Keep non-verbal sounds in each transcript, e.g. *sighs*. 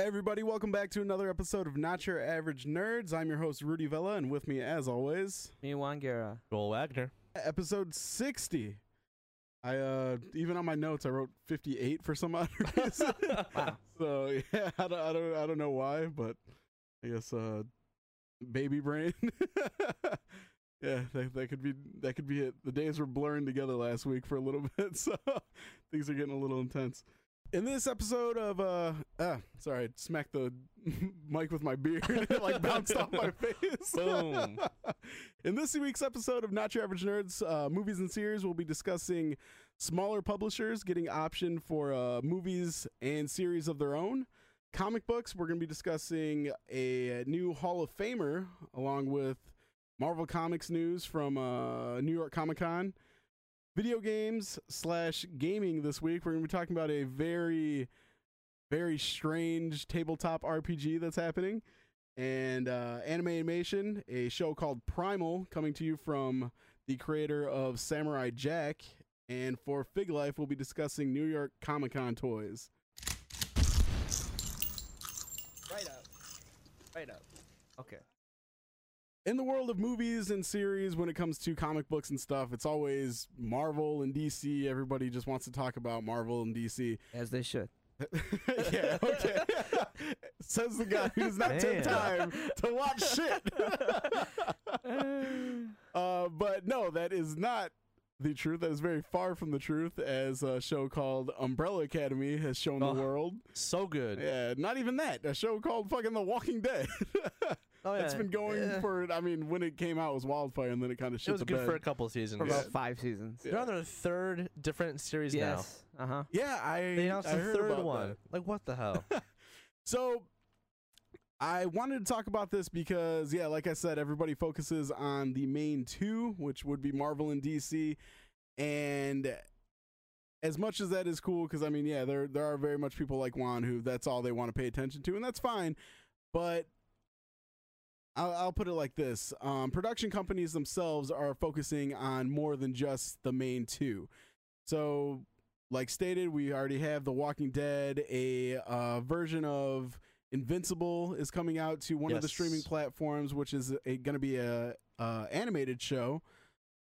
Everybody, welcome back to another episode of Not Your Average Nerds. I'm your host, Rudy Vella, and with me, as always, Me Wangera. Joel Wagner. episode 60. I, uh, even on my notes, I wrote 58 for some odd *laughs* reason. *laughs* Wow. So, yeah, I don't, I don't, I don't know why, but I guess, uh, baby brain. *laughs* yeah, that, that could be, that could be it. The days were blurring together last week for a little bit, so things are getting a little intense. In this episode of uh ah, sorry, I smacked the *laughs* mic with my beard *laughs* it like bounced off my *laughs* face. Boom. In this week's episode of Not Your Average Nerds, uh, movies and series, we'll be discussing smaller publishers getting option for uh, movies and series of their own. Comic books, we're going to be discussing a new Hall of Famer along with Marvel Comics news from uh, New York Comic Con video games slash gaming this week. We're going to be talking about a very, very strange tabletop RPG that's happening, and uh, anime animation, a show called Primal, coming to you from the creator of Samurai Jack. And for Fig Life, we'll be discussing New York Comic Con toys. Right up. Right up. Okay. In the world of movies and series when it comes to comic books and stuff it's always marvel and dc everybody just wants to talk about marvel and dc As they should. *laughs* yeah okay. *laughs* Says the guy who does not take time to watch shit. *laughs* Uh, but no that is not the truth that is very far from the truth as a show called umbrella academy has shown Oh. the world So good. yeah not even that a show called fucking the walking dead *laughs* Oh, it's yeah. been going Yeah. for i mean when it came out it was wildfire and then it kind of It shit was the good bed for a couple seasons. For Yeah. about five seasons. Yeah. They're on their third different series Yes. Uh huh. Yeah, I. They announced I the heard third one. that. Like what the hell? *laughs* So I wanted to talk about this because yeah, like I said, everybody focuses on the main two, which would be Marvel and DC, and as much as that is cool, because I mean, yeah, there there are very much people like Juan who that's all they want to pay attention to, and that's fine, but. I'll, I'll put it like this: um, production companies themselves are focusing on more than just the main two. So, like stated, we already have The Walking Dead. A uh, version of Invincible is coming out to one of the streaming platforms, which is going to be a uh, animated show.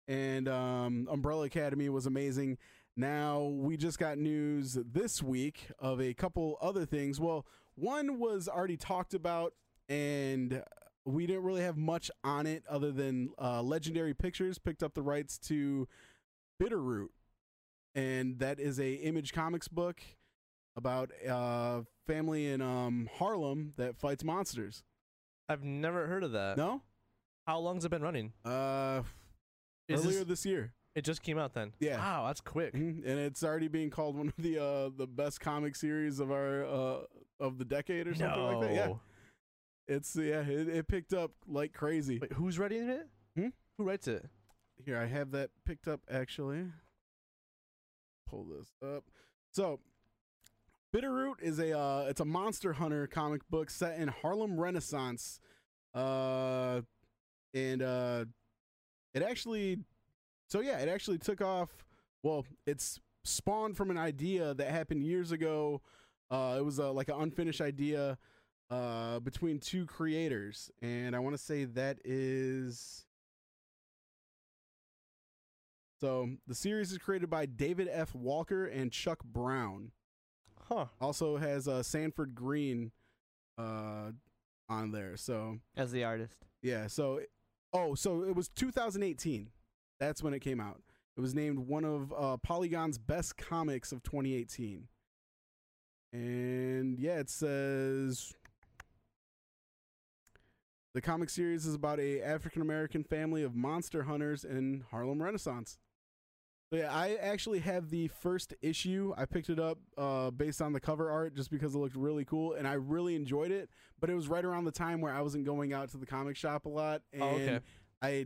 And um, Umbrella Academy was amazing. Now we just got news this week of a couple other things. Well, one was already talked about, and we didn't really have much on it other than uh, Legendary Pictures picked up the rights to Bitterroot and that is a Image Comics book about a family in um, Harlem that fights monsters. I've never heard of that. No, How long's it been running? uh, Is earlier this- this year, it just came out then. Yeah. Wow, that's quick. Mhm. and it's already being called one of the uh, the best comic series of our uh, of the decade or something like that. Yeah, No. it's yeah, it, it picked up like crazy. Wait, who's writing it? Hmm? Who writes it? Here, I have that picked up actually. Pull this up. So, Bitterroot is a uh, it's a monster hunter comic book set in Harlem Renaissance, uh, and uh, it actually, so yeah, it actually took off. Well, it's spawned from an idea that happened years ago. Uh, it was uh, like an unfinished idea uh, between two creators, and I want to say that is. So the series is created by David F. Walker and Chuck Brown. Huh. Also has uh, Sanford Greene uh, on there. So As the artist. yeah. So oh, so it was 2018. That's when it came out. It was named one of uh, Polygon's best comics of 2018. And yeah, it says the comic series is about a African American family of monster hunters in Harlem Renaissance. So yeah, I actually have the first issue. I picked it up uh, based on the cover art just because it looked really cool, and I really enjoyed it. But it was right around the time where I wasn't going out to the comic shop a lot, and Oh, okay. I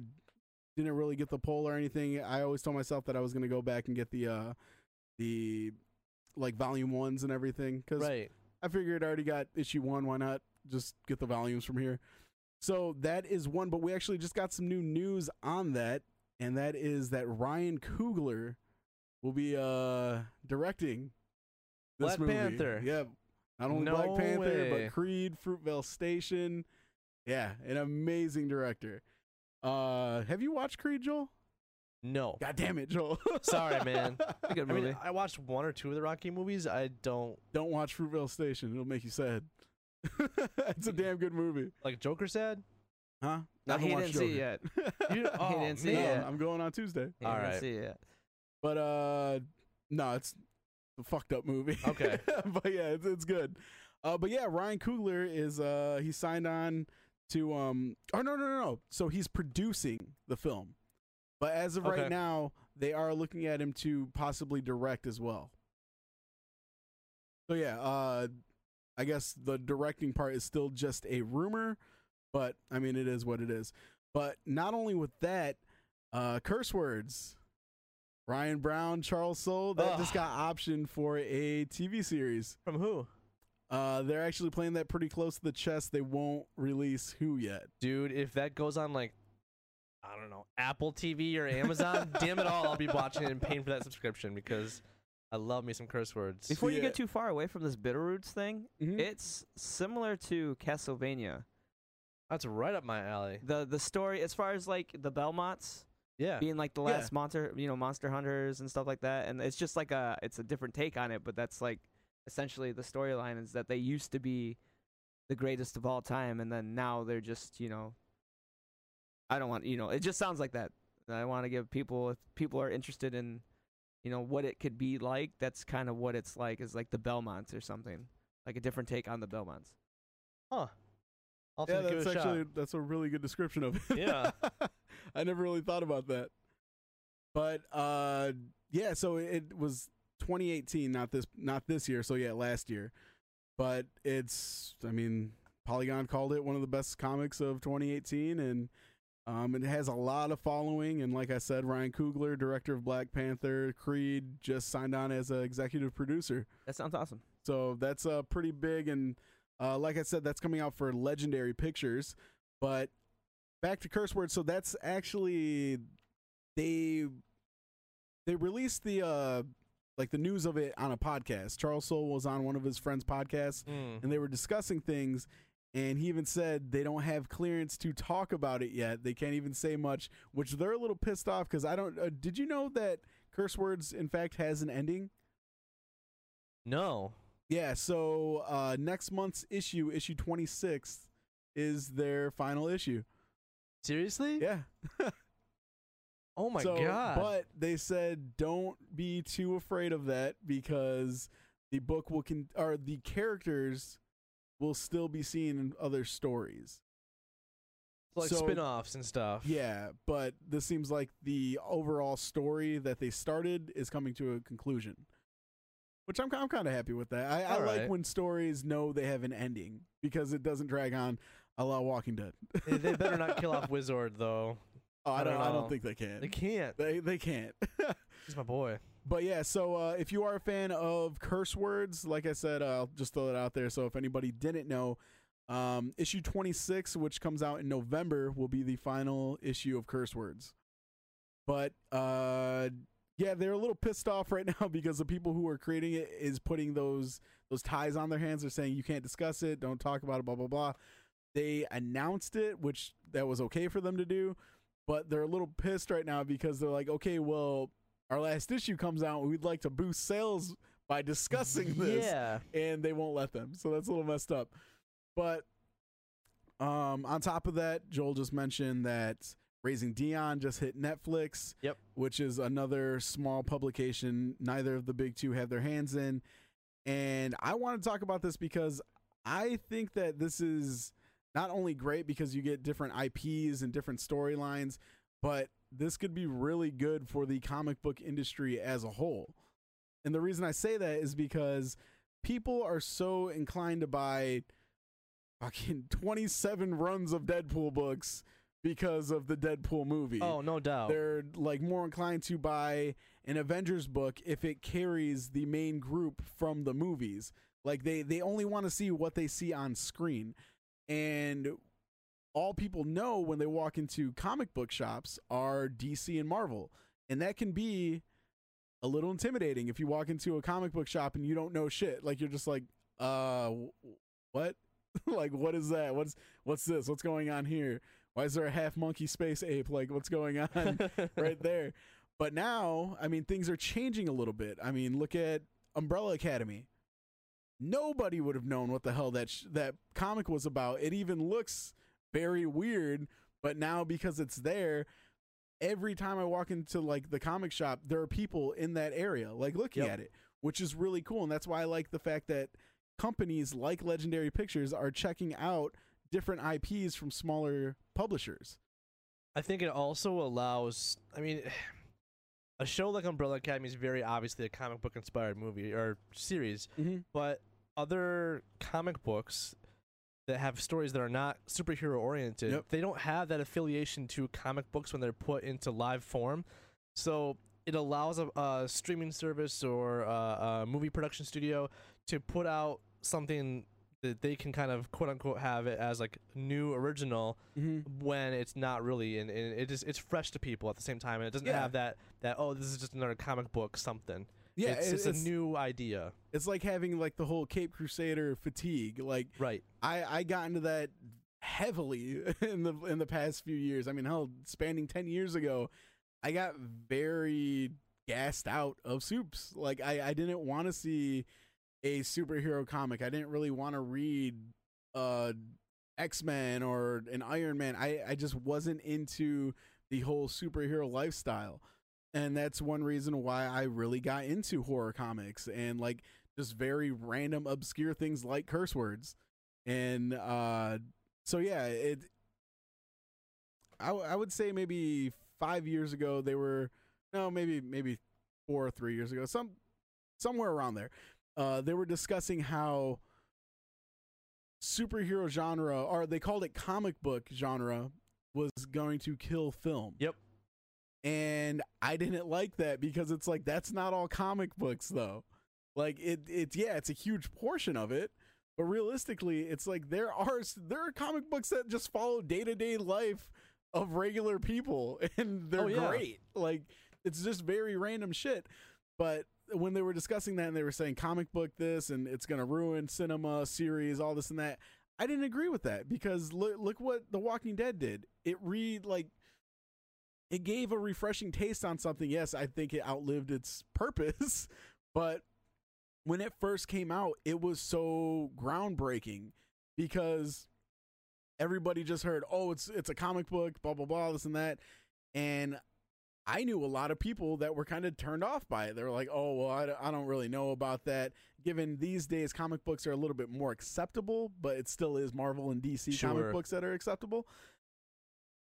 didn't really get the pull or anything. I always told myself that I was going to go back and get the uh, the like volume ones and everything because Right. I figured I already got issue one. Why not just get the volumes from here? So that is one, but we actually just got some new news on that, and that is that Ryan Coogler will be uh directing this Black movie. Panther. Yeah, Not only No Black Panther, way. but Creed, Fruitvale Station. Yeah, an amazing director. Uh, have you watched Creed, Joel? No. God damn it, Joel. *laughs* Sorry, man. A good I movie. mean, I watched one or two of the Rocky movies. I don't Don't watch Fruitvale Station. It'll make you sad. *laughs* it's a damn good movie. like Joker sad. Huh? No, he didn't see it yet. *laughs* *laughs* You, oh, didn't see No, it yet. I'm going on Tuesday. He All didn't see it yet. But uh no, it's a fucked up movie. Okay. *laughs* but yeah, it's it's good. Uh but yeah, Ryan Coogler is uh he signed on to um oh no no no no. So he's producing the film. But as of right now, they are looking at him to possibly direct as well. So yeah, uh I guess the directing part is still just a rumor, but I mean it is what it is. But not only with that, uh curse words. Ryan Browne, Charles Soule, that just got optioned for a TV series. From who? Uh, they're actually playing that pretty close to the chest. They won't release who yet. Dude, if that goes on like I don't know, Apple TV or Amazon, *laughs* damn it all, I'll be watching it and paying for that subscription because I love me some curse words. Before you get too far away from this Bitterroots thing, Mhm. it's similar to Castlevania. That's right up my alley. The the story, as far as like the Belmonts Yeah. being like the Yeah. last monster, you know, monster hunters and stuff like that, and it's just like a it's a different take on it, but that's like essentially the storyline is that they used to be the greatest of all time, and then now they're just you know. I don't want you know. It just sounds like that. I want to give people if people are interested in, you know, what it could be like. That's kind of what it's like. Is like the Belmonts or something, like a different take on the Belmonts. Huh. I'll yeah, have to give that's actually shot. that's a really good description of it. Yeah. *laughs* I never really thought about that. But uh, yeah, so it was 2018, not this, not this year. So yeah, last year. But it's, I mean, Polygon called it one of the best comics of 2018, and um, it has a lot of following. And like I said, Ryan Coogler, director of Black Panther, Creed, just signed on as an executive producer. That sounds awesome. So that's uh, pretty big. And uh, like I said, that's coming out for Legendary Pictures. But back to curse words. So that's actually they they released the uh like the news of it on a podcast. Charles Soule was on one of his friends' podcasts Mm. and they were discussing things and he even said they don't have clearance to talk about it yet. They can't even say much, which they're a little pissed off because I don't. Uh, did you know that curse words in fact has an ending? No. Yeah, so uh, next month's issue, issue 26, is their final issue. Seriously? Yeah. *laughs* Oh my so, god. But they said don't be too afraid of that because the book will con- or the characters will still be seen in other stories. like so- spin-offs and stuff. Yeah, but this seems like the overall story that they started is coming to a conclusion. Which I'm, I'm kind of happy with that. I, I All like when stories know they have an ending because it doesn't drag on a la Walking Dead. they, they *laughs* better not kill off Wizard though. Oh, I I don't. don't I don't think they can. They can't. They they can't. *laughs* He's my boy. but yeah, so uh, if you are a fan of curse words, like I said, uh, I'll just throw it out there. So if anybody didn't know, um, issue 26, which comes out in November, will be the final issue of curse words. But uh, yeah, they're a little pissed off right *laughs* now because the people who are creating it is putting those those ties on their hands. They're saying you can't discuss it, don't talk about it, blah blah blah. They announced it, which that was okay for them to do, but they're a little pissed right now because they're like, okay, well, our last issue comes out, we'd like to boost sales by discussing *laughs* this Yeah. and they won't let them. So that's a little messed up. But um, on top of that, Joel just mentioned that Raising Dion just hit Netflix. Yep. Which is another small publication neither of the big two have their hands in. And I want to talk about this because I think that this is not only great because you get different IPs and different storylines, but this could be really good for the comic book industry as a whole. And the reason I say that is because people are so inclined to buy fucking *laughs* 27 runs of Deadpool books because of the Deadpool movie. Oh, no doubt. They're like more inclined to buy an Avengers book if it carries the main group from the movies. Like they they only want to see what they see on screen. And all people know when they walk into comic book shops are DC and Marvel. And that can be a little intimidating if you walk into a comic book shop and you don't know shit. Like you're just like, uh, what? *laughs* like, what is that? What's what's this? What's going on here? Why is there a half monkey space ape? Like, what's going on *laughs* right there? But now, I mean, things are changing a little bit. I mean, look at Umbrella Academy. Nobody would have known what the hell that sh- that comic was about. It even looks very weird, but now because it's there, every time I walk into like the comic shop, there are people in that area like looking Yep. at it, which is really cool. And that's why I like the fact that companies like Legendary Pictures are checking out different IPs from smaller publishers. I think it also allows. I mean, *sighs* a show like Umbrella Academy is very obviously a comic book inspired movie or series, Mm-hmm. but other comic books that have stories that are not superhero oriented, Yep. they don't have that affiliation to comic books when they're put into live form. So it allows a, a streaming service or a, a movie production studio to put out something that they can kind of quote unquote have it as like new original Mm-hmm. when it's not really and, and it is it's fresh to people at the same time and it doesn't Yeah. have that that oh this is just another comic book something Yeah, it's, it- it's, a new idea It's like having like the whole Cape Crusader fatigue. Like right I I got into that heavily *laughs* in the in the past few years. I mean, hell, spanning 10 years ago, I got very gassed out of soups. Like I I didn't want to see a superhero comic. I didn't really want to read uh X-Men or an Iron Man. I I just wasn't into the whole superhero lifestyle. And that's one reason why I really got into horror comics and like just very random obscure things like curse words and uh so yeah it I, I would say maybe five years ago they were no maybe maybe four or three years ago some somewhere around there uh they were discussing how superhero genre or they called it comic book genre was going to kill film Yep. and i didn't like that because it's like that's not all comic books though like it it's yeah it's a huge portion of it but realistically it's like there are there are comic books that just follow day-to-day life of regular people *laughs* and they're Oh, yeah. great like it's just very random shit but when they were discussing that and they were saying comic book this and it's going to ruin cinema series all this and that i didn't agree with that because look, look what the walking dead did. It read like it gave a refreshing taste on something. Yes i think it outlived its *laughs* purpose but when it first came out it was so groundbreaking because everybody just heard oh it's it's a comic book blah blah blah this and that and I knew a lot of people that were kind of turned off by it. They were like, "Oh, well, I, don't- I don't really know about that." Given these days, comic books are a little bit more acceptable, but it still is Marvel and DC comic books that are acceptable.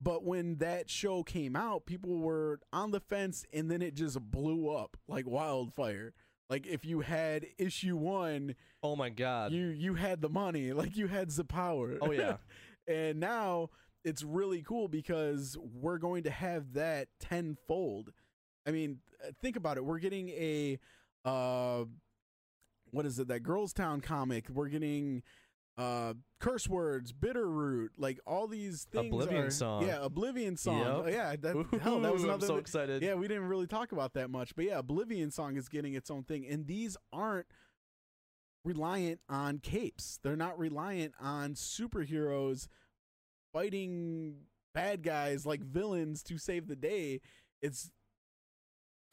But when that show came out, people were on the fence, and then it just blew up like wildfire. Like if you had issue one, oh my god you you had the money, like you had the power. oh yeah *laughs* and now it's really cool because we're going to have that tenfold. I mean, uh, think about it. We're getting a uh what is it? That Girls Town comic. We're getting uh curse words, Bitterroot, like all these things Oblivion are- Song. Yeah, Oblivion song. Yep. Oh, yeah, that hell, that was another i'm so excited yeah, we didn't really talk about that much, but yeah, Oblivion Song is getting its own thing, and these aren't reliant on capes. They're not reliant on superheroes fighting bad guys like villains to save the day. It's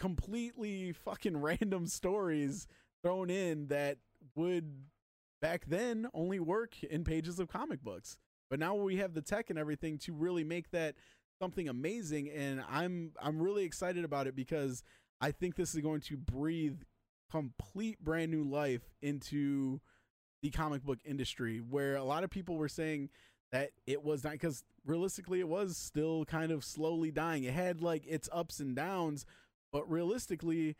completely fucking *laughs* random stories thrown in that would back then only work in pages of comic books. But now we have the tech and everything to really make that something amazing and I'm I'm really excited about it because I think this is going to breathe complete brand new life into the comic book industry where a lot of people were saying that it was not because realistically it was still kind of slowly dying. It had like its ups and downs, but realistically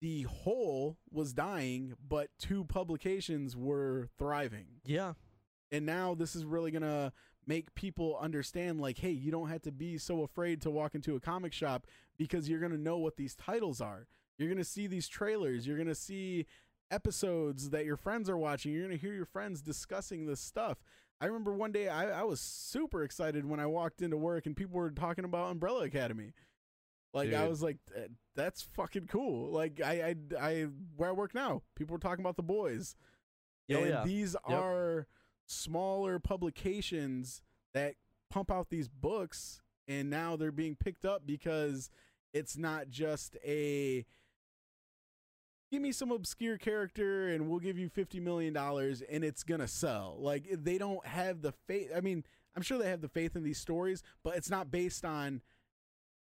the whole was dying, but two publications were thriving. Yeah. And now this is really gonna make people understand like hey you don't have to be so afraid to walk into a comic shop because you're gonna know what these titles are. You're gonna see these trailers. You're gonna see episodes that your friends are watching. You're gonna hear your friends discussing this stuff i remember one day i, I was super excited when i walked into work and people were talking about umbrella academy Like I was like, that's fucking cool. Like I, I, I, where I work now, people were talking about the boys. Oh, and yeah. these are smaller publications that pump out these books, and now they're being picked up because it's not just a give me some obscure character and we'll give you 50 million dollars and it's gonna sell. Like they don't have the faith i mean i'm sure they have the faith in these stories but it's not based on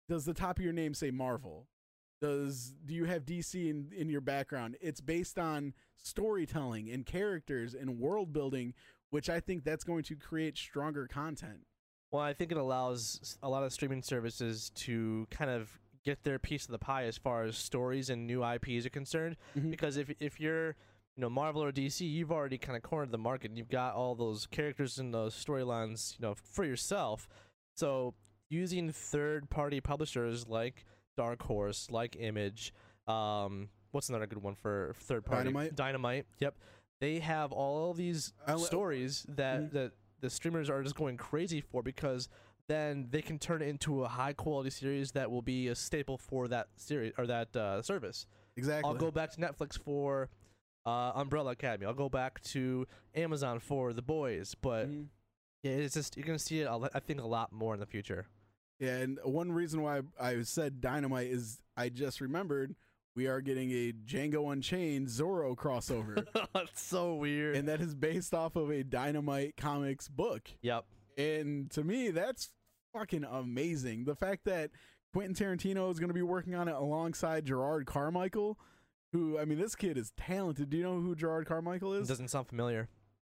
does the top of your name say marvel? Does do you have dc in, in your background? It's based on storytelling and characters and world building which i think that's going to create stronger content. Well, I think it allows a lot of streaming services to kind of get their piece of the pie as far as stories and new IPs are concerned. Mhm. Because if if you're you know Marvel or DC, you've already kind of cornered the market. and You've got all those characters and those storylines, you know, for yourself. So using third-party publishers like Dark Horse, like Image, um, what's another good one for third-party? Dynamite? Dynamite. Yep. They have all these I li- stories that Mhm. that the streamers are just going crazy for because then they can turn it into a high quality series that will be a staple for that series or that uh, service. exactly I'll go back to Netflix for uh, Umbrella Academy. I'll go back to Amazon for The Boys. But Mhm. yeah, it's just you're gonna see it. a lo- I think a lot more in the future. Yeah, and one reason why I said Dynamite is I just remembered we are getting a Django Unchained Zorro crossover, *laughs* it's so weird. and that is based off of a Dynamite Comics book. yep. And to me, that's fucking amazing. The fact that Quentin Tarantino is going to be working on it alongside Gerard Carmichael, who I mean, this kid is talented. Do you know who Gerard Carmichael It is? doesn't sound familiar.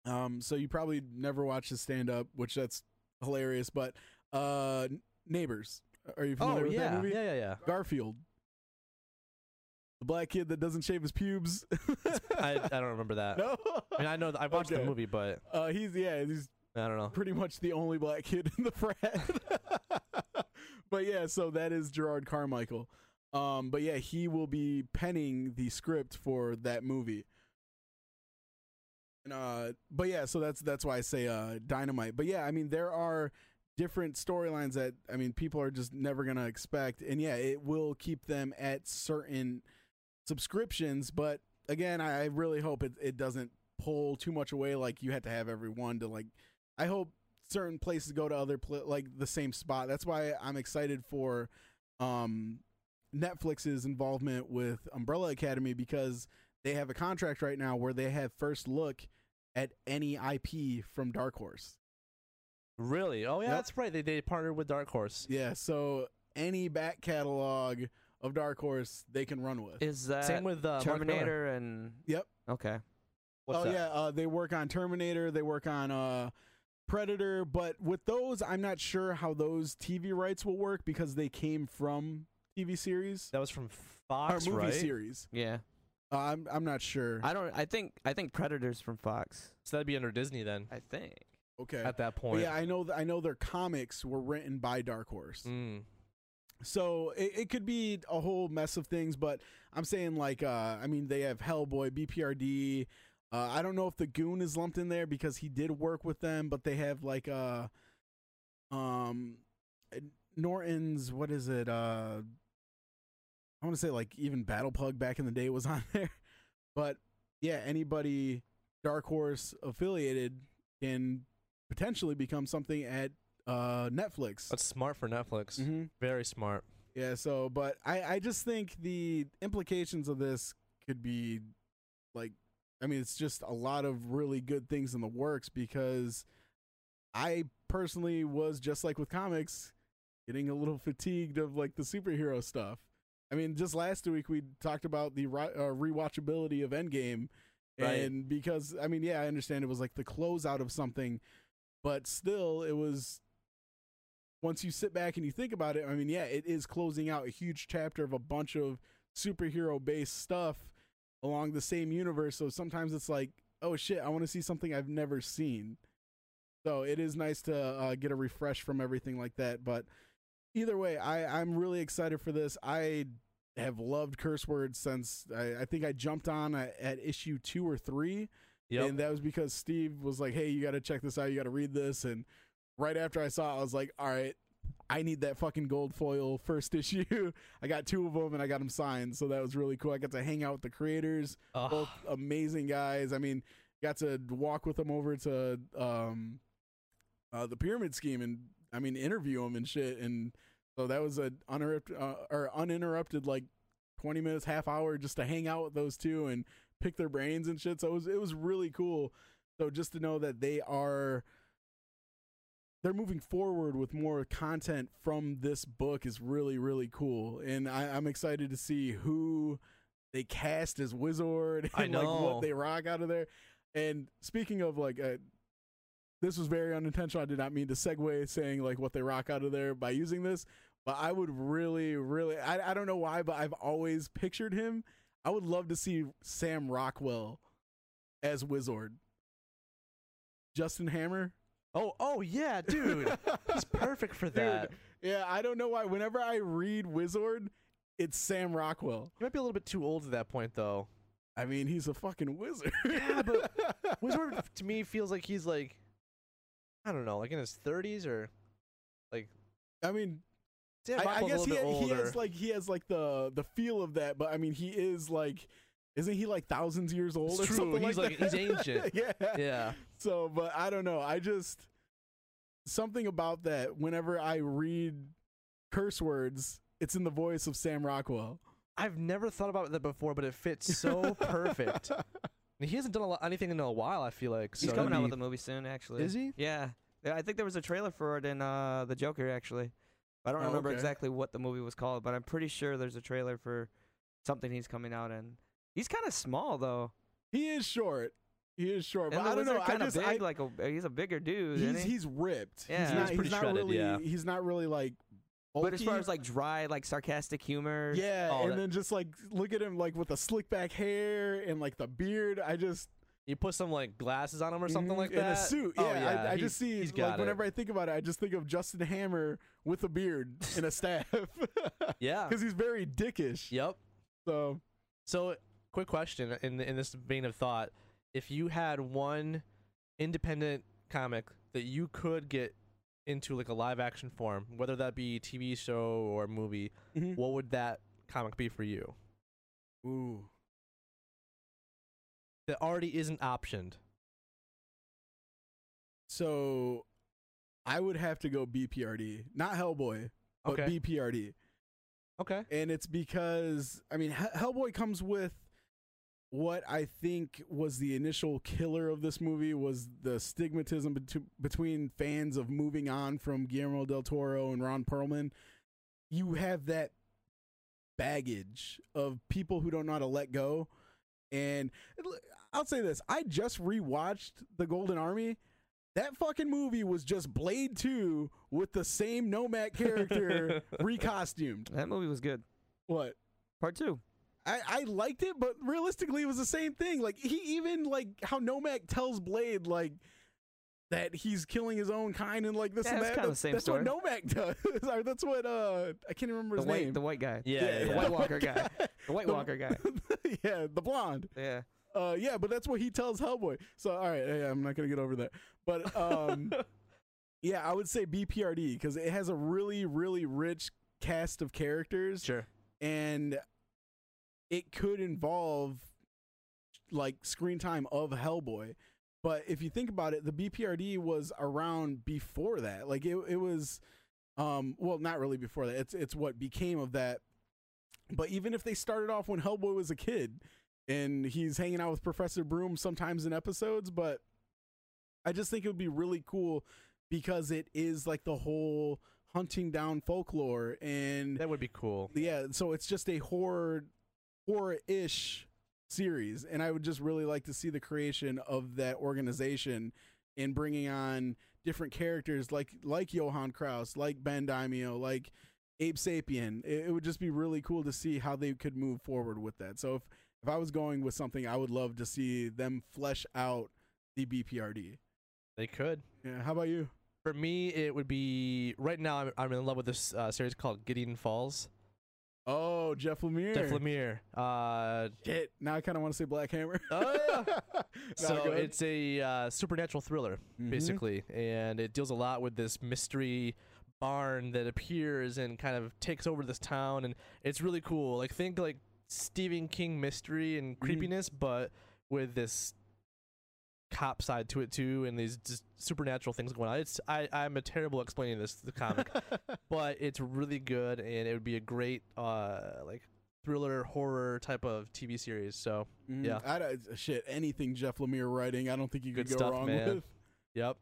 Um, so you probably never watched his stand up, which that's hilarious. But uh, Neighbors, are you familiar Oh with yeah, that movie? yeah, yeah, yeah. Garfield. The black kid that doesn't shave his pubes. I, I *laughs* don't remember that. no. I mean, I know I watched Okay. the movie, but Uh, he's yeah, he's I don't know. pretty much the only black kid in the frat. *laughs* but yeah, so that is Gerard Carmichael. Um, but yeah, he will be penning the script for that movie. And uh, but yeah, so that's that's why I say uh, dynamite. But yeah, I mean there are different storylines that I mean people are just never gonna expect, and yeah, it will keep them at certain subscriptions. But again, I, really hope it it doesn't pull too much away. Like you had to have every one to like. I hope certain places go to other pla- like the same spot. That's why I'm excited for um Netflix's involvement with Umbrella Academy because they have a contract right now where they have first look at any IP from Dark Horse. Really? Oh yeah, Yep. that's right. They they partnered with Dark Horse. Yeah, so any back catalog of Dark Horse they can run with. Is that Same with uh, Terminator and Yep. okay. What's oh that? yeah, uh, they work on Terminator, they work on uh Predator, but with those I'm not sure how those TV rights will work because they came from TV series That was from Fox, or Fox, movie right? series. Yeah. Uh, I'm I'm not sure. I don't I think I think Predators from Fox. So that'd be under Disney then. I think. okay. At that But point. yeah, I know th- I know their comics were written by Dark Horse. Mm. So it, it could be a whole mess of things, but I'm saying like uh I mean they have Hellboy, BPRD. Uh, I don't know if the Goon is lumped in there because he did work with them, but they have like uh um Norton's what is it? Uh I want to say like even Battle Pug back in the day was *laughs* on there. But yeah, anybody Dark Horse affiliated can potentially become something at uh Netflix. That's smart for Netflix. Mhm. Very smart. Yeah, so but I I just think the implications of this could be like I mean it's just a lot of really good things in the works because I personally was just like with comics getting a little *laughs* fatigued of like the superhero stuff. I mean, just last week we talked about the ri- uh, rewatchability of Endgame Right. and because I mean, yeah, I understand it was like the closeout of something, but still it was once you sit back and you think about it, I mean, yeah, it is closing out a huge chapter of a bunch of superhero based stuff along the same universe. So sometimes it's like, oh shit, I want to see something I've never seen. So it is nice to uh, get a refresh from everything like that. But either way, I, I'm really excited for this. I have loved curse words since I, I think I jumped on at, at issue two or three. Yep. And that was because Steve was like, "Hey, you got to check this out. You got to read this." And right after I saw it, I was like, "All right, I need that fucking gold foil first *laughs* issue. I got two of them and I got them signed, so that was really cool. I got to hang out with the creators, Ugh. both amazing guys. I mean, got to walk with them over to um, uh, the pyramid scheme and I mean interview them and shit. And so that was a uninterrupted uh, or uninterrupted like twenty minutes, half hour just to hang out with those two and pick their brains and shit. So it was it was really cool. So just to know that they are they're moving forward with more content from this book is really really cool, and I, I'm excited to see who they cast as Wizard I *laughs* and like know. what they rock out of there. And speaking of like, uh, this was very unintentional. I did not mean to segue saying like what they rock out of there by using this, but I would really, really, I, I don't know why, but I've always pictured him. I would love to see Sam Rockwell as Wizard. Justin Hammer. Oh, oh yeah, dude. He's perfect for *laughs* Dude, that. Yeah, I don't know why. Whenever I read Wizard, it's Sam Rockwell. He might be a little bit too old at that point, though. I mean, he's a fucking wizard. Yeah, but *laughs* Wizard to me feels like he's like, I don't know, like in his 30s or like, I mean, Sam I, I guess he, he has like he has like the the feel of that, but I mean, he is like, isn't he like thousands years old It's or true. something He's like like- that? he's *laughs* ancient. yeah. yeah. So, but I don't know. I just something about that. Whenever I read curse words, it's in the voice of Sam Rockwell. I've never thought about that before, but it fits so perfect. *laughs* He hasn't done a lot, anything in a while. I feel like He's coming that'd out with a movie soon, actually. Is he? Yeah. Yeah, I think there was a trailer for it in uh, The Joker, actually. I don't Oh, remember okay. exactly what the movie was called, but I'm pretty sure there's a trailer for something he's coming out in. He's kind of small, though. He is short. He is short, And but the I don't know. I kind of just big, I, like a, he's a bigger dude. he's isn't he? he's ripped. Yeah. he's He's not, pretty he's not shredded, really. yeah. He's not really like. but as far as like dry, like sarcastic humor, Yeah, and that- then just like look at him like with the slick back hair and like the beard. I just You put some like glasses on him or something Mhm, like in that. In a suit. Oh, Yeah, yeah, I, I just see he's like got it. whenever I think about it, I just think of Justin Hammer with a beard and a staff. *laughs* Yeah. because he's very dickish. Yep. So So, quick question in in this vein of thought: If you had one independent comic that you could get into like a live action form, whether that be TV show or movie, mm-hmm. what would that comic be for you? ooh, That already isn't optioned. so I would have to go BPRD, not Hellboy, but Okay. BPRD. Okay. and it's because I mean Hellboy comes with what I think was the initial killer of this movie was the stigmatism bet- between fans of moving on from Guillermo del Toro and Ron Perlman. You have that baggage of people who don't know how to let go, and I'll say this: I just rewatched The Golden Army. That fucking movie was just Blade 2 with the same Nomak character *laughs* recostumed. that movie was good. What? Part two. I, I liked it, but realistically, it was the same thing. Like he even like how Nomak tells Blade like that he's killing his own kind and like this Yeah, and that. kinda the same that's story. what Nomak does. *laughs* Or that's what uh I can't remember The his white, name. the white guy. Yeah. yeah, the yeah. White Walker guy. The White The- Walker guy. *laughs* yeah, the blonde. Yeah. Uh, yeah, but that's what he tells Hellboy. So all right, yeah, I'm not gonna get over that. But um, *laughs* yeah, I would say BPRD because it has a really really rich cast of characters. Sure. and it could involve like screen time of Hellboy. But if you think about it, the BPRD was around before that. Like it, it was, um, well, not really before that. It's it's what became of that. But even if they started off when Hellboy was a kid, and he's hanging out with Professor Broom sometimes in episodes, but I just think it would be really cool because it is like the whole hunting down folklore and That would be cool. yeah so it's just a horror horror-ish series and i would just really like to see the creation of that organization in bringing on different characters like like johann kraus like ben daimio like abe sapien it, it would just be really cool to see how they could move forward with that so if if i was going with something i would love to see them flesh out the bprd They could. yeah how about you For me, it would be right now. I'm, I'm in love with this uh, series called Gideon Falls. Oh jeff lemire Jeff Lemire. Uh, Shit. now i kind of want to say black hammer Oh, yeah. *laughs* So it's a uh, supernatural thriller, Mhm. basically, and it deals a lot with this mystery barn that appears and kind of takes over this town, and it's really cool. Like think like Stephen King mystery and Mhm. creepiness, but with this cop side to it too, and these just supernatural things going on. It's I I'm a terrible explaining this the comic, *laughs* but it's really good, and it would be a great uh like thriller horror type of TV series. So Mhm. Yeah. I don't- shit, anything Jeff Lemire writing, I don't think you could Good go stuff, wrong man. with. yep.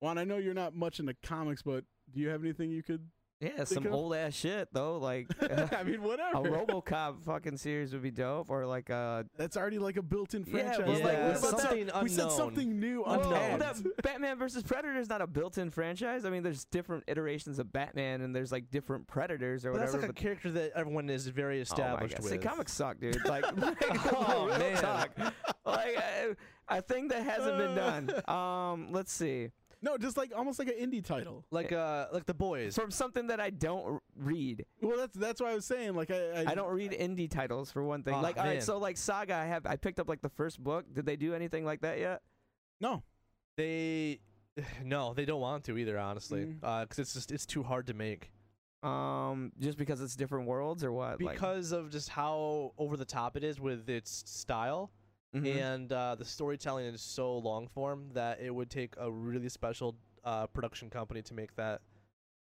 Juan, I know you're not much into comics, but do you have anything you could? Yeah, some of- old ass shit though. Like *laughs* I mean, whatever. a. RoboCop fucking series would be dope, or like a That's already like a built-in Yeah, franchise. but Like, like, what what about about something that? We said something new, Well, untapped. that Batman versus Predator is not a built-in franchise. I mean, there's different iterations of Batman, and there's like different Predators or But that's whatever. like a character that everyone is very oh my established God. with. See, comics suck, dude. *laughs* *laughs* Like, Oh, man. talk. Like, a, a thing that hasn't been done. Um, let's see. No, just like almost like an indie title. like uh like the boys. From something that I don't read. Well, that's that's why I was saying. Like, I I, I don't read indie titles for one thing. Aw, like, all right, man. so like Saga, I have I picked up like the first book. Did they do anything like that yet? no. They *sighs* no, they don't want to either, honestly, Mm. Uh 'cause it's just it's too hard to make Um, just because it's different worlds or what? Like- because of just how over the top it is with its style Mhm. and uh, the storytelling is so long form that it would take a really special uh, production company to make that.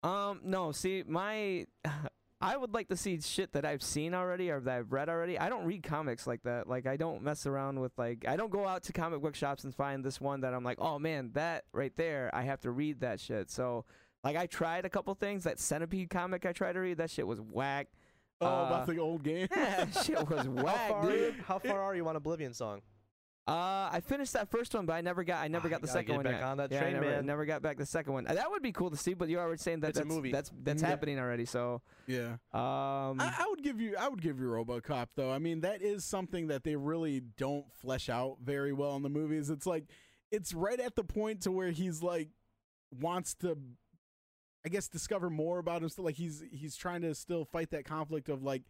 Um, no, see, my *laughs* I would like to see shit that I've seen already or that I've read already. I don't read comics like that. Like I don't mess around with like I don't go out to comic book shops and find this one that I'm like, "Oh man, that right there, I have to read that shit." So, like I tried a couple things. That Centipede comic I tried to read, that shit was whack. Oh, Uh, about the old game. *laughs* Yeah, shit was *laughs* how far, are you, dude. how far are you on Oblivion song? Uh, I finished that first one, but I never got I never Ah, got the second one back yet. on that yeah, train, I never, man. never got back the second one. That would be cool to see, but you already saying that It's a that's movie. that's that's Mhm. happening already. So, yeah. um, I, I would give you I would give you RoboCop though. I mean, that is something that they really don't flesh out very well in the movies. It's like it's right at the point to where he's like wants to I guess discover more about himself. Like he's he's trying to still fight that conflict of like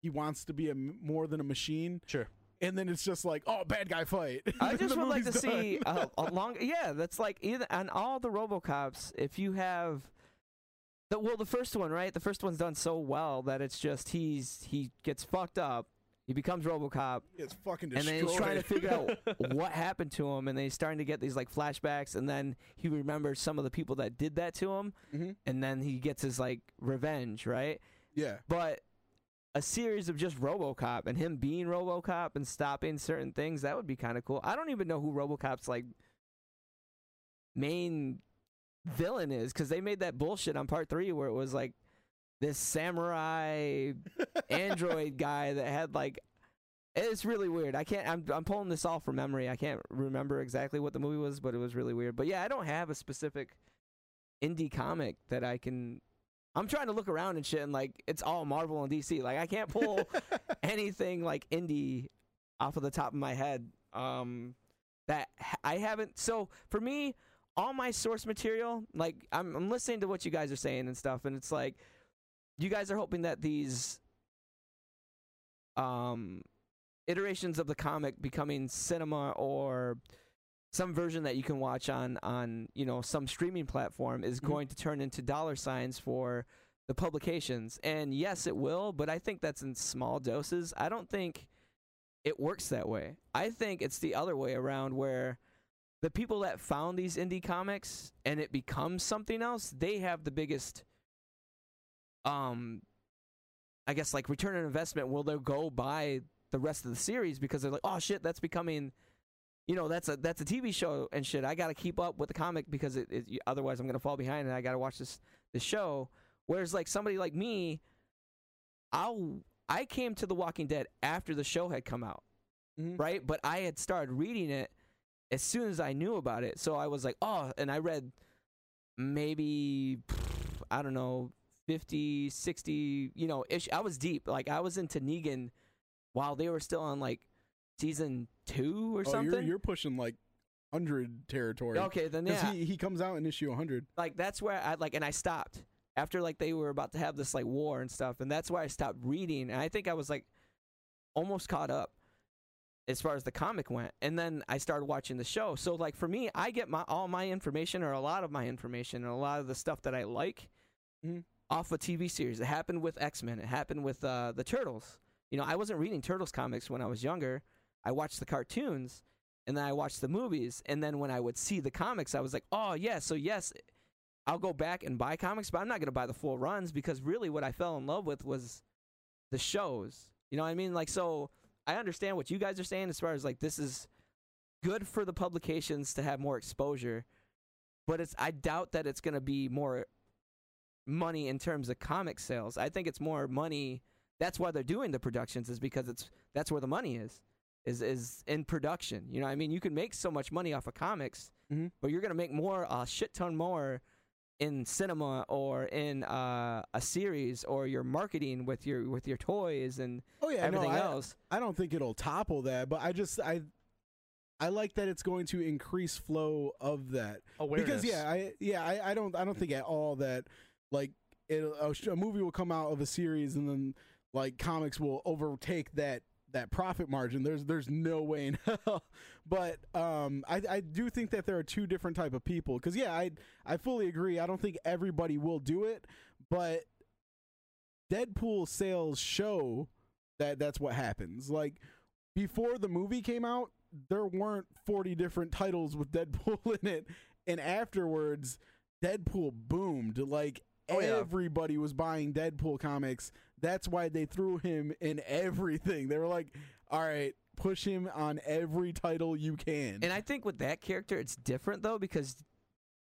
he wants to be a m- more than a machine. Sure. And then it's just like, oh, bad guy fight. *laughs* I just would like to movie's see a, a *laughs* long. Yeah, that's like either on all the RoboCops. If you have the well, the first one, right? The first one's done so well that it's just he's he gets fucked up. He becomes RoboCop, it's fucking and then he's trying to figure out *laughs* what happened to him, and then he's starting to get these like flashbacks, and then he remembers some of the people that did that to him, Mhm. and then he gets his like revenge, right? Yeah. But a series of just RoboCop and him being RoboCop and stopping certain things that would be kind of cool. I don't even know who RoboCop's like main villain is because they made that bullshit on part three where it was like this samurai android *laughs* guy that had like it's really weird. I can't. I'm I'm pulling this off from memory. I can't remember exactly what the movie was, but it was really weird. But yeah, I don't have a specific indie comic that I can. I'm trying to look around and shit, and like it's all Marvel and DC. Like I can't pull *laughs* anything like indie off of the top of my head. Um, that I haven't. So for me, all my source material, like I'm, I'm listening to what you guys are saying and stuff, and it's like you guys are hoping that these um iterations of the comic becoming cinema or some version that you can watch on on you know some streaming platform is Mhm. going to turn into dollar signs for the publications. And yes it will but i think that's in small doses. I don't think it works that way. I think it's the other way around where the people that found these indie comics and it becomes something else they have the biggest um i guess like return on investment will they go buy the rest of the series because they're like oh shit that's becoming you know that's a that's a tv show and shit. I gotta keep up with the comic because it, it otherwise i'm gonna fall behind and i gotta watch this this show. Whereas like somebody like me i'll i came to the walking dead after the show had come out Mhm. right? But i had started reading it as soon as i knew about it. So i was like oh and i read maybe i don't know 50 60 you know ish i was deep like i was into negan while they were still on like season two or Oh, something you're, you're pushing like hundred territory. okay then yeah he, he comes out in issue 100. like that's where I like and I stopped after like they were about to have this like war and stuff and that's why I stopped reading and I think I was like almost caught up as far as the comic went. And then I started watching the show. So like for me, I get my all my information or a lot of my information and a lot of the stuff that I like Mhm. Off a TV series. It happened with X Men. It happened with uh, the Turtles. You know, I wasn't reading Turtles comics when I was younger. I watched the cartoons and then I watched the movies. And then when I would see the comics, I was like, oh yeah, so yes, I'll go back and buy comics, but I'm not gonna buy the full runs because really what I fell in love with was the shows. You know what I mean? Like so I understand what you guys are saying as far as like this is good for the publications to have more exposure, but it's I doubt that it's gonna be more money in terms of comic sales. I think it's more money. That's why they're doing the productions is because it's that's where the money is. Is is in production. You know, what I mean, you can make so much money off of comics, Mhm. but you're gonna make more a shit ton more in cinema or in uh, a series or your marketing with your with your toys and Oh yeah, everything no, I, else. I don't think it'll topple that, but I just I I like that it's going to increase flow of that Awareness. because yeah, I yeah I, I don't I don't think at all that like it, a, a movie will come out of a series and then like comics will overtake that that profit margin. There's there's no way in *laughs* hell. But um, I I do think that there are two different type of people because yeah I I fully agree. I don't think everybody will do it, but Deadpool sales show that that's what happens. Like before the movie came out, there weren't 40 different titles with Deadpool *laughs* in it, and afterwards, Deadpool boomed. Like Oh, yeah. everybody was buying Deadpool comics. That's why they threw him in everything. They were like, "All right, push him on every title you can." And I think with that character, it's different though because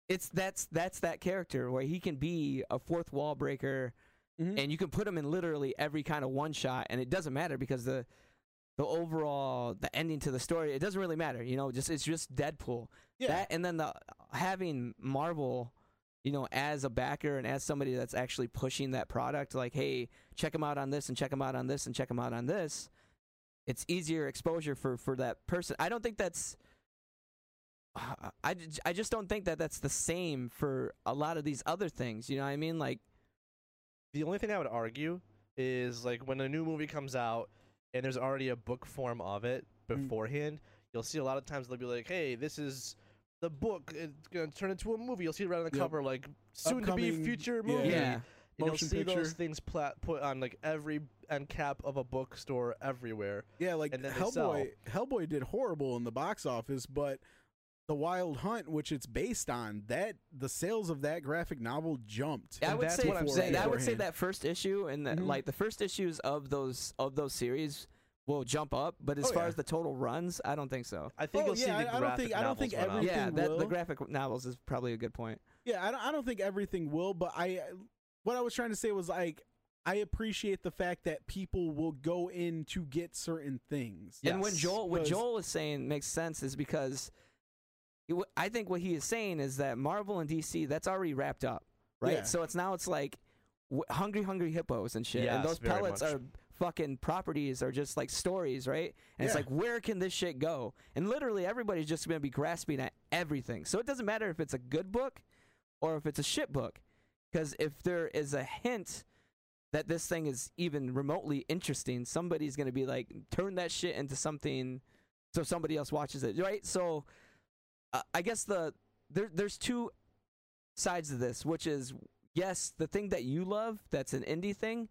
it's that's that's that character where he can be a fourth wall breaker, Mhm. and you can put him in literally every kind of one shot, and it doesn't matter because the the overall the ending to the story it doesn't really matter. You know, just it's just Deadpool. yeah, That and then the having Marvel, you know, as a backer and as somebody that's actually pushing that product, like, hey, check them out on this and check them out on this and check them out on this. It's easier exposure for for that person. I don't think that's. I, I just don't think that that's the same for a lot of these other things. You know what I mean? Like, The only thing I would argue is like when a new movie comes out and there's already a book form of it Mm. beforehand, you'll see a lot of times they'll be like, "Hey, this is the book. It's gonna turn into a movie." You'll see it right on the Yep. cover, like soon to be future movie. yeah, And you'll see picture. those things pla- put on like every end cap of a bookstore everywhere. Yeah, like and then. Hellboy. Hellboy did horrible in the box office, but the Wild Hunt, which it's based on, that the sales of that graphic novel jumped. I And would that's say what I'm that- saying I would say that first issue and the, Mhm. like the first issues of those of those series will jump up, but as Oh, far yeah. as the total runs, I don't think so. I think Oh, you'll see yeah, the I- I don't graphic think- I don't think novels everything yeah, that will. the graphic novels is probably a good point. Yeah, I don't, I don't think everything will, but I what I was trying to say was like I appreciate the fact that people will go in to get certain things. And when Joel, what Joel is saying makes sense is because he w- I think what he is saying is that Marvel and DC that's already wrapped up, right? Yeah. So it's now it's like w- hungry, hungry hippos and shit, and those pellets much. are fucking properties or just like stories, right? And it's like where can this shit go? And literally everybody's just gonna be grasping at everything. So it doesn't matter if it's a good book or if it's a shit book, because if there is a hint that this thing is even remotely interesting, somebody's gonna be like, turn that shit into something, so somebody else watches it, right? So, uh, I guess the there there's two sides of this, which is yes, the thing that you love, that's an indie thing,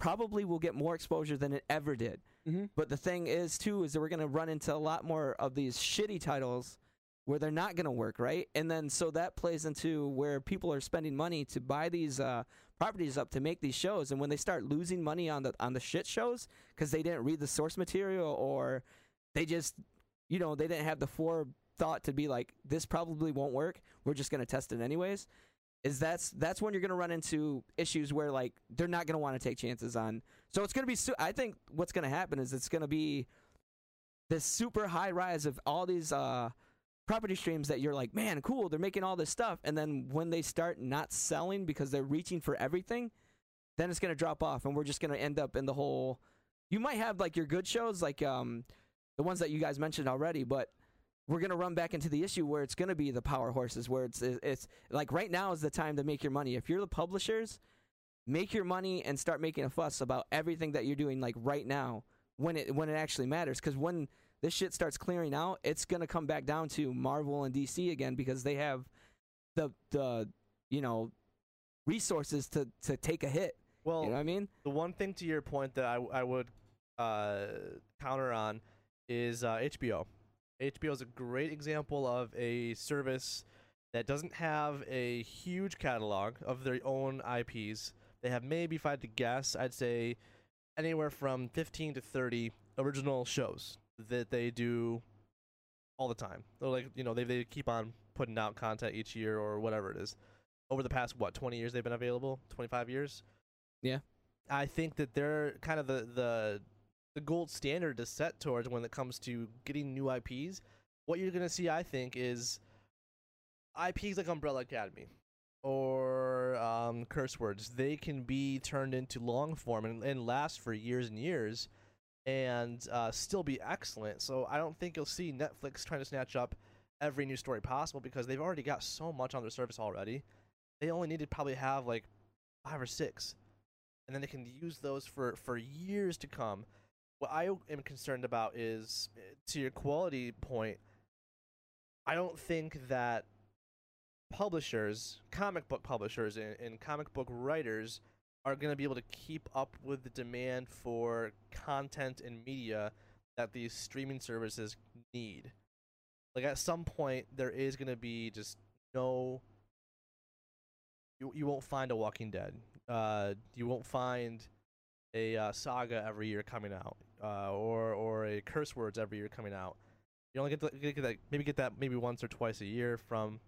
probably will get more exposure than it ever did. Mm-hmm. But the thing is too is that we're gonna run into a lot more of these shitty titles where they're not gonna work, right? And then so that plays into where people are spending money to buy these uh, properties up to make these shows, and when they start losing money on the on the shit shows because they didn't read the source material or they just you know they didn't have the forethought to be like this probably won't work. We're just gonna test it anyways. Is that's that's when you're gonna run into issues where like they're not gonna want to take chances on. So it's gonna be. Su- I think what's gonna happen is it's gonna be this super high rise of all these uh, property streams that you're like, man, cool. They're making all this stuff, and then when they start not selling because they're reaching for everything, then it's gonna drop off, and we're just gonna end up in the whole. You might have like your good shows, like um, the ones that you guys mentioned already, but we're gonna run back into the issue where it's gonna be the power horses, where it's it's like right now is the time to make your money. If you're the publishers, make your money and start making a fuss about everything that you're doing like right now when it when it actually matters. Because when this shit starts clearing out, it's gonna come back down to Marvel and DC again because they have the the you know resources to to take a hit. Well, you know what I mean? the one thing to your point that I, I would uh, counter on is uh, HBO. HBO is a great example of a service that doesn't have a huge catalog of their own IPs. They have maybe, if I had to guess, I'd say anywhere from 15 to 30 original shows that they do all the time. They're like, you know, they, they keep on putting out content each year or whatever it is. Over the past, what, 20 years they've been available? 25 years? Yeah. I think that they're kind of the, the the gold standard to set towards when it comes to getting new IPs. What you're gonna see, I think, is IPs like Umbrella Academy or um, curse words. They can be turned into long form and, and last for years and years, and uh, still be excellent. So I don't think you'll see Netflix trying to snatch up every new story possible because they've already got so much on their service already. They only need to probably have like five or six, and then they can use those for for years to come what I am concerned about is to your quality point. I don't think that publishers, comic book publishers, and, and comic book writers are going to be able to keep up with the demand for content and media that these streaming services need. Like at some point, there is going to be just no. You you won't find a Walking Dead. Uh, you won't find a uh, saga every year coming out, uh, or or a curse words every year coming out. You only get, to, get that maybe get that maybe once or twice a year from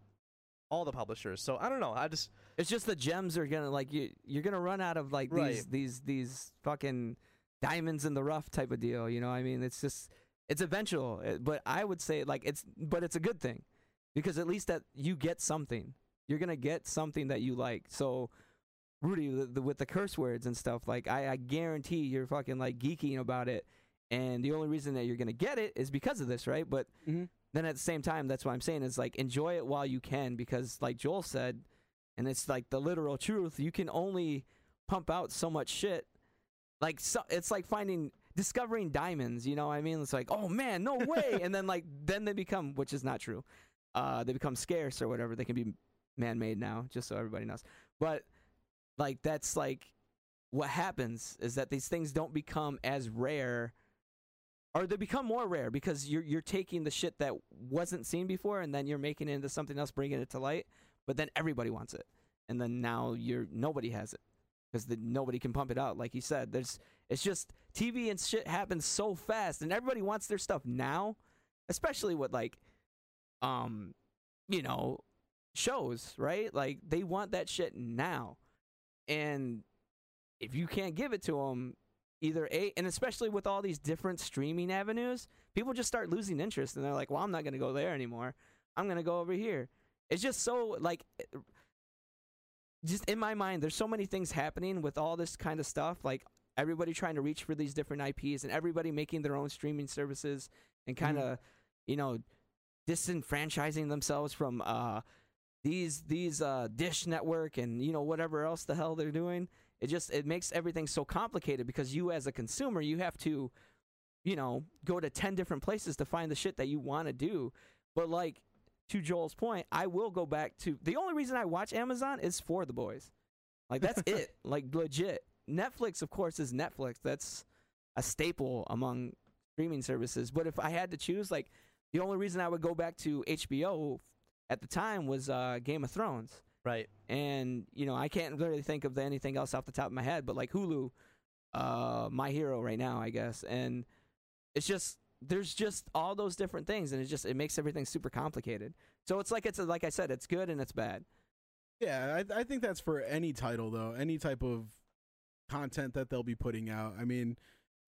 all the publishers. So I don't know. I just It's just the gems are gonna like you. You're gonna run out of like these Right. these these fucking diamonds in the rough type of deal. You know, what I mean, it's just it's eventual. But I would say like it's but it's a good thing because at least that you get something. You're gonna get something that you like. So. Rudy, the, the, with the curse words and stuff, like I, I guarantee you're fucking like geeking about it, and the only reason that you're gonna get it is because of this, right? But Mhm. then at the same time, that's what I'm saying is like enjoy it while you can, because like Joel said, and it's like the literal truth. You can only pump out so much shit. Like so, it's like finding discovering diamonds. You know what I mean? It's like oh man, no *laughs* way, and then like then they become, which is not true. Uh, they become scarce or whatever. They can be man-made now, just so everybody knows. But like that's like what happens is that these things don't become as rare or they become more rare because you're you're taking the shit that wasn't seen before and then you're making it into something else bringing it to light but then everybody wants it. And then now you're nobody has it because nobody can pump it out. Like you said there's it's just tv and shit happens so fast and everybody wants their stuff now especially with like um you know shows right? Like they want that shit now and if you can't give it to them either a and especially with all these different streaming avenues people just start losing interest and they're like well i'm not going to go there anymore. I'm going to go over here. It's just so like just in my mind there's so many things happening with all this kind of stuff like everybody trying to reach for these different ips and everybody making their own streaming services and kind of you know disenfranchising themselves from uh these these uh dish network and you know whatever else the hell they're doing it just it makes everything so complicated because you as a consumer you have to you know go to 10 different places to find the shit that you want to do. But like to Joel's point I will go back to the only reason I watch Amazon is for the boys. Like that's *laughs* it. Like legit. Netflix of course is Netflix. That's a staple among streaming services. But if I had to choose like the only reason I would go back to HBO at the time was uh, Game of Thrones right. and you know I can't really think of anything else off the top of my head, but like Hulu, uh, my hero right now, I guess, and it's just there's just all those different things, and it just it makes everything super complicated. So it's like it's like I said, it's good and it's bad. Yeah, I, I think that's for any title though, any type of content that they'll be putting out. I mean,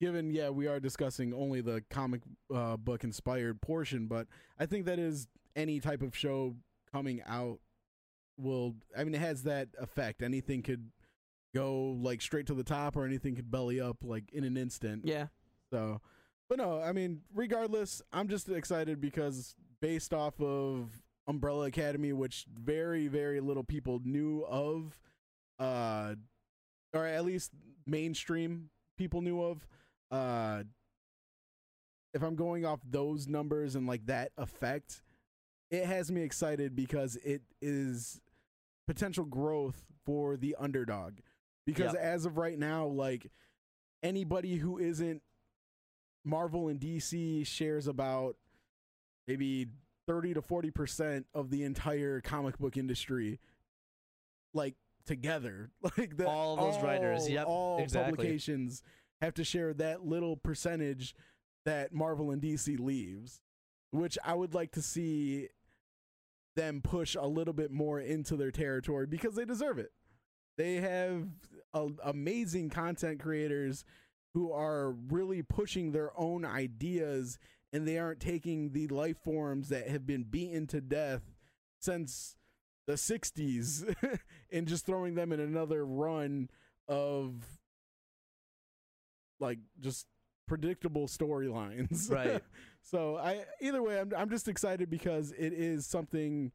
given yeah, we are discussing only the comic uh, book inspired portion, but I think that is any type of show coming out will. I mean, it has that effect. Anything could go like straight to the top, or anything could belly up like in an instant. Yeah, So, but no, I mean, regardless, I'm just excited because based off of Umbrella Academy, which very, very little people knew of, uh, or at least mainstream people knew of, uh, if I'm going off those numbers and like that effect, it has me excited because it is potential growth for the underdog. Because Yep. as of right now, like anybody who isn't Marvel and DC shares about maybe 30 to 40% of the entire comic book industry like together *laughs* like that All those writers, all- yep, all exactly. publications have to share that little percentage that Marvel and DC leaves which I would like to see them push a little bit more into their territory because they deserve it. They have a, amazing content creators who are really pushing their own ideas and they aren't taking the life forms that have been beaten to death since the 60s *laughs* and just throwing them in another run of like just predictable storylines. *laughs* Right. so I either way I'm I'm just excited because it is something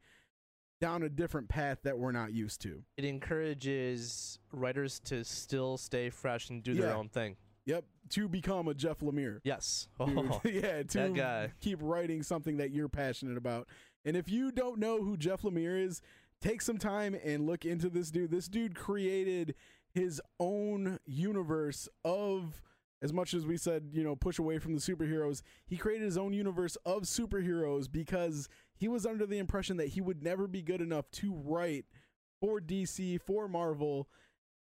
down a different path that we're not used to. It encourages writers to still stay fresh and do their own thing. Yep, to become a Jeff Lemire. Yes. Dude, Oh, *laughs* yeah, to that guy. keep writing something that you're passionate about. And if you don't know who Jeff Lemire is, take some time and look into this dude. This dude created his own universe of as much as we said, you know, push away from the superheroes, he created his own universe of superheroes because he was under the impression that he would never be good enough to write for DC, for Marvel,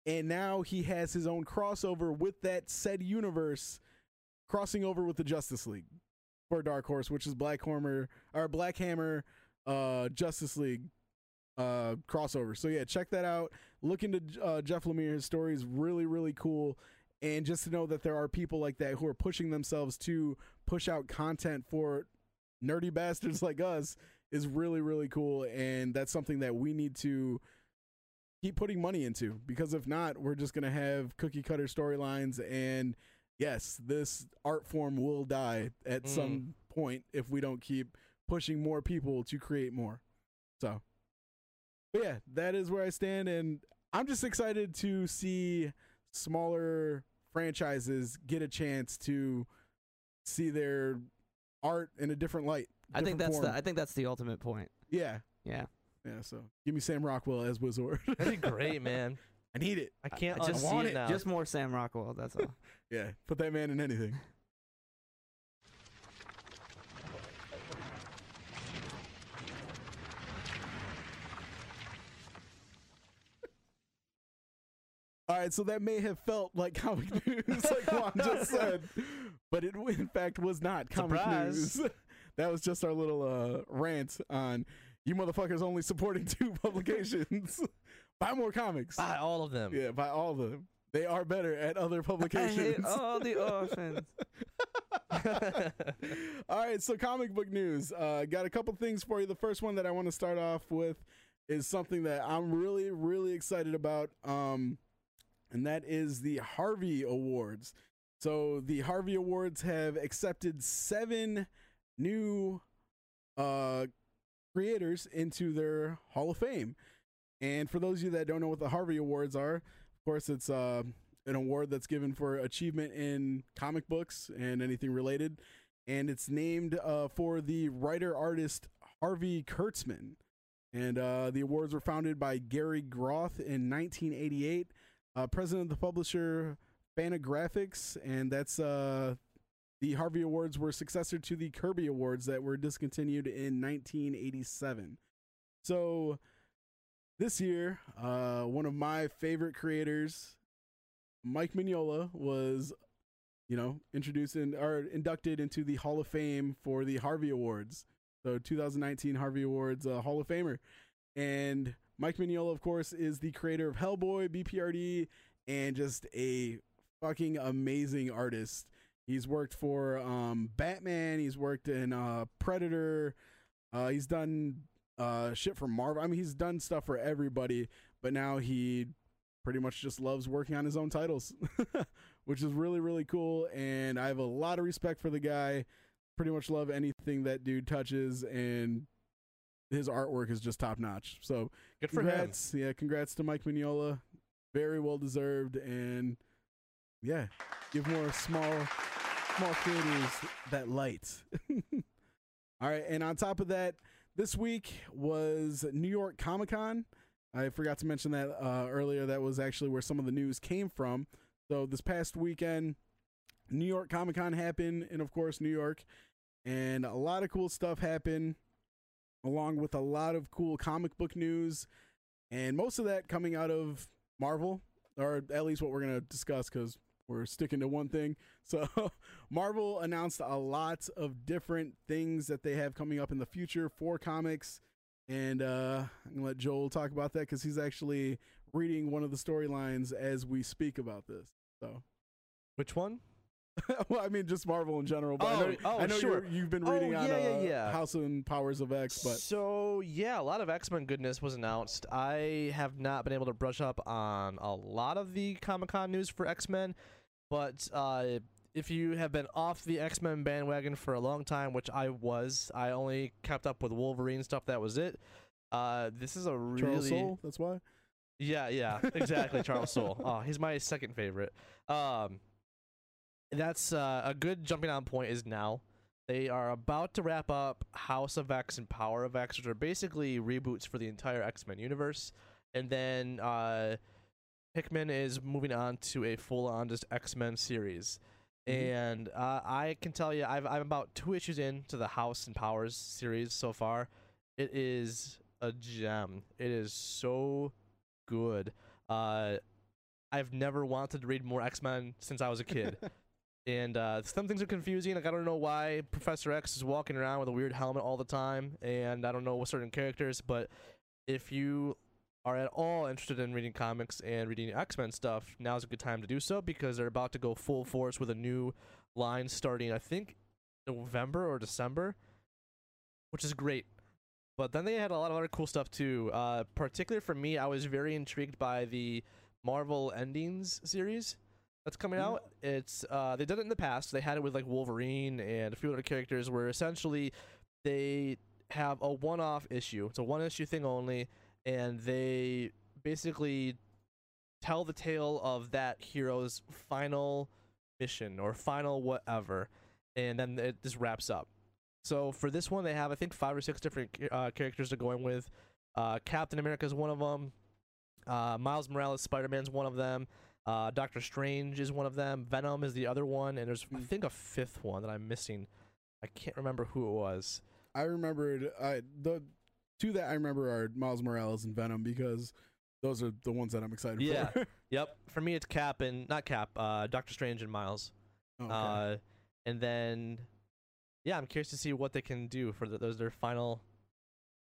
and now he has his own crossover with that said universe crossing over with the Justice League for Dark Horse, which is Black Hammer or Black Hammer uh Justice League uh crossover. So yeah, check that out. Look into uh, Jeff Lemire. His story is really really cool, and just to know that there are people like that who are pushing themselves to push out content for nerdy bastards *laughs* like us is really really cool, and that's something that we need to keep putting money into because if not, we're just gonna have cookie cutter storylines and yes, this art form will die at Mm. some point if we don't keep pushing more people to create more. So, but yeah, that is where I stand, and I'm just excited to see smaller franchises get a chance to see their art in a different light. I think that's form. the I think that's the ultimate point. yeah, Yeah. yeah. So give me Sam Rockwell as Wizard. *laughs* That'd be great, man. *laughs* I need it. I can't I just unsee want it it. now. Just more Sam Rockwell. That's all. *laughs* Yeah, put that man in anything. All right, so that may have felt like comic *laughs* news, like Juan just said, but it in fact was not comic Surprise. news. *laughs* That was just our little uh, rant on you motherfuckers only supporting *laughs* two publications. Buy more comics. Buy all of them. Yeah, buy all of them. They are better at other I publications. hate all the orphans. All right, so comic book news. Uh, got a couple things for you. The first one that I want to start off with is something that I'm really, really excited about, um, and that is the Harvey Awards. So the Harvey Awards have accepted seven new uh, creators into their Hall of Fame. And for those of you that don't know what the Harvey Awards are, of course, it's uh, an award that's given for achievement in comic books and anything related. And it's named uh, for the writer artist Harvey Kurtzman. And uh, the awards were founded by Gary Groth in 1988, uh, president of the publisher Fantagraphics, And that's uh, the Harvey Awards were successor to the Kirby Awards that were discontinued in 1987. So this year, uh, one of my favorite creators, Mike Mignola, was, you know, introduced in, or inducted into the Hall of Fame for the Harvey Awards. So 2019 Harvey Awards uh, Hall of Famer. And Mike Mignola, of course, is the creator of Hellboy, BPRD, and just a fucking amazing artist. He's worked for um, Batman. He's worked in uh, Predator. Uh, he's done uh, shit for Marvel. I mean, he's done stuff for everybody, but now he pretty much just loves working on his own titles, *laughs* which is really, really cool. And I have a lot of respect for the guy. Pretty much love anything that dude touches, and his artwork is just top notch. So, Good for him. congrats. Yeah, congrats to Mike Mignola. Very well deserved. And yeah, give more small small creators that light. *laughs* All right, and on top of that, this week was New York Comic Con. I forgot to mention that uh, earlier. That was actually where some of the news came from. So this past weekend, New York Comic Con happened, and of course New York, and a lot of cool stuff happened, along with a lot of cool comic book news, and most of that coming out of Marvel, or at least what we're gonna discuss because we're sticking to one thing. *laughs* So Marvel announced a lot of different things that they have coming up in the future for comics. And uh, I'm gonna let Joel talk about that because he's actually reading one of the storylines as we speak about this. So, Which one? *laughs* well, I mean, just Marvel in general. But I Oh, know, oh, I know sure. you're, you've been Oh, reading on yeah, yeah, uh, yeah. House and Powers of X, but so yeah, a lot of X Men goodness was announced. I have not been able to brush up on a lot of the Comic Con news for X Men, but uh, if you have been off the X Men bandwagon for a long time, which I was, I only kept up with Wolverine stuff. That was it. Uh, this is a really Soule, that's why. Yeah, yeah, exactly. Charles Soule. *laughs* Oh, he's my second favorite. Um, that's uh, a good jumping on point. Is now they are about to wrap up House of X and Power of X, which are basically reboots for the entire X Men universe, and then uh, Hickman is moving on to a full-on just X Men series. Mhm. And uh, I can tell you, I've I'm about two issues into the House and Powers series so far. It is a gem. It is so good. Uh, I've never wanted to read more X Men since I was a kid, *laughs* and uh, some things are confusing. Like I don't know why Professor X is walking around with a weird helmet all the time, and I don't know what certain characters. But if you are at all interested in reading comics and reading X Men stuff, now's a good time to do so because they're about to go full force with a new line starting, I think, November or December, which is great. But then they had a lot of other cool stuff too. Uh, particularly for me, I was very intrigued by the Marvel Endings series that's coming Mhm. out. It's uh, they did it in the past. They had it with like Wolverine and a few other characters, where essentially they have a one-off issue. It's a one-issue thing only, and they basically tell the tale of that hero's final mission or final whatever, and then it just wraps up. So for this one, they have I think five or six different uh, characters they're going with. Uh, Captain America is one of them. Uh, Miles Morales, Spider Man's one of them. Uh, Doctor Strange is one of them. Venom is the other one, and there's I Mm. think a fifth one that I'm missing. I can't remember who it was. I remembered I the two that I remember are Miles Morales and Venom because those are the ones that I'm excited Yeah. for. *laughs* Yep. For me, it's Cap and not Cap. Uh, Doctor Strange and Miles. Oh, okay. Uh, and then, yeah, I'm curious to see what they can do for the, those their final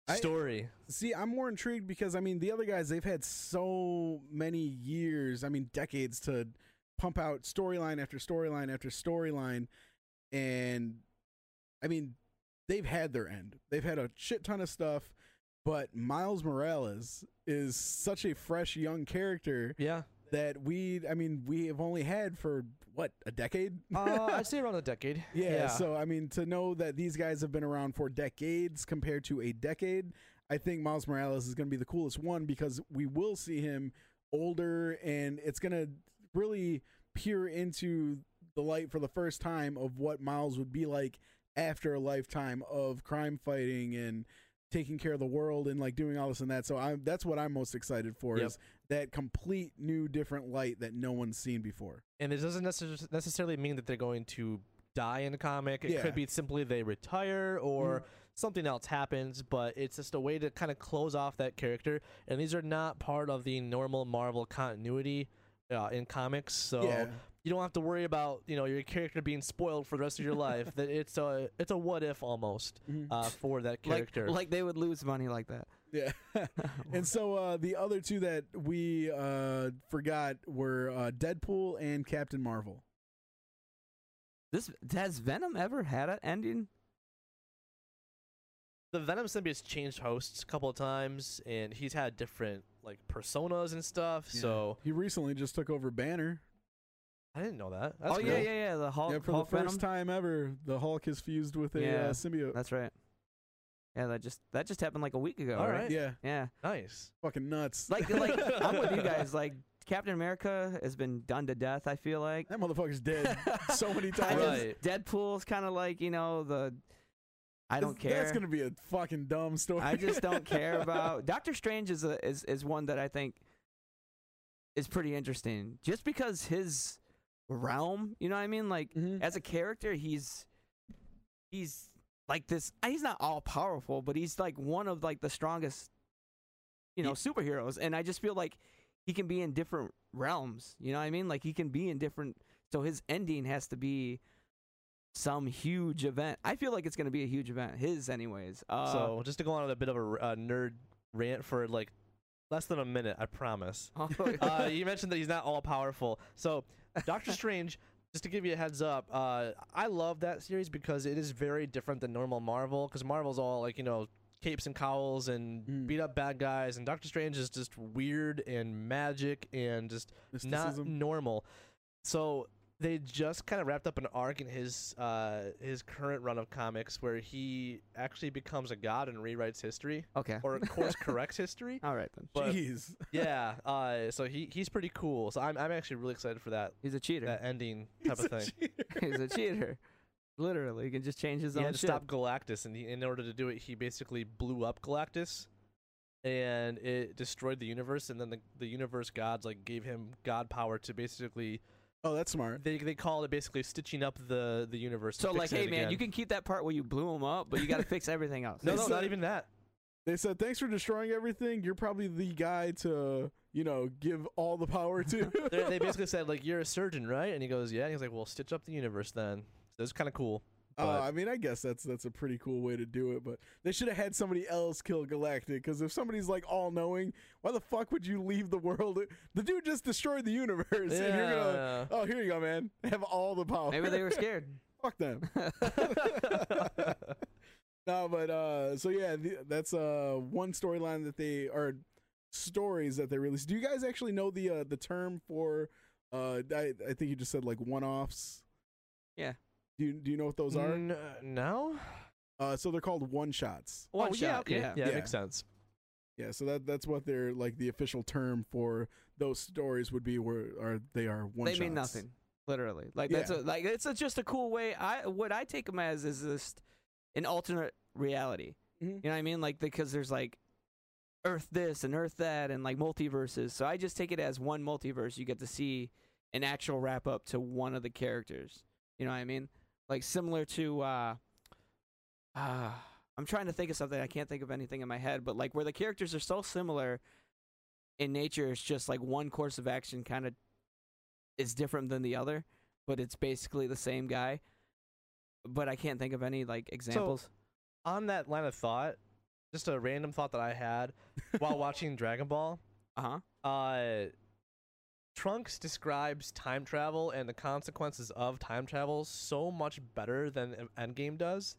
I- story. See, I'm more intrigued because I mean the other guys they've had so many years, I mean decades to pump out storyline after storyline after storyline and I mean they've had their end. They've had a shit ton of stuff, but Miles Morales is such a fresh young character yeah. that we I mean we have only had for what, a decade? Uh, *laughs* I'd say around a decade. Yeah, so I mean, to know that these guys have been around for decades compared to a decade, I think Miles Morales is going to be the coolest one because we will see him older and it's going to really peer into the light for the first time of what Miles would be like after a lifetime of crime fighting and taking care of the world and like doing all this and that. So I'm that's what I'm most excited for Yep. is that complete new different light that no one's seen before. and it doesn't necess- necessarily mean that they're going to die in a comic. It Yeah. could be simply they retire or Mhm. something else happens, but it's just a way to kind of close off that character. And these are not part of the normal Marvel continuity uh, in comics, so yeah. You don't have to worry about you know your character being spoiled for the rest of your life. That it's a it's a what if almost Mhm. uh, for that character. like they would lose money like that. Yeah. *laughs* and so uh, the other two that we uh, forgot were uh, Deadpool and Captain Marvel. This has Venom ever had an ending? the Venom symbiote's changed hosts a couple of times, and he's had different like personas and stuff. So he recently just took over Banner. I didn't know that. That's oh cool. yeah, yeah, yeah. The Hulk, yeah, for Hulk the first Venom. time ever, the Hulk is fused with a Yeah. uh, symbiote. That's right. Yeah, that just that just happened like a week ago. All right? right. yeah, Yeah. Nice. fucking nuts. Like like *laughs* I'm with you guys. Like Captain America has been done to death. I feel like. That motherfucker's dead *laughs* so many times. Right. Deadpool's kind of like you know the. I don't That's- care. That's gonna be a fucking dumb story. I just don't *laughs* care about Doctor Strange is a is is one that I think is pretty interesting. Just because his realm, you know what I mean? Like Mhm. as a character, he's he's like this he's not all powerful, but he's like one of like the strongest you know, superheroes. And I just feel like he can be in different realms. You know what I mean? Like he can be in different so his ending has to be some huge event. I feel like it's going to be a huge event. His, anyways. Uh, so just to go on a bit of a, a nerd rant for like less than a minute, I promise. *laughs* uh, you mentioned that he's not all powerful. So Doctor *laughs* Strange, just to give you a heads up, uh, I love that series because it is very different than normal Marvel. Because Marvel's all like you know capes and cowls and Mm. beat up bad guys, and Doctor Strange is just weird and magic and just not normal. So they just kind of wrapped up an arc in his uh, his current run of comics where he actually becomes a god and rewrites history okay. or of course *laughs* corrects history. All right then. but- Jeez. *laughs* Yeah, uh, so he he's pretty cool. So I'm I'm actually really excited for that He's a cheater. that ending *laughs* type of thing. He's a cheater. Literally, he can just change his He own had to shit. stop Galactus, and he, in order to do it, he basically blew up Galactus, and it destroyed the universe. And then the the universe gods like gave him god power to basically Oh, that's smart. they they call it basically stitching up the the universe. So like, hey man, again. you can keep that part where you blew him up, but you got to fix everything else. no no said- not even that. They said thanks for destroying everything. You're probably the guy to you know give all the power to. *laughs* They they basically said like you're a surgeon, right? And he goes yeah. And he's like, well, stitch up the universe then. So it's kind of cool. Uh, But- I mean, I guess that's that's a pretty cool way to do it, but they should have had somebody else kill Galactus. Because if somebody's like all knowing, why the fuck would you leave the world? The dude just destroyed the universe, and you're gonna. Yeah. Oh, here you go, man. *laughs* Have all the power. Maybe they were *laughs* scared. fuck them. *laughs* no, but uh, so yeah, the, that's uh one storyline that they are stories that they released. Do you guys actually know the uh, the term for? Uh, I I think you just said like one offs. Yeah. Do you do you know what those are? N- no. Uh, so they're called one shots. One oh, shot. yeah, okay. Yeah. yeah, Yeah. makes sense. Yeah, so that that's what they're like the official term for those stories would be where are they are one they mean nothing. Literally, like that's Yeah. a, like it's a, just a cool way. I what I take them as is just an alternate reality. Mhm. You know what I mean? Like because there's like Earth this and Earth that and like multiverses. So I just take it as one multiverse. You get to see an actual wrap up to one of the characters. You know what I mean? Like similar to uh uh I'm trying to think of something. I can't think of anything in my head, but like where the characters are so similar in nature, it's just like one course of action kind of is different than the other, but it's basically the same guy. But I can't think of any like examples. On that line of thought, just a random thought that I had while *laughs* watching Dragon Ball. uh huh. Uh, Trunks describes time travel and the consequences of time travel so much better than Endgame does.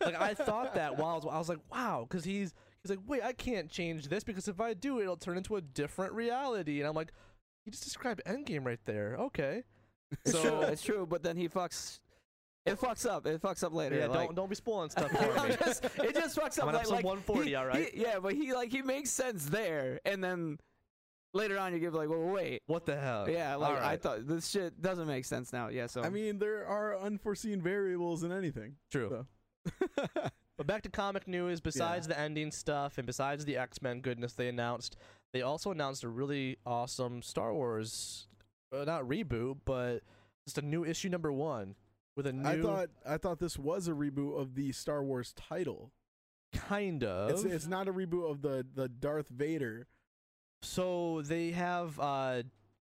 Like I thought that *laughs* while I was, I was like, wow, because he's he's like, wait, I can't change this because if I do, it'll turn into a different reality. And I'm like, you just described Endgame right there. Okay. It's So true. It's true. But then he fucks. It fucks up. It fucks up later. yeah, like, don't don't be spoiling stuff *laughs* for me. Just- it just fucks up I'm like, like 140, he- all right? he- yeah, but he like he makes sense there, and then later on you give like, well, wait, What the hell? yeah, like All I thought this shit doesn't make sense now. Yeah, so I mean, there are unforeseen variables in anything. True. So. *laughs* But back to comic news. Besides the ending stuff and besides the X Men goodness they announced, they also announced a really awesome Star Wars, uh, not reboot, but just a new issue number one with a new I thought I thought this was a reboot of the Star Wars title. kind of. It's it's not a reboot of the the Darth Vader. So they have uh,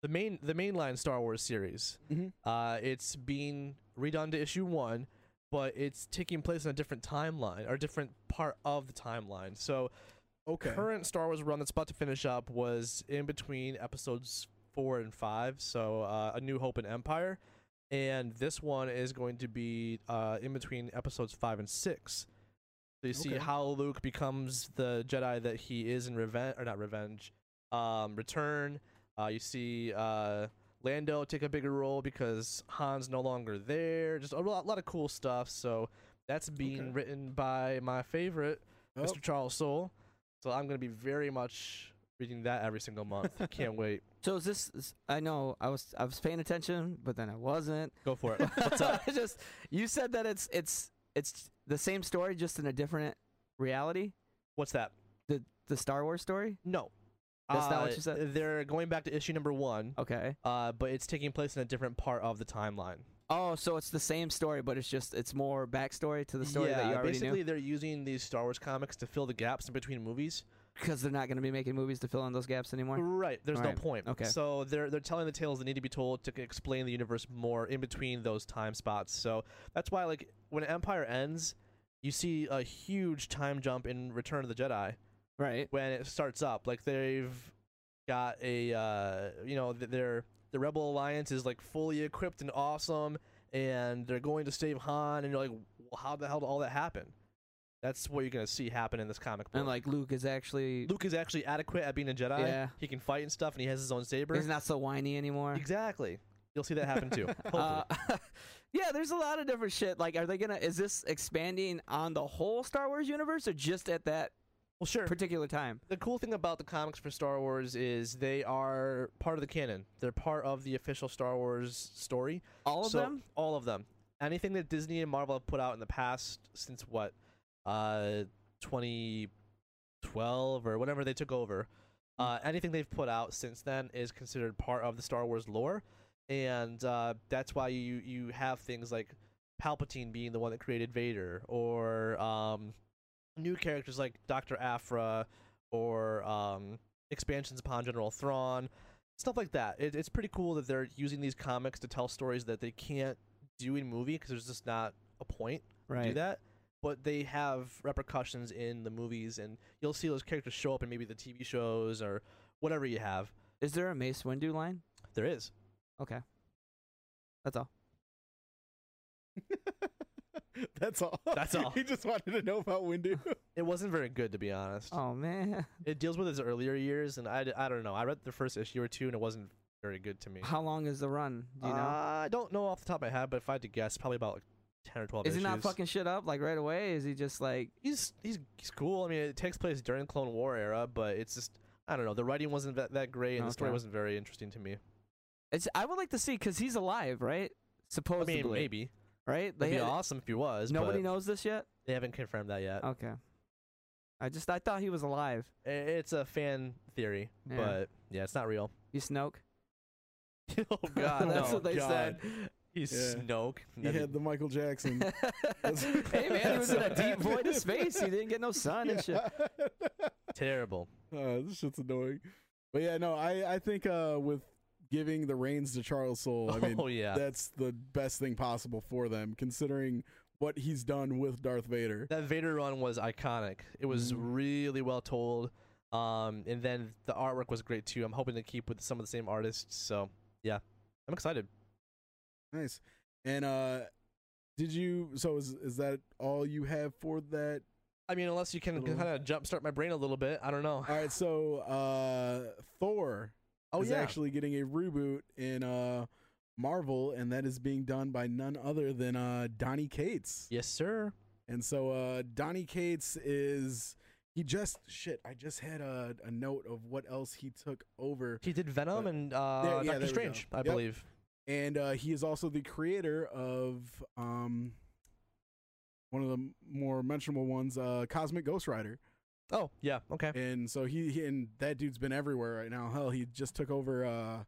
the main the mainline Star Wars series. Mm-hmm. Uh, it's being redone to issue one, but it's taking place in a different timeline or a different part of the timeline. So Okay. current Star Wars run that's about to finish up was in between episodes four and five, so uh, A New Hope and Empire, and this one is going to be uh, in between episodes five and six. So you see Okay. how Luke becomes the Jedi that he is in Revenge, or not Revenge, um, Return. Uh, you see uh, Lando take a bigger role because Han's no longer there. Just a lot, lot of cool stuff. So that's being Okay. written by my favorite, Oh, Mr. Charles Soule. So I'm going to be very much reading that every single month. *laughs* Can't wait. So is this? is- I know I was I was paying attention, but then I wasn't. Go for it. *laughs* What's up? *laughs* just you said that it's it's it's the same story, just in a different reality. What's that? The the Star Wars story. No. That's not what Uh, you said? They're going back to issue number one, Okay. uh, but it's taking place in a different part of the timeline. Oh, so it's the same story, but it's just it's more backstory to the story yeah, that you already basically knew. they're using these Star Wars comics to fill the gaps in between movies. Because they're not going to be making movies to fill in those gaps anymore. Right. There's no point. okay. So they're they're telling the tales that need to be told to explain the universe more in between those time spots. So that's why like when Empire ends, you see a huge time jump in Return of the Jedi Right. when it starts up. Like they've got a uh, you know th- their the Rebel Alliance is like fully equipped and awesome, and they're going to save Han, and you're like, well, how the hell did all that happen? That's what you're gonna see happen in this comic book. And like Luke is actually Luke is actually adequate at being a Jedi. Yeah. He can fight and stuff, and he has his own saber. he's not so whiny anymore. Exactly. You'll see that happen too. *laughs* Uh, *laughs* yeah, there's a lot of different shit. Like, are they gonna? Is this expanding on the whole Star Wars universe or just at that well, sure. particular time? The cool thing about the comics for Star Wars is they are part of the canon. They're part of the official Star Wars story. All of So- them? All of them. Anything that Disney and Marvel have put out in the past since what, uh, 2012 or whenever they took over, uh, anything they've put out since then is considered part of the Star Wars lore, and uh, that's why you you have things like Palpatine being the one that created Vader, or um, new characters like Doctor Aphra, or um, expansions upon General Thrawn, stuff like that. It, it's pretty cool that they're using these comics to tell stories that they can't do in movie because there's just not a point to do that. But they have repercussions in the movies, and you'll see those characters show up in maybe the TV shows or whatever you have. Is there a Mace Windu line? There is. Okay. That's all. *laughs* *laughs* That's all. That's all. *laughs* he just wanted to know about Windu. *laughs* It wasn't very good, to be honest. Oh man. It deals with his earlier years, and I, I don't know. I read the first issue or two, and it wasn't very good to me. How long is the run? Do you know? Uh, I don't know off the top of my head, but if I had to guess, probably about like ten or twelve. is he not issues. fucking shit up like right away? Is he just like He's he's he's cool. I mean, it takes place during Clone War era, but it's just I don't know. The writing wasn't that, that great, and the story wasn't very interesting to me. it's I would like to see cuz he's alive, right? I Supposedly. mean, maybe Right? it'd be awesome if he was. Nobody but knows this yet? They haven't confirmed that yet. Okay. I just I thought he was alive. I- It's a fan theory, Yeah. but yeah, it's not real. You Snoke? *laughs* oh God, *laughs* That's no. what they God. said. He's Yeah. Snoke. he That'd had the Michael Jackson. That's- *laughs* hey man, he was in a deep void of space. He didn't get no sun and shit. terrible. Uh, this shit's annoying. But yeah, no, I I think uh, with giving the reins to Charles Soule, I mean, *laughs* oh yeah, that's the best thing possible for them, considering what he's done with Darth Vader. that Vader run was iconic. It was Mhm. really well told. Um, and then the artwork was great too. I'm hoping to keep with some of the same artists. So yeah, I'm excited. Nice. And uh, did you? So is is that all you have for that? I mean, unless you can Little- kind of jumpstart my brain a little bit. I don't know. All right. So uh, Thor Oh is yeah, actually getting a reboot in uh Marvel, and that is being done by none other than uh Donny Cates. yes sir. And so uh Donny Cates is he just shit, I just had a, a note of what else he took over. He did Venom But- and uh, There- yeah, Doctor. Strange, I Yep. believe. And uh he is also the creator of um one of the more mentionable ones, uh Cosmic Ghost Rider. Oh yeah, okay. And so he, he and that dude's been everywhere right now. Hell, he just took over uh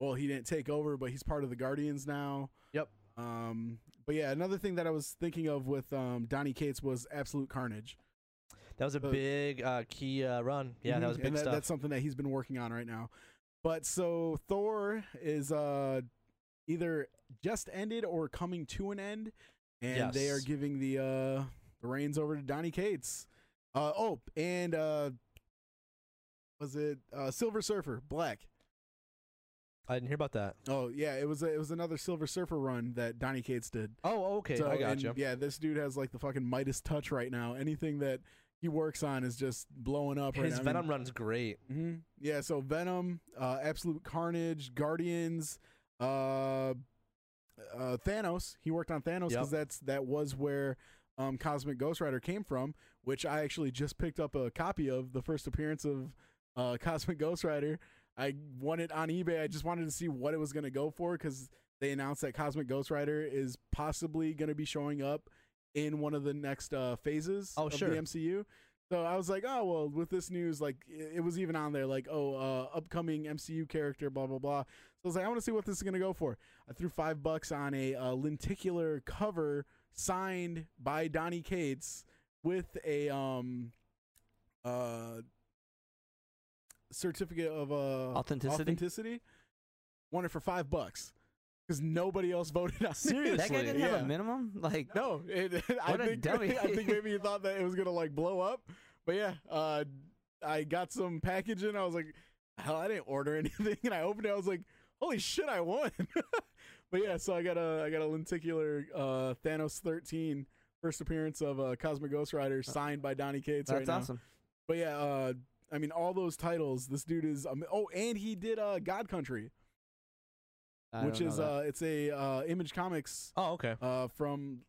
well, he didn't take over, but he's part of the Guardians now. Yep. Um but yeah, another thing that I was thinking of with um Donny Cates was Absolute Carnage. That was a Uh, big uh, key uh, run. Yeah, that Mhm, was big that, stuff. That's something that he's been working on right now. But so Thor is uh either just ended or coming to an end, and they are giving the uh the reins over to Donny Cates. Uh oh, and uh was it uh Silver Surfer Black? I didn't hear about that. Oh yeah, it was a, it was another Silver Surfer run that Donny Cates did. Oh, okay, So, I got and, you. Yeah, this dude has like the fucking Midas touch right now. Anything that he works on is just blowing up right His now. I mean, Venom run's great. hmm Yeah, so Venom, uh, Absolute Carnage, Guardians, uh, uh, Thanos. He worked on Thanos because Yep. that's that was where um, Cosmic Ghost Rider came from, which I actually just picked up a copy of the first appearance of uh, *laughs* Cosmic Ghost Rider. I won it on eBay. I just wanted to see what it was going to go for because they announced that Cosmic Ghost Rider is possibly going to be showing up in one of the next uh, phases Oh, of sure. the MCU. So I was like, oh well, with this news, like it, was even on there, like oh, uh, upcoming MCU character, blah blah blah. So I was like, I want to see what this is gonna go for. I threw five bucks on a uh, lenticular cover signed by Donny Cates with a um uh certificate of uh Authenticity? authenticity. Won it for five bucks because nobody else *laughs* voted on. Seriously? That guy didn't have a minimum. Like, No, it, *laughs* I think. *laughs* I think maybe he thought that it was gonna like blow up. But yeah, uh, I got some packaging. I was like, hell, I didn't order anything, and I opened it. I was like, holy shit, I won. But yeah, so I got a I got a lenticular uh, Thanos 13 first appearance of uh, Cosmic Ghost Rider signed by Donny Cates right that's now. awesome. But yeah, uh, I mean all those titles. This dude is um, oh, and he did uh, God Country, I which is uh, it's a uh, Image Comics Oh, okay. uh, from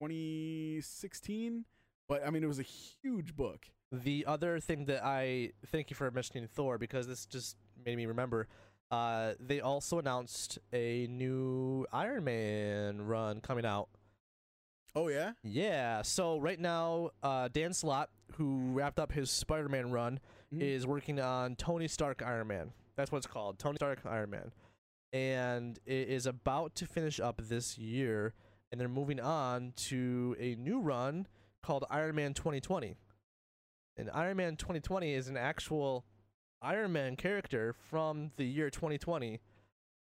2016. But I mean, it was a huge book. The other thing that I thank you for mentioning Thor because this just made me remember. Uh, they also announced a new Iron Man run coming out. Oh yeah, Yeah, so right now, uh, Dan Slott, who wrapped up his Spider-Man run, Mhm. is working on Tony Stark Iron Man. That's what it's called, Tony Stark Iron Man, and it is about to finish up this year, and they're moving on to a new run called Iron Man 2020. And Iron Man 2020 is an actual Iron Man character from the year 2020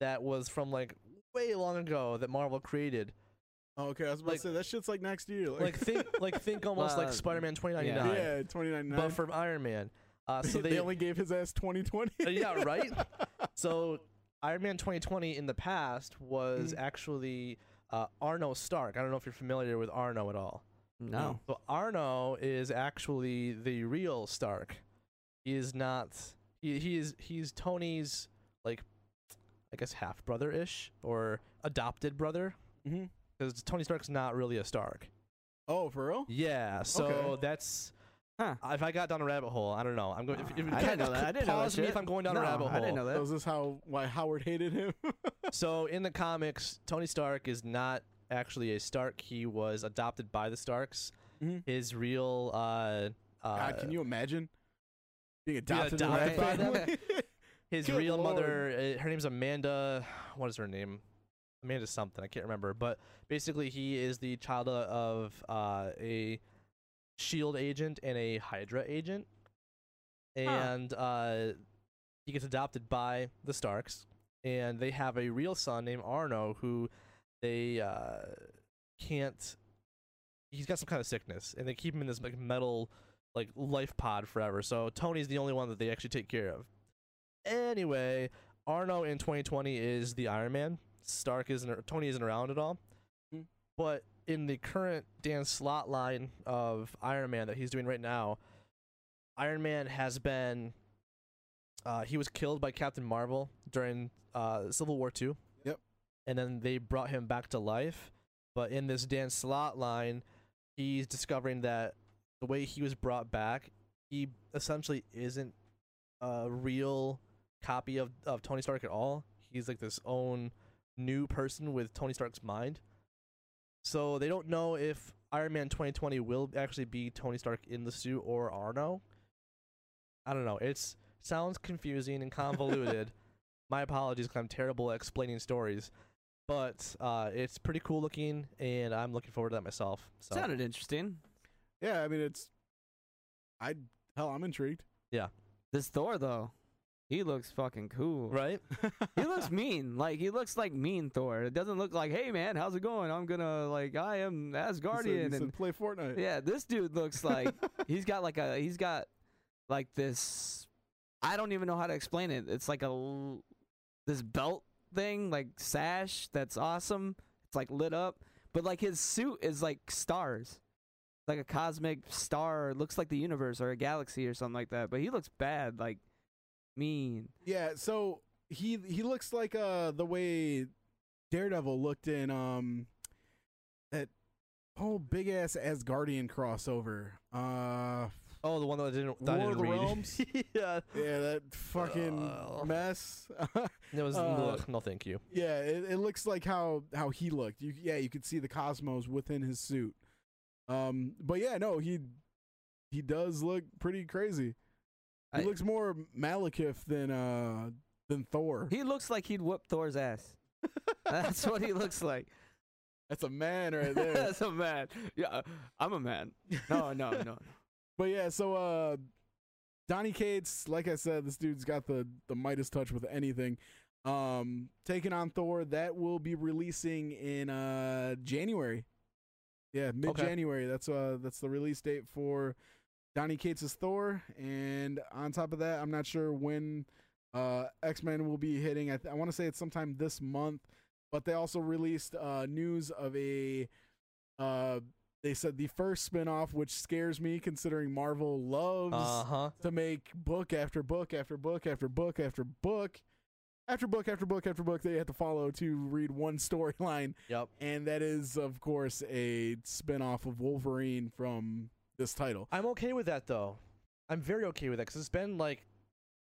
that was from like way long ago that Marvel created. Oh, okay. I was about Like- to say that shit's like next year. Like think *laughs* like think almost Well, like Spider-Man 2099. yeah, 2099, 2099. but from Iron Man. Uh, so *laughs* they, they, only gave his ass 2020. Uh, yeah, right? *laughs* so Iron Man 2020 in the past was Mhm. actually uh, Arno Stark. I don't know if you're familiar with Arno at all. no. So Arno is actually the real Stark. He is not. He he is he's Tony's like, I guess half brother ish or adopted brother because Tony Stark's not really a Stark. Oh, for real? Yeah, so Okay. that's. Huh. If I got down a rabbit hole, I don't know. I'm going. If, if, I didn't know that. I didn't know that pause me if I'm going down no, a rabbit hole. I didn't know that. Was this how why Howard hated him? *laughs* So in the comics, Tony Stark is not actually a Stark. He was adopted by the Starks. Mhm. His real uh, uh God, can you imagine being adopted, adopted into by them? *laughs* his Good real Lord. mother? Uh, her name's Amanda. What is her name? Amanda something. I can't remember. But basically, he is the child of uh, a Shield agent and a Hydra agent, and uh, he gets adopted by the Starks, and they have a real son named Arno who they uh, can't. He's got some kind of sickness, and they keep him in this like metal like life pod forever. So Tony's the only one that they actually take care of. Anyway, Arno in 2020 is the Iron Man. Stark isn't Tony isn't around at all. Hmm. But in the current Dan Slott line of Iron Man that he's doing right now, Iron Man has been uh, he was killed by Captain Marvel during uh, Civil War Two. Yep. And then they brought him back to life. But in this Dan Slott line, he's discovering that the way he was brought back, he essentially isn't a real copy of, of Tony Stark at all. He's like this own new person with Tony Stark's mind. So they don't know if Iron Man 2020 will actually be Tony Stark in the suit or Arno. I don't know. It's sounds confusing and convoluted. *laughs* My apologies, 'cause I'm terrible at explaining stories. But uh, it's pretty cool looking, and I'm looking forward to that myself. So Sounded interesting. Yeah, I mean it's. I hell, I'm intrigued. Yeah. This Thor though, he looks fucking cool. right? *laughs* He looks mean. Like he looks like mean Thor. It doesn't look like, hey man, how's it going? I'm gonna like I am He said- Asgardian he said, and play Fortnite. yeah, this dude looks like *laughs* he's got like a he's got like this. I don't even know how to explain it. It's like a this belt thing, like sash that's awesome. It's like lit up, but like his suit is like stars, like a cosmic star. Looks like the universe or a galaxy or something like that. But he looks bad, like mean. Yeah, so he he looks like uh the way Daredevil looked in um that whole big ass Asgardian crossover. Uh Oh, the one that I didn't. That I didn't the read. Realms? *laughs* yeah. Yeah, that fucking Uh. mess. *laughs* It was Uh, ugh, no, thank you. yeah, it, it looks like how how he looked. You yeah, you could see the cosmos within his suit. Um, but yeah, no, he he does look pretty crazy. He I- looks more Malekith than uh than Thor. He looks like he'd whoop Thor's ass. That's what he looks like. That's a man right *laughs* there. That's a man. Yeah, I'm a man. No, no, no. *laughs* But yeah, so uh Donny Cates, like I said, this dude's got the the Midas touch with anything. Um taking on Thor, that will be releasing in uh January. Yeah, mid January. That's uh that's the release date for Donny Cates' Thor. And on top of that, I'm not sure when uh X Men will be hitting. I, th- I want to say it's sometime this month. But they also released uh news of a uh they said the first spin-off which scares me considering Marvel loves Uh huh. to make book after book after book after book after book after book after book after book they have to follow to read one *laughs* storyline Yep. and that is of course a spin-off of Wolverine from this title. I'm okay with that though. I'm very okay with that because it's been like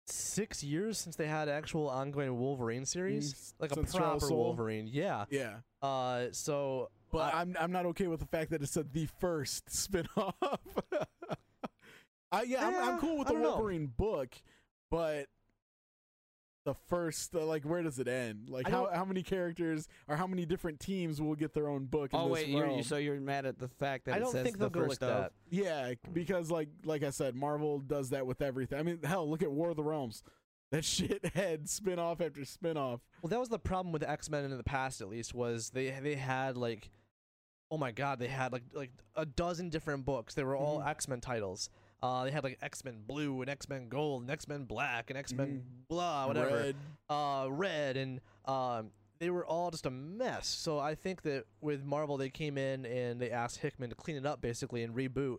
six years since they had actual ongoing Wolverine series, Mm, like a since proper Wolverine. Yeah. Yeah. Uh. So. But I- I, am I'm not okay with the fact that it's said the first *laughs* spin-off. *laughs* I, yeah, I'm, I'm cool with the don't know. Wolverine book, but the first, uh, like, where does it end? Like, how how many characters or how many different teams will get their own book? In Oh this wait, you're, you so you're mad at the fact that I it don't says think the they'll go like first of. that. Yeah, because like like I said, Marvel does that with everything. I mean, hell, look at War of the Realms. That *laughs* shit had spin off after spin off. Well, that was the problem with X Men in the past, at least, was they they had like, oh my god, they had like like a dozen different books. They were all Mhm. X Men titles. Uh, they had like X Men Blue and X Men Gold and X Men Black and X Men blah whatever. Red. uh, red, and um, they were all just a mess. So I think that with Marvel, they came in and they asked Hickman to clean it up basically and reboot.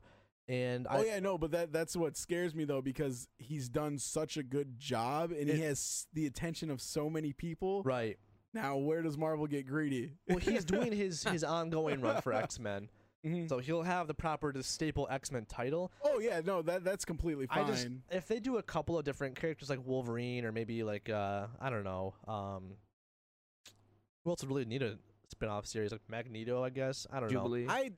And Oh yeah, I, yeah, no, but that that's what scares me though because he's done such a good job and It- he has the attention of so many people. right. Now, where does Marvel get greedy? Well, he's doing *laughs* his his ongoing run for X Men, Mhm. so he'll have the proper the staple X Men title. Oh yeah, no, that that's completely I fine. just if they do a couple of different characters like Wolverine or maybe like uh I don't know um who else would really need a spin-off series like Magneto I guess I don't know Jubilee. I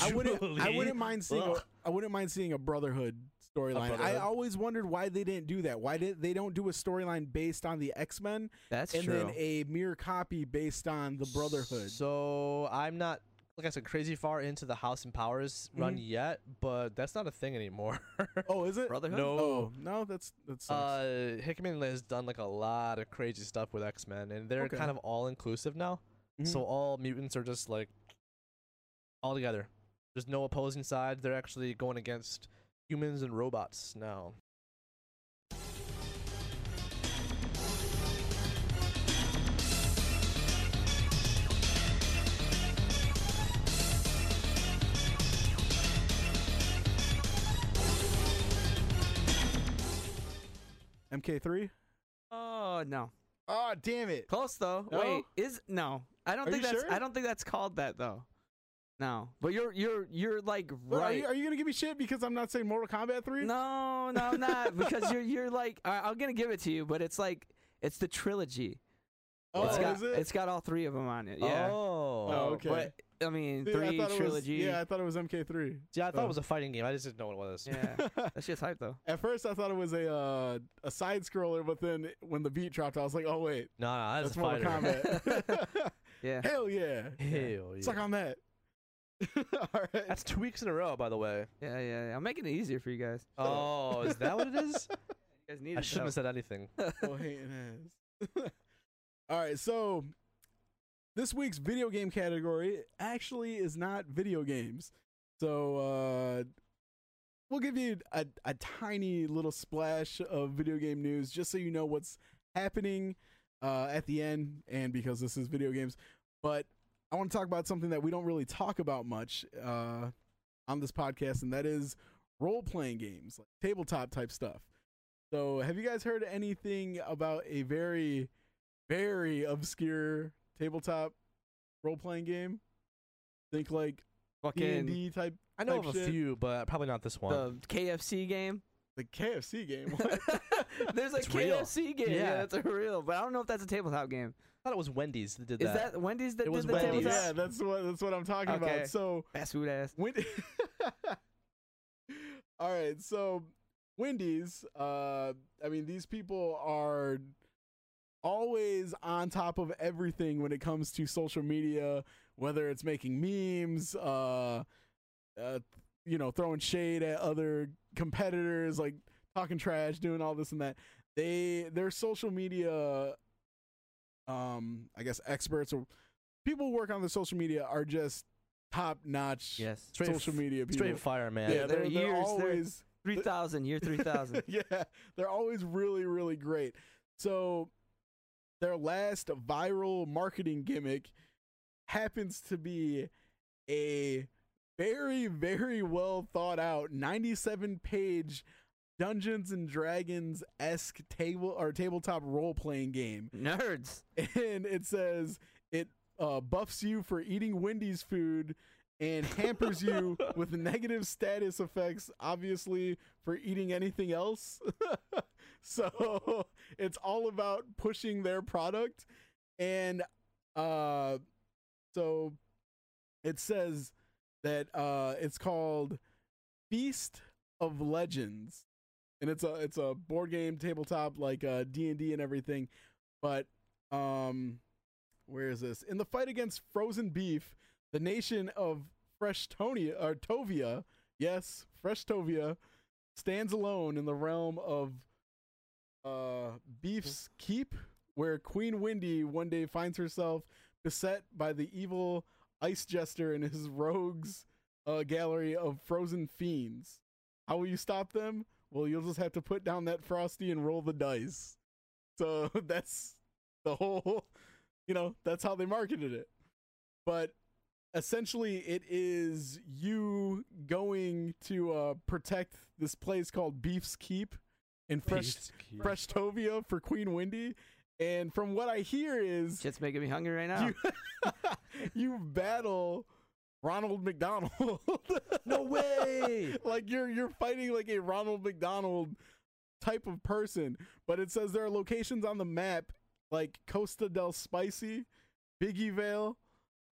I wouldn't I wouldn't mind seeing a, Ugh. I wouldn't mind seeing a Brotherhood storyline. I always wondered why they didn't do that. Why did they don't do a storyline based on the X Men That's and true. then a mere copy based on the Brotherhood? So I'm not like I said crazy far into the House and Powers run Mhm. yet, but that's not a thing anymore. *laughs* oh, is it? Brotherhood. no. Oh no, that's that's. Uh, Hickman has done like a lot of crazy stuff with X Men, and they're Okay. kind of all inclusive now. Mhm. So all mutants are just like all together. There's no opposing sides. They're actually going against humans and robots now. MK3. oh no, Oh damn it! close though. No? Wait, is no? I don't Are think you that's. sure? I don't think that's called that though. No, but you're you're you're like But Are right. you, are you gonna give me shit because I'm not saying Mortal Kombat 3? No, no, I'm not *laughs* because you're you're like I, I'm gonna give it to you, but it's like it's the trilogy. Oh, it's got is it? it's got all three of them on it. Yeah. Oh. Oh, okay. But I mean, See, I three thought it was- trilogy. yeah, I thought it was MK3. Yeah, I thought Oh. it was a fighting game. I just didn't know what it was. Yeah. *laughs* That shit's hype though. At first, I thought it was a uh, a side scroller, but then when the beat dropped, I was like, oh wait, No, no, that's, that's a Mortal fighter. Kombat. *laughs* *laughs* Yeah. Hell yeah! Hell yeah. Suck on that. All right. That's two weeks in a row, by the way. Yeah, yeah, yeah. I'm making it easier for you guys. Oh, is that what it is? You guys need I shouldn't have said anything. oh, hating ass. All right, so this week's video game category actually is not video games. So uh, we'll give you a, a tiny little splash of video game news just so you know what's happening uh, at the end, and because this is video games. But I want to talk about something that we don't really talk about much uh, on this podcast, and that is role playing games, like tabletop type stuff. So, have you guys heard anything about a very, very obscure tabletop role playing game? Think like D and Fucking D type. I I know type of a shit. few, but probably not this one. The KFC game. The KFC game. *laughs* What? There's a It's real. KFC game. Yeah. Yeah, that's real. But I don't know if that's a tabletop game. I thought it was Wendy's that did Is that. that Wendy's that It was the Wendy's. tabletop? yeah, that's what that's what I'm talking Okay. about. So Fast food ass. Wendy. *laughs* All right, so Wendy's. Uh, I mean, these people are always on top of everything when it comes to social media, whether it's making memes, uh, uh, you know, throwing shade at other competitors, like talking trash, doing all this and that. They their social media, um, I guess experts or people who work on the social media are just top notch Yes. Straight social f- media people. Straight fire, man. yeah, They're they're, they're years, they're- always 3000, year 3000. *laughs* yeah, they're always really, really great. So their last viral marketing gimmick happens to be a very, very well thought out 97 page Dungeons and Dragons esque table or tabletop role playing game. Nerds. *laughs* And it says it uh, buffs you for eating Wendy's food and hampers you *laughs* with negative status effects, obviously, for eating anything else. *laughs* *laughs* so it's all about pushing their product. And uh, so it says that uh, it's called Feast of Legends. And it's a it's a board game tabletop like uh D and everything, but um, where is this? In the fight against frozen beef, the nation of Freshtonia or Tovia, yes, fresh tovia stands alone in the realm of uh Beef's Keep, where Queen Wendy one day finds herself beset by the evil ice jester and his rogues uh, gallery of frozen fiends. How will you stop them? Well, you'll just have to put down that frosty and roll the dice. So *laughs* that's the whole, *laughs* you know, that's how they marketed it. But essentially, it is you going to uh, protect this place called Beef's Keep in Fresh Freshtovia for Queen Wendy. And from what I hear is Shit's making me hungry right now. you, *laughs* you battle Ronald McDonald. *laughs* No way! like you're you're fighting like a Ronald McDonald type of person, but it says there are locations on the map like Costa del Spicy, Biggie Vale,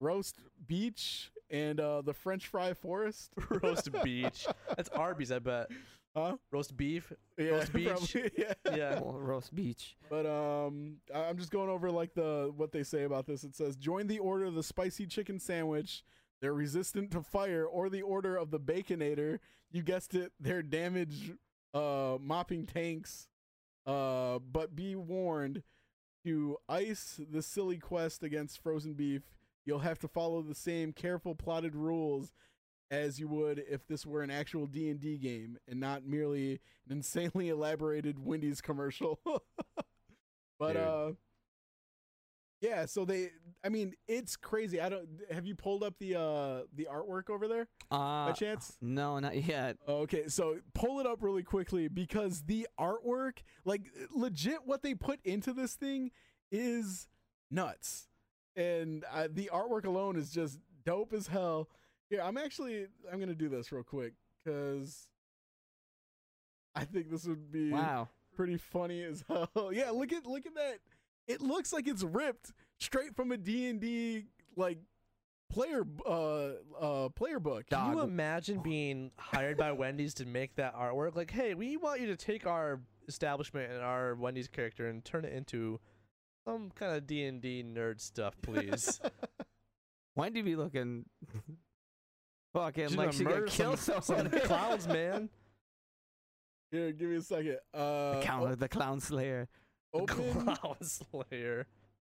Roast Beach, and uh, the French Fry Forest. Roast *laughs* beach. That's Arby's, I bet. Huh? Roast beef. Yeah, Roast *laughs* Beach? probably, yeah. Yeah. Well, roast beach. But um, I- I'm just going over like the what they say about this. It says join the order of the spicy chicken sandwich. They're resistant to fire, or the order of the baconator. You guessed it. They're damage uh mopping tanks. Uh, but be warned to ice the silly quest against frozen beef. You'll have to follow the same careful plotted rules as you would if this were an actual D&D game and not merely an insanely elaborated Wendy's commercial. *laughs* but Dude. uh yeah, so they I mean, it's crazy. I don't have you pulled up the uh the artwork over there by Uh, chance? no, not yet. Okay, so pull it up really quickly because the artwork, like legit, what they put into this thing is nuts, and uh, the artwork alone is just dope as hell. Here, I'm actually I'm gonna do this real quick because I think this would be Wow. pretty funny as *laughs* hell. yeah, look at look at that. It looks like it's ripped straight from a D and D like player uh uh player book. Can you imagine *laughs* being hired by Wendy's to make that artwork? Like, hey, we want you to take our establishment and our Wendy's character and turn it into some kind of D and D nerd stuff, please. *laughs* Wendy be looking fucking She's like she gonna kill some, someone. some *laughs* clowns, *laughs* man. Here, give me a second. Uh, the, clown, the clown slayer. open. *laughs* Clown Slayer.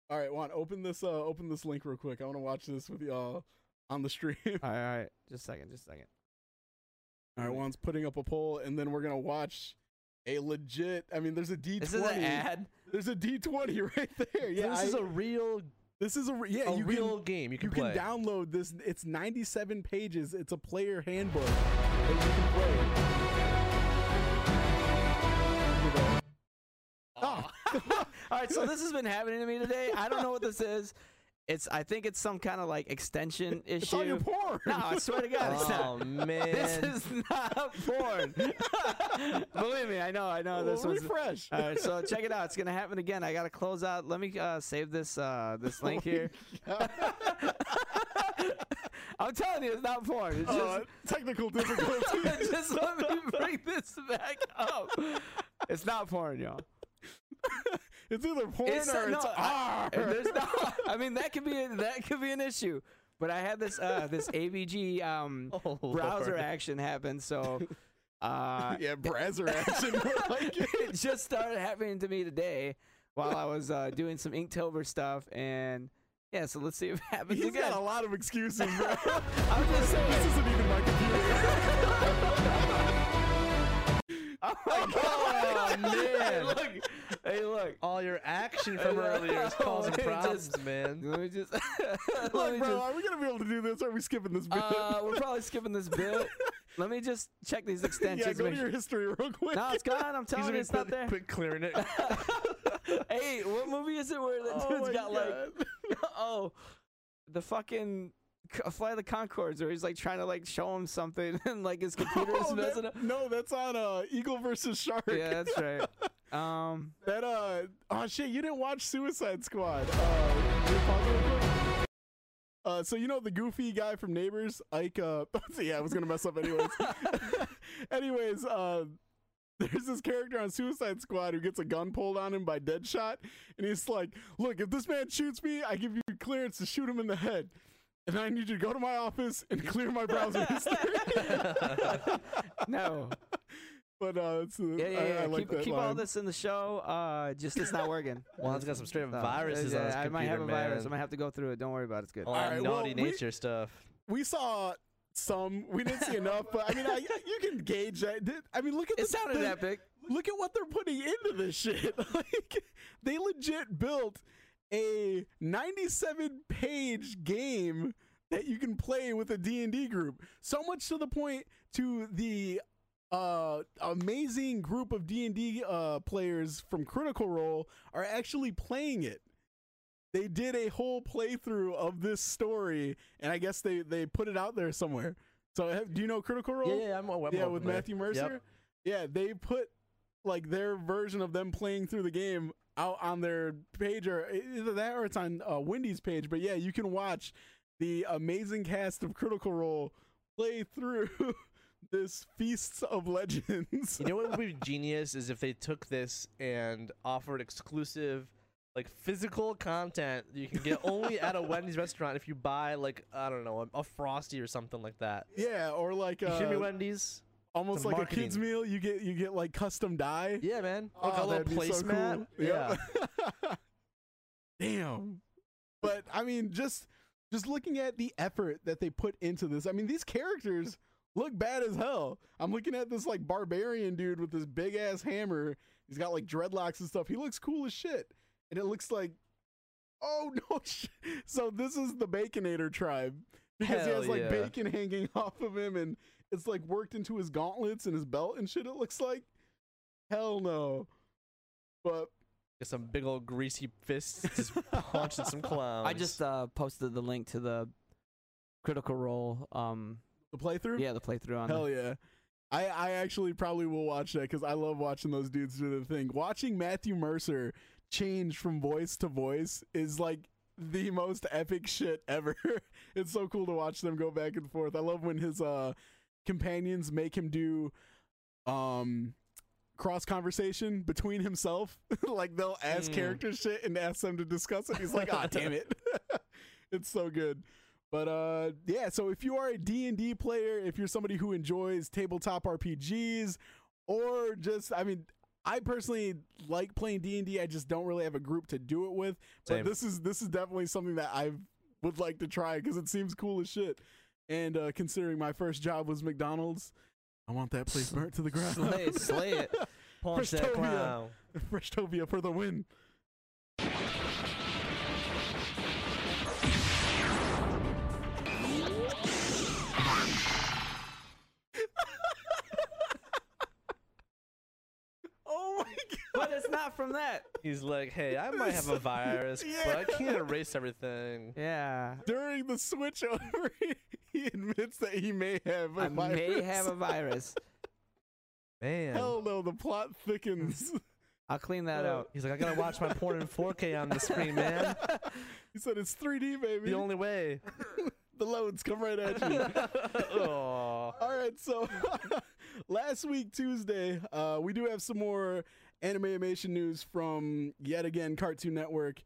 All right, Juan, open this. Uh, open this link real quick. I want to watch this with y'all on the stream. All right, all right. Just a second, just a second. All right, Juan's putting up a poll, and then we're gonna watch a legit. I mean, there's a D twenty. This is an ad. There's a D twenty right there. Yeah, this is a real, this is a re- yeah. a you real can game. You you can can download this. It's 97 pages. It's a player handbook that you can play. Oh. All right, so this has been happening to me today. I don't know what this is. It's I think it's some kind of like extension issue. *laughs* It's all your porn. No, I swear to God, it's *laughs* not. Oh man. This is not porn. *laughs* Believe me, I know, I know. This Well, was. refresh. All right, so check it out. It's gonna happen again. I gotta close out. Let me uh, save this uh, this link here. I'm telling you, it's not porn. It's just, Uh, technical difficulties. just let me bring this back up. It's not porn, y'all. It's either porn It's or no, it's I- R. There's no. *laughs* I mean, that could be a, that could be an issue. But I had this uh, this AVG um, *laughs* Oh, browser Lord. action happen, so *laughs* uh, yeah, browser action. like it. it just started happening to me today while I was uh, doing some Inktober stuff, and yeah. So let's see if it happens He's again. got a lot of excuses, bro. I'm just saying. this isn't even my computer. *laughs* Oh *laughs* my Oh, man. hey, look! Hey, look! All your action from earlier is *laughs* causing problems, just- man. Let me just. let Look, me bro, just are we gonna be able to do this? Or are we skipping this bit? uh, we're probably skipping this bit. Let me just check these extensions. yeah, go to your history real quick. No, it's gone. I'm telling you, it's not there. quit clearing it. hey, what movie is it where the oh dude's my got God. like, oh, the fucking Fly the Conchords, where he's like trying to like show him something, *laughs* and like his computer's *laughs* Oh, that- messing up. No, that's on uh, Eagle versus Shark. Yeah, that's *laughs* right. Um, That uh oh shit, you didn't watch Suicide Squad. Uh, can you pause it real quick? uh so you know the goofy guy from Neighbors, Ike uh yeah, I was gonna mess up anyways. anyways, uh there's this character on Suicide Squad who gets a gun pulled on him by Deadshot, and he's like, Look, if this man shoots me, I give you clearance to shoot him in the head. And I need you to go to my office and clear my browser *laughs* history. *laughs* no. but uh, it's, uh Yeah, yeah, I, yeah. I like keep that keep all this in the show. Uh, just it's not working. *laughs* Juan's got some straight up So, viruses yeah, on his I computer, might have a virus. I might have to go through it. Don't worry about it. It's good. All that Alright, well, naughty we- nature stuff. we saw some. We didn't see enough, but I mean, I, you can gauge that. I mean, look at It the, sounded the- epic. Look at what they're putting into this shit. like, they legit built a 97 page game that you can play with a D&D group. So much to the point to the uh amazing group of D&D uh players from Critical Role are actually playing it. They did a whole playthrough of this story and I guess they they put it out there somewhere. So have, do you know Critical Role? Yeah, yeah, I'm, I'm yeah, with. Matthew Mercer. Yep. Yeah, they put like their version of them playing through the game out on their page, or either that or it's on uh, Wendy's page. But yeah, you can watch the amazing cast of Critical Role play through *laughs* this Feasts of Legends. You know what would be *laughs* genius is if they took this and offered exclusive, like physical content you can get only at a Wendy's *laughs* restaurant if you buy like I don't know a, a frosty or something like that. yeah, or like You hear me, uh, Wendy's? Almost some like a kids meal. You get you get like custom dye. Yeah, man. Oh, Like a little that'd be so cool. Yeah. Yep. *laughs* Damn. But I mean, just just looking at the effort that they put into this. I mean, these characters *laughs* look bad as hell. I'm looking at this like barbarian dude with this big ass hammer. He's got like dreadlocks and stuff. He looks cool as shit. And it looks like Oh *laughs* no! shit. So this is the Baconator tribe because he has like yeah. bacon hanging off of him, and it's like worked into his gauntlets and his belt and shit. It looks like hell no. But Get some big old greasy fists *laughs* just punching some clowns. I just uh, posted the link to the Critical Role. Um, the playthrough, yeah, the playthrough on. hell the, yeah. I I actually probably will watch that because I love watching those dudes do their thing. Watching Matthew Mercer change from voice to voice is like the most epic shit ever. *laughs* it's so cool to watch them go back and forth. I love when his uh companions make him do um cross conversation between himself. *laughs* like they'll ask Mm. character shit and ask them to discuss it. He's like, "Ah, *laughs* damn it." *laughs* it's so good. But uh yeah, so if you are a D&D player, if you're somebody who enjoys tabletop RPGs or just I mean I personally like playing D&D. I just don't really have a group to do it with. Same. But this is this is definitely something that I would like to try cuz it seems cool as shit. And uh considering my first job was McDonald's, I want that place burnt to the ground. Slay, slay it. *laughs* punch that Freshtovia. clown. Freshtovia for the win. *laughs* oh my god. but it's not from that. He's like, hey, I might have a *laughs* virus, but I can't erase everything. Yeah. During the switchover, *laughs* he admits that he may have a I virus. may have a virus. *laughs* Man. Hell no, the plot thickens. *laughs* I'll clean that out. He's like, I gotta watch my porn in 4K on the screen, man. he said it's 3D, baby. The only way. the loads come right at you. All right, so last week Tuesday, uh, we do have some more anime animation news from yet again Cartoon Network.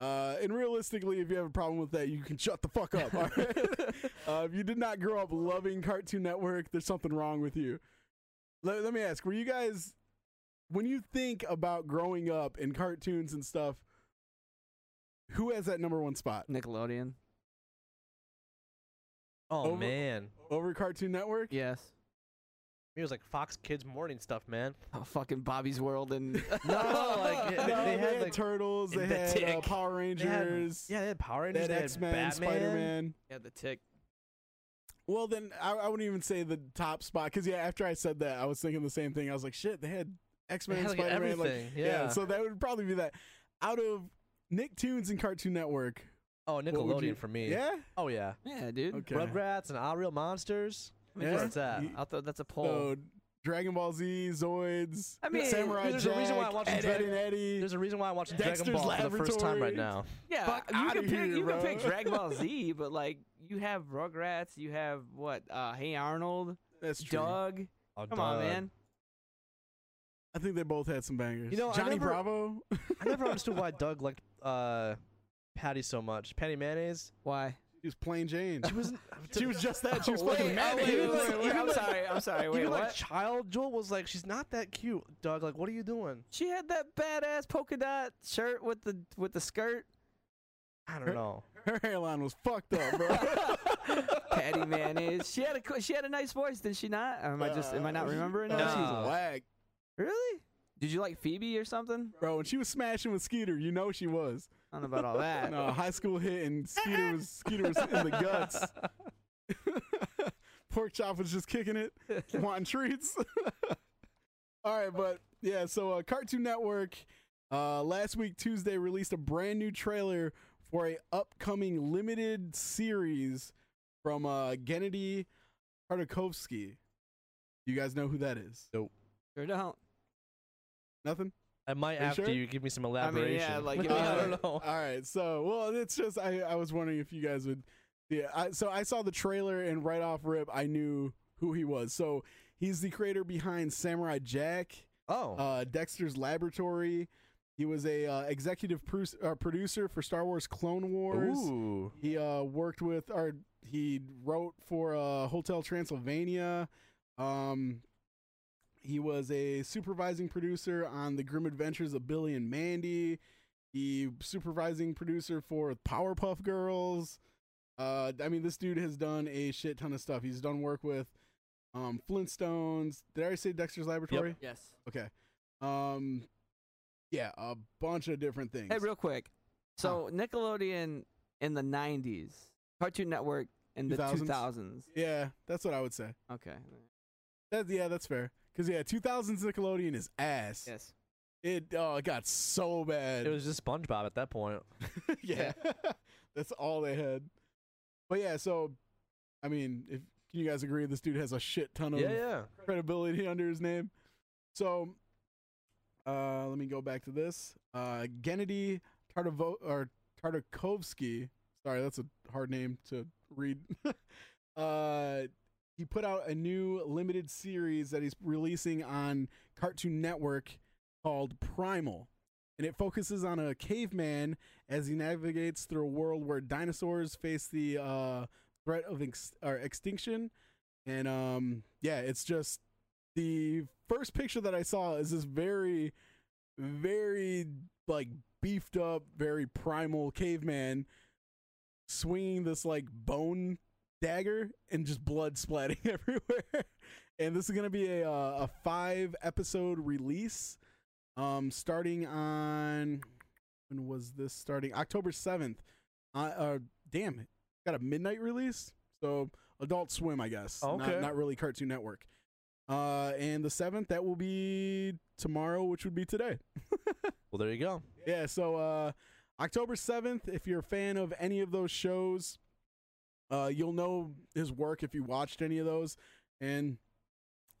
Uh, and realistically, if you have a problem with that, you can shut the fuck up. All right? *laughs* *laughs* uh, if you did not grow up loving Cartoon Network, there's something wrong with you. Let, let me ask: Were you guys, when you think about growing up in cartoons and stuff, who has that number one spot Nickelodeon. Oh, Over- man. over Cartoon Network? Yes. It was like Fox Kids morning stuff, man. Oh, fucking Bobby's World and *laughs* *laughs* No, like, No, they, they had like turtles. They and the had uh, Tick. Power they had- Rangers. yeah, they had Power they Rangers, had X Men, Spider Man. yeah, the tick. Well, then I, I wouldn't even say the top spot because yeah, after I said that, I was thinking the same thing. I was like, shit, they had X Men, had like Spider Man, like everything. yeah. So that would probably be that. Out of Nicktoons and Cartoon Network, oh, what Nickelodeon you- for me. yeah, Oh yeah. Yeah, dude. okay. Rugrats and All Real Monsters. I mean, Yeah. What's that? You- I thought that's a poll. So Dragon Ball Z, Zoids, I mean, Samurai there's Jack, a reason why I watch watching Ed, Ed Dragon- and Eddie. There's a reason why I'm watching Dexter's Dragon Ball for the first time right Laboratory. now. yeah, fuck you outta can pick here, you bro. can pick Dragon Ball Z, *laughs* but like you have Rugrats, you have what? Uh, hey Arnold, That's true. Doug. Oh, Come on, Doug. man. I think they both had some bangers. You know, I Johnny never- Bravo. I never *laughs* understood why Doug liked uh, Patti so much. Patti mayonnaise. Why? She was plain Jane. She was. *laughs* She was just that. She was wait, fucking mad. wait, Even wait, like- wait, wait, even I'm sorry. I'm sorry. Wait, Even what? like child Joel was like, she's not that cute. Doug, like, what are you doing? She had that badass polka dot shirt with the with the skirt. I don't know. Her hairline was fucked up, bro. *laughs* Patti *laughs* mayonnaise. She had a she had a nice voice, did she not? Am I just am I not Uh, remembering? uh, it? She's No. whack. Really? Did you like Phoebe or something? Bro, when she was smashing with Skeeter, you know she was. I don't know about all that. *laughs* No, high school hit and Skeeter was Skeeter was in the guts. *laughs* Pork chop was just kicking it, *laughs* wanting treats. All right, but yeah, so uh, Cartoon Network uh, last week Tuesday released a brand new trailer for a upcoming limited series from uh, Gennady Tartakovsky. You guys know who that is? Nope. Sure don't. Nothing. I might Are you after sure? you give me some elaboration. I mean, elaboration. yeah, like, *laughs* give me I a- don't know. All right, so well, it's just I I was wondering if you guys would, yeah. I, so I saw the trailer and right off rip I knew who he was. So he's the creator behind Samurai Jack, Oh, uh, Dexter's Laboratory. He was a uh, executive pru- uh, producer for Star Wars Clone Wars. ooh, He uh, worked with, or he wrote for uh, Hotel Transylvania. Um, he was a supervising producer on the Grim Adventures of Billy and Mandy. He supervising producer for Powerpuff Girls. Uh, I mean, this dude has done a shit ton of stuff. He's done work with um, Flintstones. Did I already say Dexter's Laboratory? Yes. Okay. Um, yeah, a bunch of different things. Hey, real quick. So Nickelodeon in the '90s, Cartoon Network in the 2000s? 2000s. yeah, that's what I would say. Okay. That, yeah, that's fair. Cause yeah, 2000s Nickelodeon is ass. Yes. It oh, it got so bad. it was just SpongeBob at that point. *laughs* yeah, *laughs* that's all they had. But yeah, so I mean, if can you guys agree this dude has a shit ton of Yeah, yeah. credibility *laughs* under his name? So, uh, let me go back to this. Uh, Gennady Tartavo or Tartakovsky. Sorry, that's a hard name to read. uh, he put out a new limited series that he's releasing on Cartoon Network called Primal. And it focuses on a caveman as he navigates through a world where dinosaurs face the uh, threat of ex- extinction. And um, yeah, it's just the first picture that I saw is this very, very like beefed up, very primal caveman swinging this like bone dagger and just blood *laughs* splatting *laughs* everywhere. and this is gonna be a uh, a five episode release, um, starting on when was this starting October seventh. Uh, uh, damn it, got a midnight release, so Adult Swim, I guess. Okay. Not, not really Cartoon Network. Uh, and the seventh, that will be tomorrow, which would be today. *laughs* Well, there you go. Yeah, so uh October 7th, if you're a fan of any of those shows, uh you'll know his work if you watched any of those and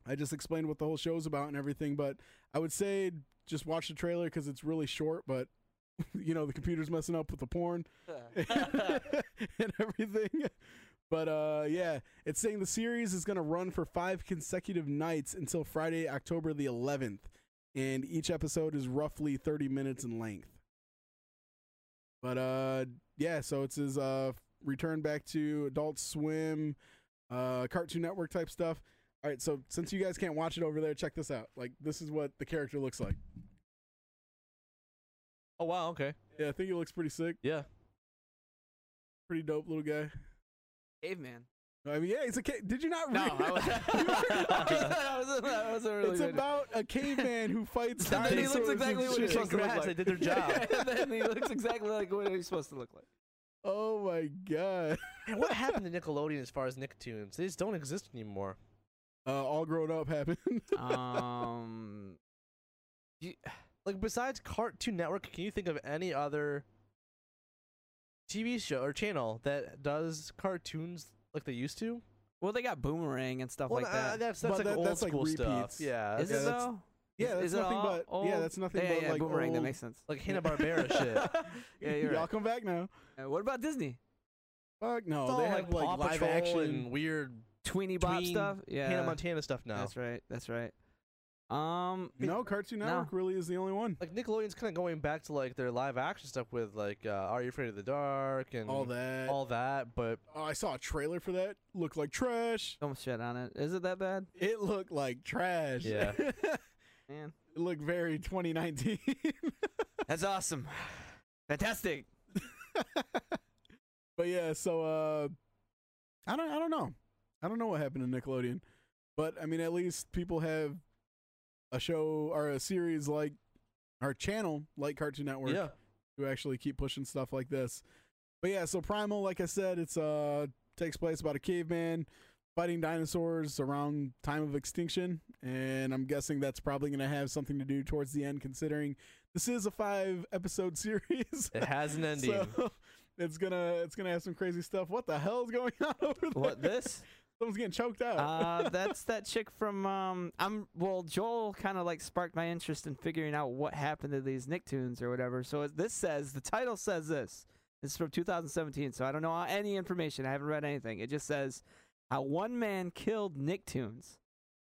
I just explained what the whole show's about and everything, but I would say just watch the trailer cuz it's really short, but *laughs* you know, the computer's messing up with the porn *laughs* and everything. But uh yeah, it's saying the series is going to run for 5 consecutive nights until Friday, October the 11th and each episode is roughly 30 minutes in length. But uh yeah, so it's his uh return back to Adult Swim, uh Cartoon Network type stuff. All right, so since you guys can't watch it over there, check this out. Like this is what the character looks like. Oh wow. Okay. Yeah, I think he looks pretty sick. Yeah. Pretty dope little guy. Caveman. I mean, yeah, he's a ca- Did you not No, read I, was, *laughs* *laughs* I, wasn't, *laughs* I wasn't really. It's reading. about a caveman who fights And then he looks exactly and what he's supposed to look like. they did their job. and then he looks exactly like what he's supposed to look like. Oh my god. And what *laughs* happened to Nickelodeon as far as Nicktoons? They just don't exist anymore. Uh, all grown up happened. *laughs* Um, Like besides Cartoon Network, can you think of any other TV show or channel that does cartoons like they used to? well, they got Boomerang and stuff well, like uh, that. that's that's But like that- old that's like school stuff. repeats. Yeah, Is yeah, it though? Yeah, Is- that's is it nothing all but yeah, that's nothing yeah, but yeah, like Boomerang. That makes sense. like Hanna Barbera *laughs* shit. yeah, you're Y'all right. come back now. Uh, what about Disney? Fuck no, It's all they have like, Paw live Patrol action. and weird Tweenie Bop tween stuff. Yeah, Hannah Montana stuff now. That's right. That's right. Um, no, Cartoon No. Network really is the only one. Like Nickelodeon's kind of going back to like their live action stuff with like uh, Are You Afraid of the Dark and All that. all that, but oh, I saw a trailer for that. Looked like trash. don't shit on it. Is it that bad? It looked like trash. Yeah. *laughs* it looked very 2019. *laughs* that's awesome. Fantastic. *laughs* but yeah, so uh, I don't, I don't know, I don't know what happened to Nickelodeon, but I mean, at least people have a show or a series like our channel, like Cartoon Network. yeah, who actually keep pushing stuff like this. But yeah, so Primal, like I said, it's uh takes place about a caveman fighting dinosaurs around time of extinction, and I'm guessing that's probably going to have something to do towards the end, considering this is a five episode *laughs* series. it has an *laughs* ending. so it's gonna it's gonna have some crazy stuff. What the hell is going *laughs* on over there? What this? Someone's getting choked out. uh, that's that chick from um. I'm well. Joel kind of like sparked my interest in figuring out what happened to these Nicktoons or whatever. So this says the title says this. This is from 2017, so I don't know any information. I haven't read anything. It just says how one man killed Nicktoons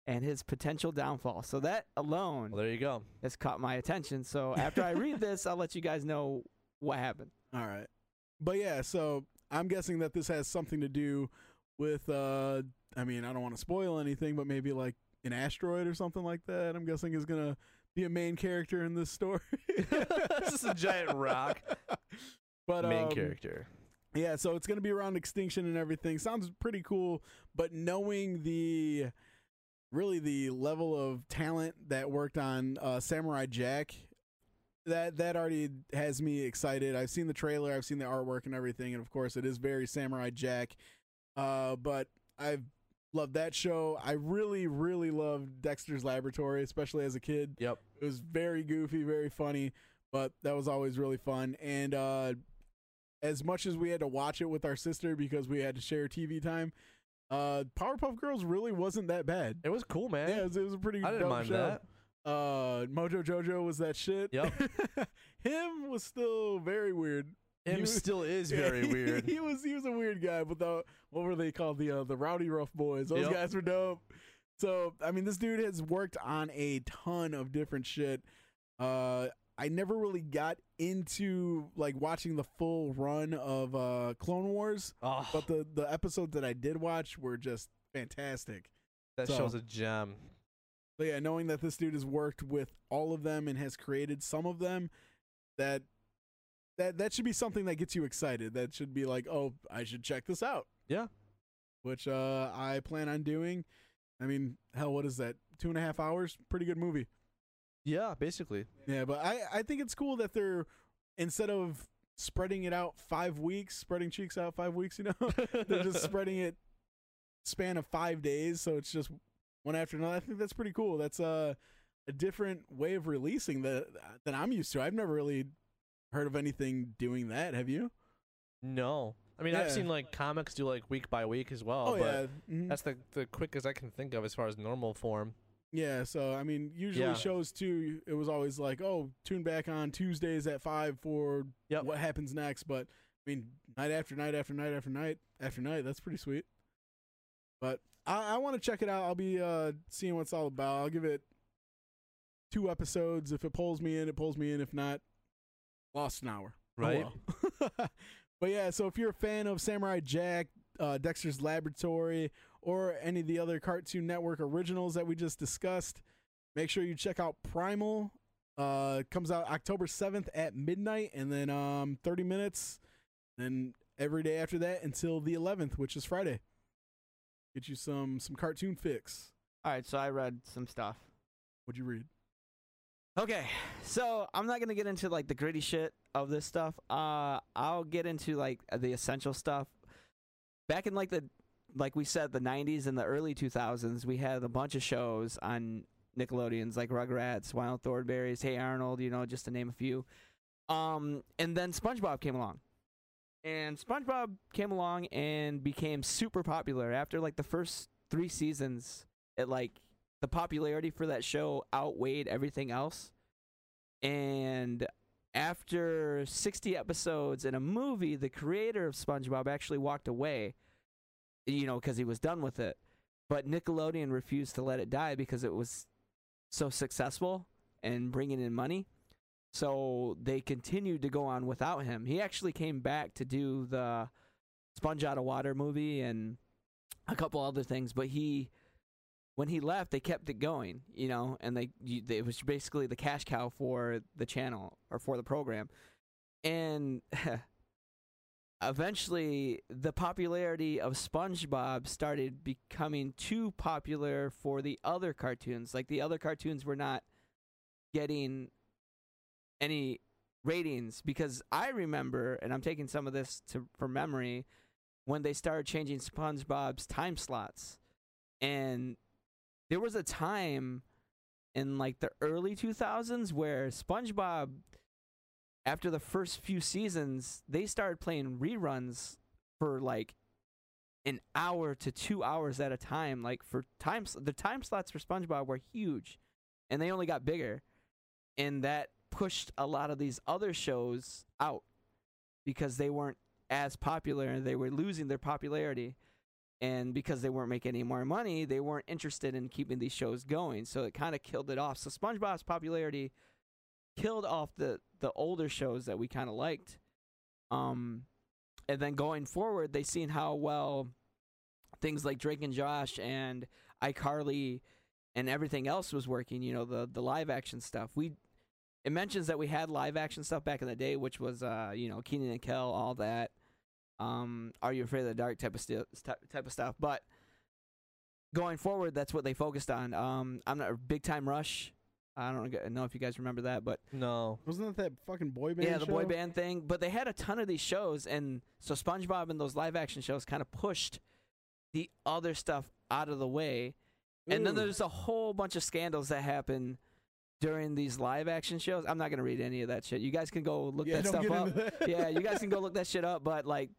and his potential downfall. So that alone well, there you go. has caught my attention. So after I read *laughs* this, I'll let you guys know what happened. All right. But yeah, so I'm guessing that this has something to do with uh I mean, I don't want to spoil anything, but maybe like an asteroid or something like that. I'm guessing is going to be a main character in this story. *laughs* It's just a giant rock. But Main um, character. Yeah, so it's going to be around extinction and everything. Sounds pretty cool, but knowing the really the level of talent that worked on uh, Samurai Jack, that that already has me excited. I've seen the trailer, I've seen the artwork and everything, and of course, it is very Samurai Jack. Uh, but I've loved that show. I really, really loved Dexter's Laboratory, especially as a kid. Yep. It was very goofy, very funny, but that was always really fun. And uh, as much as we had to watch it with our sister because we had to share TV time, uh, Powerpuff Girls really wasn't that bad. It was cool, man. Yeah, it was, it was a pretty I didn't mind show. that. Uh, Mojo Jojo was that shit. Yep. *laughs* Him was still very weird. Him He was- still is *laughs* very weird. he was he was a weird guy, but the what were they called? The uh, the Rowdyruff Boys. Those Yep. guys were dope. So I mean, this dude has worked on a ton of different shit. Uh, I never really got into like watching the full run of uh Clone Wars, Oh, but the the episodes that I did watch were just fantastic. that so- show's a gem. So yeah, knowing that this dude has worked with all of them and has created some of them, that that that should be something that gets you excited. That should be like, oh, I should check this out. Yeah. Which uh I plan on doing. I mean, hell, what is that? Two and a half hours? Pretty good movie. Yeah, basically. Yeah, but I I think it's cool that they're instead of spreading it out five weeks, spreading cheeks out five weeks, you know, *laughs* they're just spreading it span of five days. So it's just one after another. I think that's pretty cool. That's a a different way of releasing that than I'm used to. I've never really heard of anything doing that. Have you? No, I mean I've seen like comics do like week by week as well. Oh, but yeah, mhm. that's the the quickest I can think of as far as normal form. Yeah. So I mean, usually Yeah. shows too. It was always like, oh, tune back on Tuesdays at five for Yep. what happens next. But I mean, night after night after night after night after night. That's pretty sweet. But I, I want to check it out. I'll be uh, seeing what's all about. I'll give it two episodes. If it pulls me in, it pulls me in. If not, lost an hour. Oh, Right. well. *laughs* but yeah, so if you're a fan of Samurai Jack, uh, Dexter's Laboratory, or any of the other Cartoon Network originals that we just discussed, make sure you check out Primal. Uh, it comes out October 7th at midnight, and then um 30 minutes, then every day after that until the 11th, which is Friday. Get you some some cartoon fix. All right, so I read some stuff. What'd you read? Okay, so I'm not gonna get into like the gritty shit of this stuff. Uh, I'll get into like the essential stuff. Back in like the, like we said, the '90s and the early 2000s, we had a bunch of shows on Nickelodeon's like Rugrats, Wild Thornberrys, Hey Arnold, you know, just to name a few. Um, and then SpongeBob came along, and SpongeBob came along and became super popular after like the first three seasons. It like the popularity for that show outweighed everything else. And after 60 episodes in a movie, the creator of SpongeBob actually walked away, you know, because he was done with it. But Nickelodeon refused to let it die because it was so successful and bringing in money. So they continued to go on without him. He actually came back to do the Sponge Out of Water movie and a couple other things, but he when he left, they kept it going, you know, and they, they it was basically the cash cow for the channel or for the program, and *laughs* eventually the popularity of SpongeBob started becoming too popular for the other cartoons. Like the other cartoons were not getting any ratings because I remember, and I'm taking some of this to from memory, when they started changing SpongeBob's time slots, and there was a time in like the early 2000s where SpongeBob after the first few seasons they started playing reruns for like an hour to 2 hours at a time like for times the time slots for SpongeBob were huge and they only got bigger and that pushed a lot of these other shows out because they weren't as popular and they were losing their popularity and because they weren't making any more money, they weren't interested in keeping these shows going. So it kind of killed it off. So SpongeBob's popularity killed off the the older shows that we kind of liked. Um, and then going forward, they seen how well things like Drake and Josh and iCarly and everything else was working. You know, the the live action stuff. We it mentions that we had live action stuff back in the day, which was uh you know Kenan and Kel, all that um, Are You Afraid of the Dark type of type of stuff. But going forward, that's what they focused on. Um, I'm not a big time rush. I don't g- know if you guys remember that, but No. Wasn't that that fucking boy band? yeah, the boy band thing. But they had a ton of these shows, and so SpongeBob and those live action shows kind of pushed the other stuff out of the way. And then there's a whole bunch of scandals that happen during these live action shows. I'm not gonna read any of that shit. You guys can go look yeah, that stuff up. that. yeah, you guys can go *laughs* look that shit up. But like,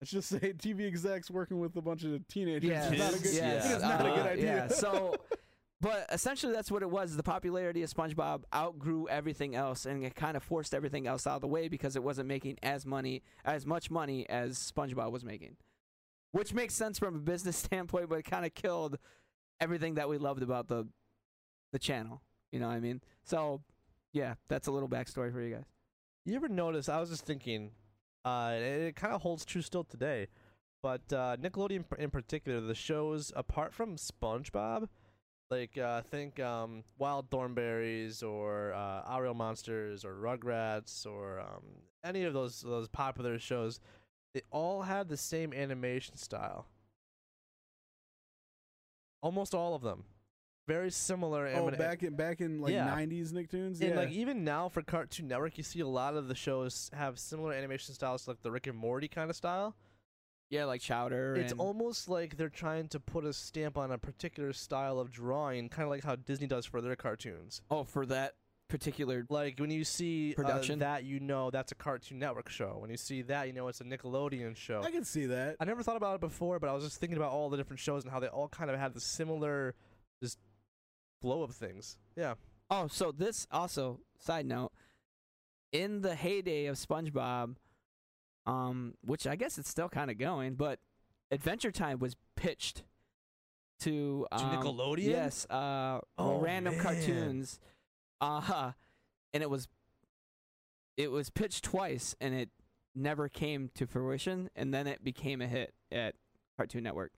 Let's just say TV execs working with a bunch of teenagers. Yeah, is not a good, Yes, it is not a good uh, idea. Yeah, so, *laughs* but essentially that's what it was. The popularity of SpongeBob outgrew everything else, and it kind of forced everything else out of the way because it wasn't making as money, as much money as SpongeBob was making, which makes sense from a business *laughs* standpoint, but it kind of killed everything that we loved about the the channel. You know what I mean? So, yeah, that's a little backstory for you guys. You ever notice? I was just thinking, uh, it, it kind of holds true still today. But uh, Nickelodeon in particular, the shows apart from SpongeBob, like uh, think um, Wild Thornberrys or uh, Real Monsters or Rugrats or um, any of those those popular shows, they all had the same animation style. Almost all of them, very similar. oh, anim- back in back in like Yeah. '90s Nicktoons. and like even now for Cartoon Network, you see a lot of the shows have similar animation styles like the Rick and Morty kind of style. Yeah, like Chowder. It's and, almost like they're trying to put a stamp on a particular style of drawing, kind of like how Disney does for their cartoons. oh for that particular. Like when you see uh, Production? that, you know that's a Cartoon Network show. When you see that, you know it's a Nickelodeon show. I can see that. I never thought about it before, but I was just thinking about all the different shows and how they all kind of had the similar, just flow of things. Yeah. Oh, so this also side note, in the heyday of SpongeBob, um, which I guess it's still kind of going, but Adventure Time was pitched to, To um, Nickelodeon? Yes, uh, Oh, random man. cartoons, uh huh, and it was it was pitched twice, and it never came to fruition, and then it became a hit at Cartoon Network.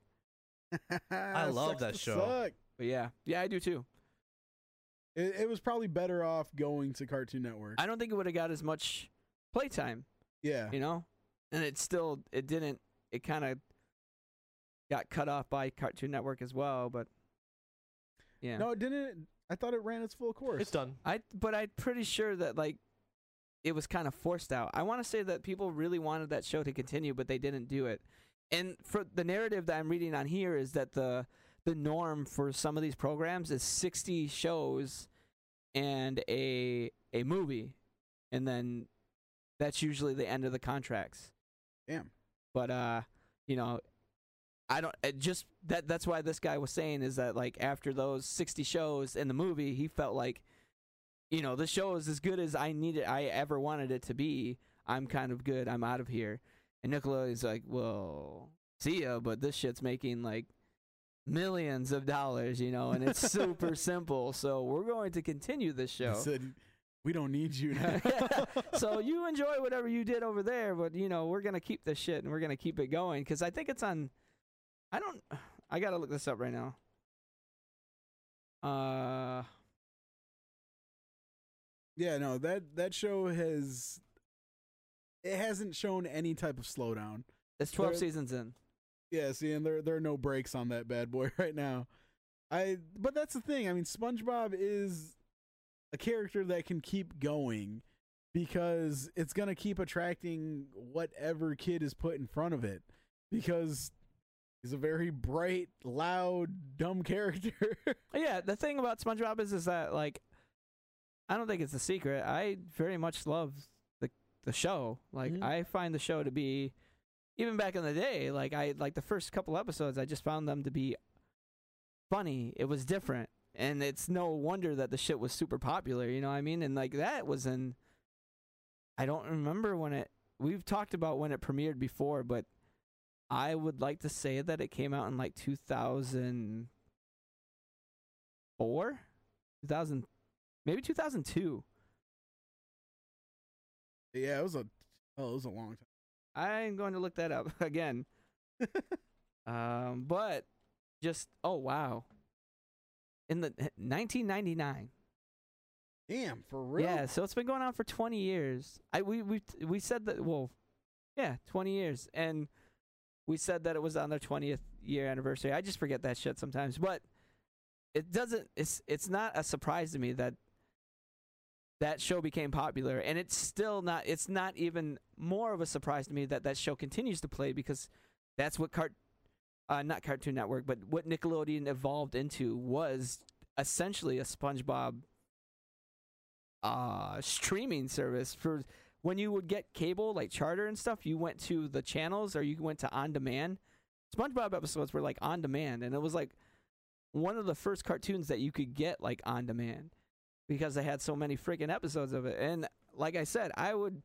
*laughs* I love that show. suck. But yeah, yeah, I do too. It, it was probably better off going to Cartoon Network. I don't think it would have got as much playtime. yeah. you know and it still it didn't it kind of got cut off by cartoon network as well but yeah No, it didn't. I thought it ran its full course. It's done. i but i'm pretty sure that like it was kind of forced out i want to say that people really wanted that show to continue but they didn't do it and for the narrative that i'm reading on here is that the the norm for some of these programs is 60 shows and a a movie and then that's usually the end of the contracts Damn. but uh you know i don't it just that that's why this guy was saying is that like after those 60 shows in the movie he felt like you know the show is as good as i needed i ever wanted it to be. I'm kind of good i'm out of here. And nickelodeon's like well see ya but this shit's making like millions of dollars you know and it's *laughs* super simple. So we're going to continue this show. said, we don't need you now. *laughs* *laughs* so you enjoy whatever you did over there, but you know we're gonna keep this shit and we're gonna keep it going because I think it's on. I don't. I gotta look this up right now. Uh, yeah, no, that that show has it hasn't shown any type of slowdown. it's twelve There- seasons in. Yeah, see, and there there are no breaks on that bad boy *laughs* right now. I but that's the thing. I mean, SpongeBob is a character that can keep going because it's gonna keep attracting whatever kid is put in front of it because he's a very bright, loud, dumb character. *laughs* Yeah, the thing about SpongeBob is is that like, I don't think it's a secret. I very much love the the show. Like, Mhm. I find the show to be, even back in the day, like I like the first couple episodes, I just found them to be funny. It was different, and it's no wonder that the shit was super popular. You know what I mean? And like that was in. I don't remember when it. We've talked about when it premiered before, but I would like to say that it came out in like 2004, 2000, maybe 2002. yeah, it was a oh, it was a long time. I'm going to look that up *laughs* again. *laughs* um, but just oh wow, in the 1999. Damn, for real. Yeah, so it's been going on for 20 years. I we we we said that well, yeah, 20 years, and we said that it was on their 20th year anniversary. I just forget that shit sometimes, but it doesn't. It's it's not a surprise to me that that show became popular, and it's still not. It's not even more of a surprise to me that that show continues to play because that's what cart, uh, not Cartoon Network, but what Nickelodeon evolved into was essentially a SpongeBob uh streaming service for when you would get cable like charter and stuff you went to the channels or you went to on demand. Spongebob episodes were like on demand and it was like one of the first cartoons that you could get like on demand because they had so many freaking episodes of it. And like i said i would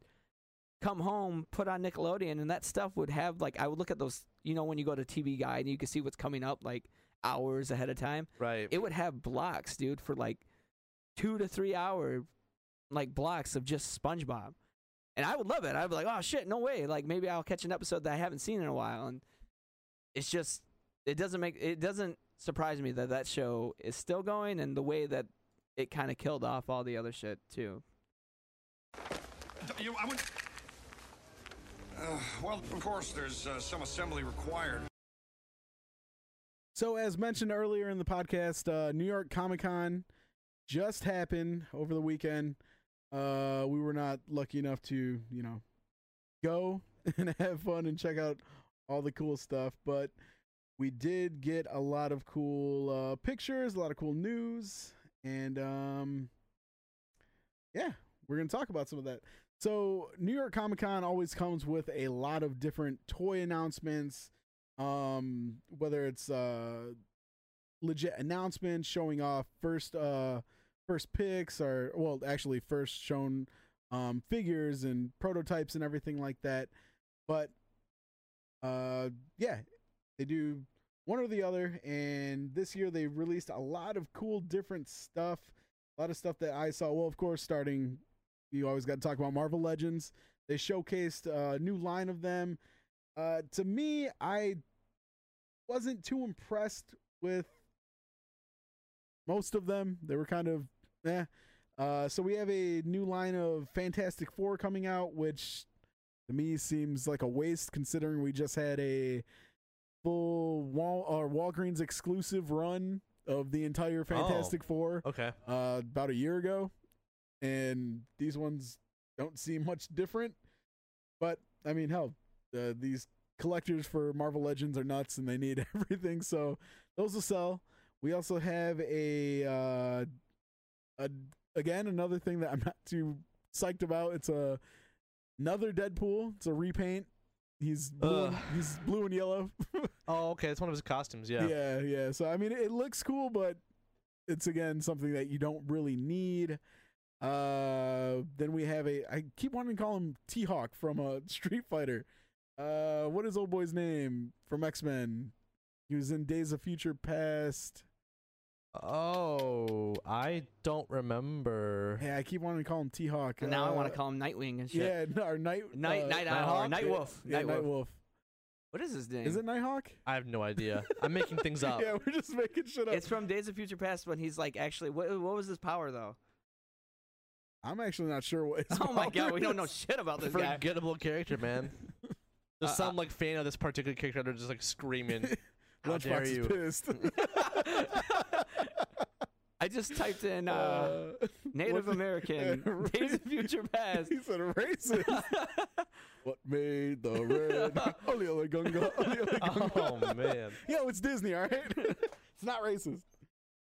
come home put on nickelodeon and that stuff would have like i would look at those you know when you go to tv guide and you can see what's coming up like hours ahead of time Right. it would have blocks, dude, for like two to three hour like blocks of just SpongeBob. And I would love it. I'd be like, oh shit, no way. Like maybe I'll catch an episode that I haven't seen in a while. And it's just it doesn't make it doesn't surprise me that that show is still going and the way that it kind of killed off all the other shit too. You, I would. Uh, well, of course, there's uh, some assembly required. So, as mentioned earlier in the podcast, uh, New York Comic Con just happened over the weekend. Uh, we were not lucky enough to, you know, go *laughs* and have fun and check out all the cool stuff, but we did get a lot of cool uh, pictures, a lot of cool news, and um, yeah, we're gonna talk about some of that. So New York Comic Con always comes with a lot of different toy announcements, um, whether it's uh, legit announcements showing off first uh, first picks or well, actually first shown um, figures and prototypes and everything like that. But uh, yeah, they do one or the other. And this year they released a lot of cool, different stuff. A lot of stuff that I saw. Well, of course, starting, you always got to talk about Marvel Legends. They showcased a new line of them. Uh, to me, I wasn't too impressed with most of them. They were kind of eh. Uh, so we have a new line of Fantastic Four coming out, which to me seems like a waste considering we just had a full Wal or Walgreens exclusive run of the entire Fantastic Four Okay. uh, about a year ago, and these ones don't seem much different. But I mean, hell, uh, these collectors for Marvel Legends are nuts, and they need *laughs* everything, so those will sell. We also have a, uh, a again another thing that I'm *laughs* not too psyched about. It's a another Deadpool. It's a repaint. He's blue. And, he's blue and yellow. *laughs* Oh, okay. It's one of his costumes. Yeah. yeah, yeah. So I mean, it looks cool, but it's again something that you don't really need. Uh, then we have a. I keep wanting to call him T Hawk from a Street Fighter. Uh, what is old boy's name from X Men? He was in Days of Future Past. Oh, I don't remember. Yeah, I keep wanting to call him T Hawk. And now I want to call him Nightwing and shit. Yeah, no, or Night Night- uh, Night Owl or Nighthawk? Nightwolf. Yeah, Nightwolf. Nightwolf. What is his name? Is it Nighthawk? I have no idea. *laughs* I'm making things up. Yeah, we're just making shit up. It's from Days of Future Past when he's like actually. What, what was his power though? I'm actually not sure what. his *laughs* Oh my god, power we don't know *laughs* shit about this guy. Forgettable character, man. *laughs* Just Uh, some like fan of this particular character that are just like screaming. How dare Lunchbox is you. pissed. I just typed in uh, Native American uh, Days of Future Past. He said racist. what made the red? Oli oli gunga, oli oli gunga. oh man. Yo, it's Disney, all right? it's not racist.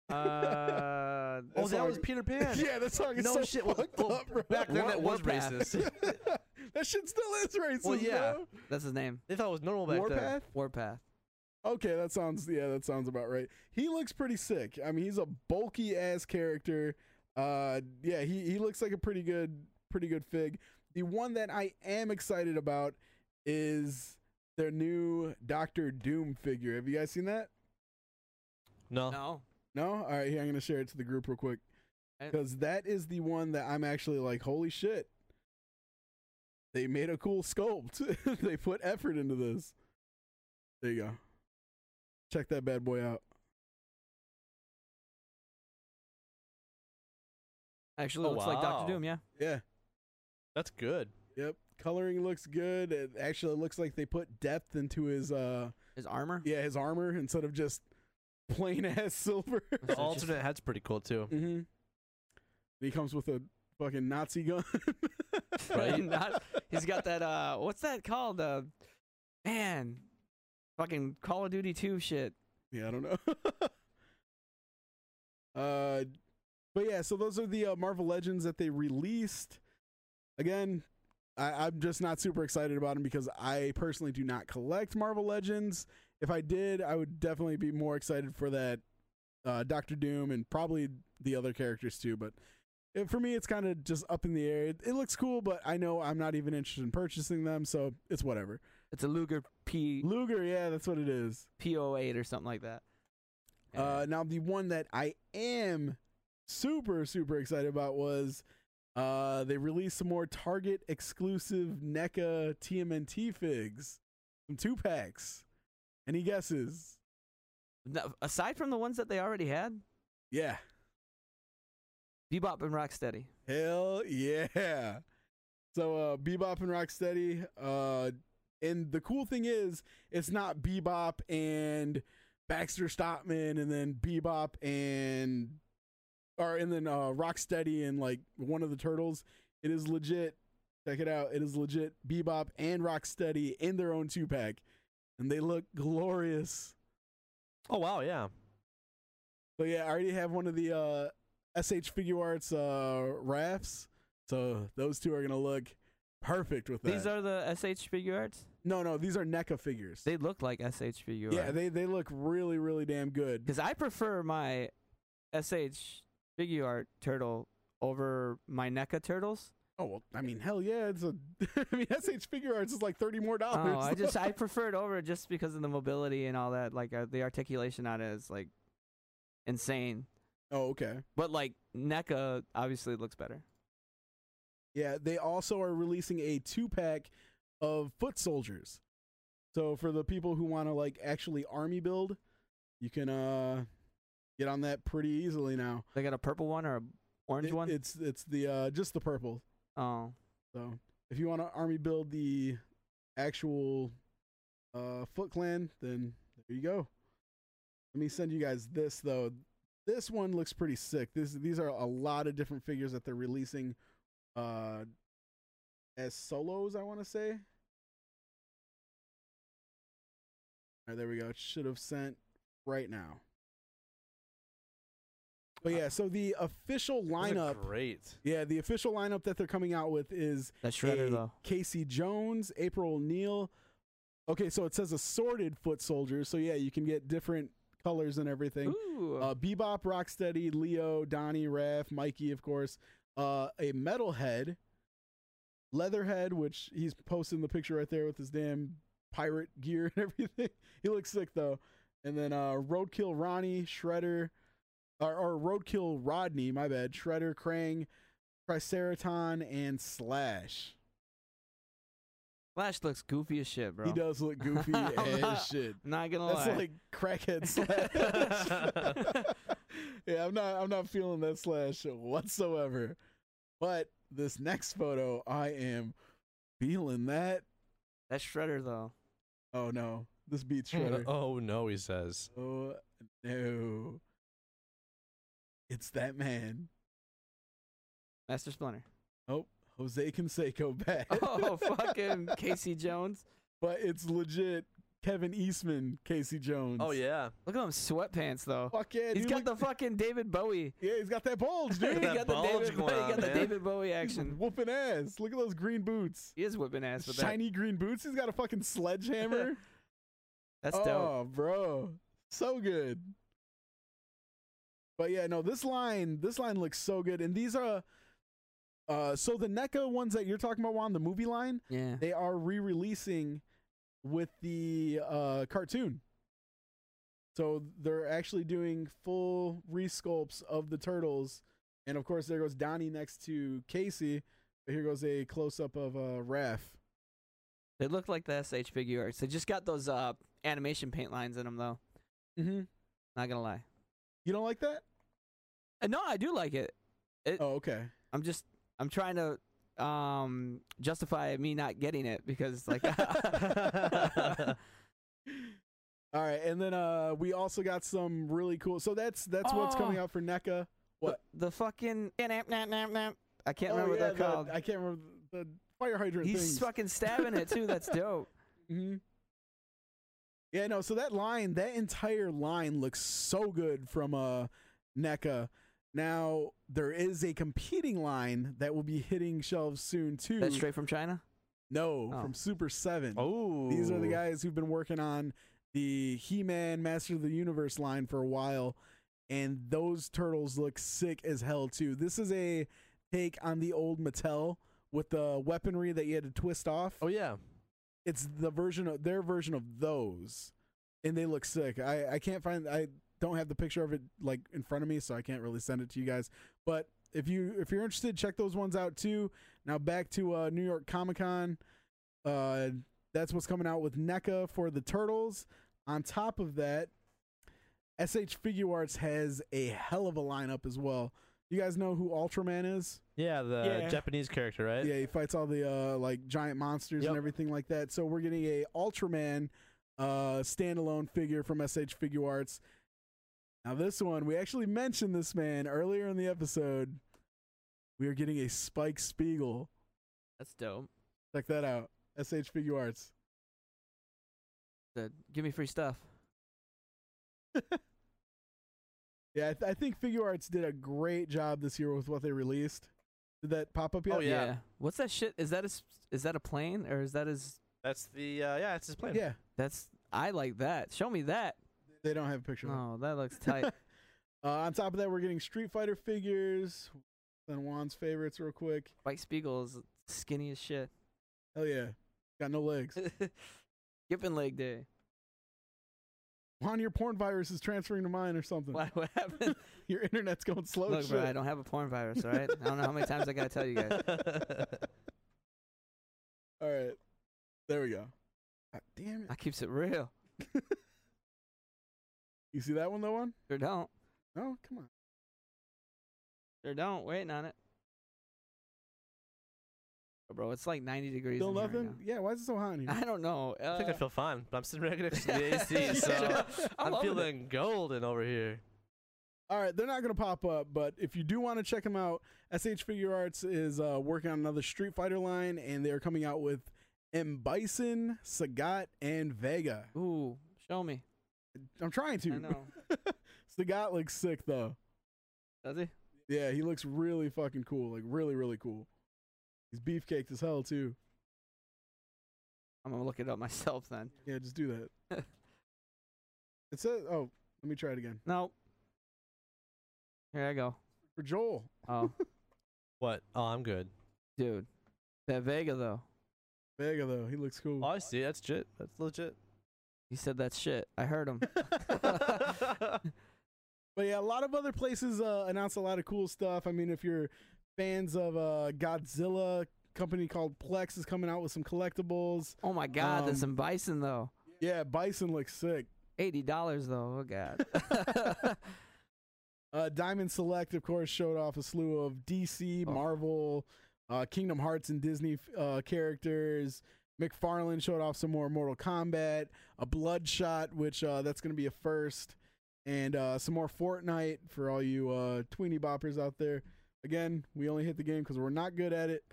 Uh, Oh, that song- was Peter Pan. *laughs* Yeah, that song is No so shit. Well, fucked well, up, bro. back then that was Warpath. racist. *laughs* that shit still is racist, Well, yeah. bro. that's his name. They thought it was normal back then. Warpath? Warpath. Okay, that sounds yeah, that sounds about right. He looks pretty sick. I mean, he's a bulky ass character. Uh, yeah, he he looks like a pretty good pretty good fig. The one that I am excited about is their new Doctor Doom figure. Have you guys seen that? No. No. No. All right, here I'm gonna share it to the group real quick because that is the one that I'm actually like, holy shit. They made a cool sculpt. *laughs* they put effort into this. There you go. Check that bad boy out. Actually, Oh, looks like Doctor. Doom. Yeah. Yeah. That's good. Yep. Coloring looks good. It actually looks like they put depth into his uh His armor. yeah, his armor instead of just plain *laughs* ass silver. *laughs* The alternate head's pretty cool too. mm-hmm. He comes with a fucking Nazi gun. *laughs* Right? Not- he's got that. Uh, what's that called? Uh, man, fucking Call of Duty 2 shit. Yeah, I don't know. uh but yeah, so those are the uh, Marvel Legends that they released. Again, I, I'm just not super excited about them because I personally do not collect Marvel Legends. If I did, I would definitely be more excited for that uh, Doctor Doom and probably the other characters too. But it, for me, it's kind of just up in the air. It, it looks cool, but I know I'm not even interested in purchasing them, so it's whatever. It's a Luger P Luger, yeah, that's what it is. P08 or something like that. Uh, now the one that I am super super excited about was uh they released some more Target exclusive NECA TMNT figs, some two packs. Any guesses? No, aside from the ones that they already had, Yeah, Bebop and Rocksteady. hell yeah. So uh Bebop and Rocksteady, uh, and the cool thing is it's not Bebop and Baxter Stockman and then Bebop and or and then uh Rocksteady and like one of the turtles. It is legit. Check it out. It is legit Bebop and Rocksteady in their own two pack. And they look glorious. Oh wow, yeah. So yeah, I already have one of the uh, SH Figure Arts uh, rafts. So those two are gonna look perfect with that. These are the SH figure arts. no, no, these are NECA figures. They look like SH figure yeah, arts. they they look really really damn good. Because I prefer my SH figure art turtle over my NECA turtles. Oh well, I mean, hell yeah, it's a. *laughs* I mean, SH Figure Arts is like thirty more dollars. Oh, I just I *laughs* prefer it over just because of the mobility and all that. Like uh, the articulation on it is like insane. oh okay. But like NECA obviously looks better. Yeah, they also are releasing a two pack of foot soldiers. So for the people who want to like actually army build, you can uh get on that pretty easily now. They got a purple one or a orange It- one. It's it's the uh just the purple. Oh, So if you want to army build the actual uh Foot Clan, then there you go. Let me send you guys this though. This one looks pretty sick. This these are a lot of different figures that they're releasing uh as solos, I want to say. All right, there we go. It should have sent right now. But yeah, so the official lineup, Great. yeah, the official lineup that they're coming out with is that shredder a though. Casey Jones, April O'Neil. Okay, so it says assorted foot soldiers. So yeah, you can get different colors and everything. Ooh, Uh, Bebop, Rocksteady, Leo, Donnie, Raph, Mikey, of course. Uh, a Metalhead, Leatherhead, which he's posting the picture right there with his damn pirate gear *laughs* and everything. he looks sick though. And then uh, Roadkill Ronnie, Shredder, or, or Roadkill Rodney, my bad. Shredder, Krang, Triceraton, and Slash. Slash looks goofy as shit, bro. He does look goofy *laughs* as not- shit. Not gonna That's lie. That's like crackhead *laughs* slash. *laughs* yeah, I'm not. I'm not feeling that slash whatsoever. But this next photo, I am feeling that. that shredder though. Oh no, this beats Shredder. oh no, he says. oh no, it's that man. Master Splinter. Oh, Jose Canseco back. Oh, *laughs* fucking Casey Jones. but it's legit. Kevin Eastman, Casey Jones. Oh yeah. Look at them sweatpants though. Fuck yeah, He's dude, got look- the fucking David Bowie. *laughs* yeah, he's got that bulge, *laughs* he dude. that got the David, going he on, got the man. David Bowie He's action. whooping ass. Look at those green boots. He is whooping ass with that. Shiny green boots. He's got a fucking sledgehammer. That's oh, dope. Oh, bro, so good. But yeah, no, this line, this line looks so good, and these are, uh, so the NECA ones that you're talking about, Juan, the movie line, Yeah. they are re-releasing with the uh cartoon. So they're actually doing full resculpts of the turtles, and of course there goes Donnie next to Casey. But here goes a close up of uh Raph. They look like the SH figure arts. They just got those uh animation paint lines in them though. Mm-hmm. Not gonna lie. You don't like that? Uh, no, I do like it. Oh, okay. I'm just I'm trying to um justify me not getting it because like *laughs* *laughs* All right, and then uh we also got some really cool. So that's that's what's coming Oh. out for NECA. What? the fucking I can't Oh, remember what yeah, they're the- called. I can't remember the fire hydrant He's things. fucking stabbing it too. That's *laughs* dope. hmm Yeah, no. So that line, that entire line looks so good from uh NECA. Now there is a competing line that will be hitting shelves soon too. That's straight from China. No, Oh. from Super Seven. Oh. These are the guys who've been working on the He-Man Master of the Universe line for a while, and those turtles look sick as hell too. This is a take on the old Mattel with the weaponry that you had to twist off. Oh yeah. It's the version of their version of those, and they look sick. I I can't find I don't have the picture of it like in front of me, so I can't really send it to you guys. But if you if you're interested, check those ones out too. Now back to uh, New York Comic Con. Uh, that's what's coming out with NECA for the Turtles. On top of that, SH Figure Arts has a hell of a lineup as well. You guys know who Ultraman is? Yeah, the Yeah. Japanese character, right? Yeah, he fights all the uh, like giant monsters Yep. and everything like that. So we're getting a Ultraman uh, standalone figure from SH Figure Arts. Now this one, we actually mentioned this man earlier in the episode. We are getting a Spike Spiegel. That's dope. Check that out. SH Figure Arts. Said, Give me free stuff. *laughs* Yeah, I, th- I think Figure Arts did a great job this year with what they released. Did that pop up yet? Oh, yeah. What's that shit? Is that a s- is that a plane or is that his? That's the uh, yeah, it's his plane. Yeah, That's I like that. Show me that. they don't have a picture. Oh, that looks tight. *laughs* Uh, on top of that, we're getting Street Fighter figures. Then Juan's favorites, real quick. Mike Spiegel is skinny as shit. Hell yeah, got no legs. *laughs* Skipping leg day. Juan, your porn virus is transferring to mine or something. What, what happened? *laughs* Your internet's going slow. Look, as bro. I don't have a porn virus, all right? I don't know how many times I gotta tell you guys. *laughs* All right, there we go. God damn it! I keeps it real. *laughs* You see that one though, one? Sure don't. No, come on. Sure don't. Waiting on it. Bro, it's like 90 degrees. Still in here nothing. right yeah, why is it so hot in here? *laughs* I don't know. I think I uh, feel fine, but I'm sitting right next to the AC, *laughs* so I'm I'm, loving it. feeling golden over here. All right, they're not going to pop up, but if you do want to check them out, SH Figure Arts is uh, working on another Street Fighter line, and they're coming out with M. Bison, Sagat, and Vega. Ooh, show me. I'm trying to. I know. *laughs* Sagat looks sick though. Does he? Yeah, he looks really fucking cool. Like really, really cool. He's beefcaked as hell too. I'm gonna look it up *laughs* myself then. Yeah, just do that. *laughs* it says. Oh, let me try it again. No. Here I go. For Joel, Oh, *laughs* What? Oh, I'm good. dude, that Vega though. Vega though, he looks cool. Oh, I see. That's legit. That's legit. He said that shit. I heard him. But yeah, a lot of other places uh, announce a lot of cool stuff. I mean, if you're fans of uh, Godzilla, company called Plex is coming out with some collectibles. oh my God, there's Um, some bison though. Yeah, Bison looks sick. Eighty dollars though. Oh God. *laughs* Uh, Diamond Select, of course, showed off a slew of DC, Oh. Marvel, uh, Kingdom Hearts, and Disney uh, characters. McFarlane showed off some more Mortal Kombat, a Bloodshot, which uh, that's going to be a first, and uh, some more Fortnite for all you uh, tweeny boppers out there. Again, we only hit the game because we're not good at it.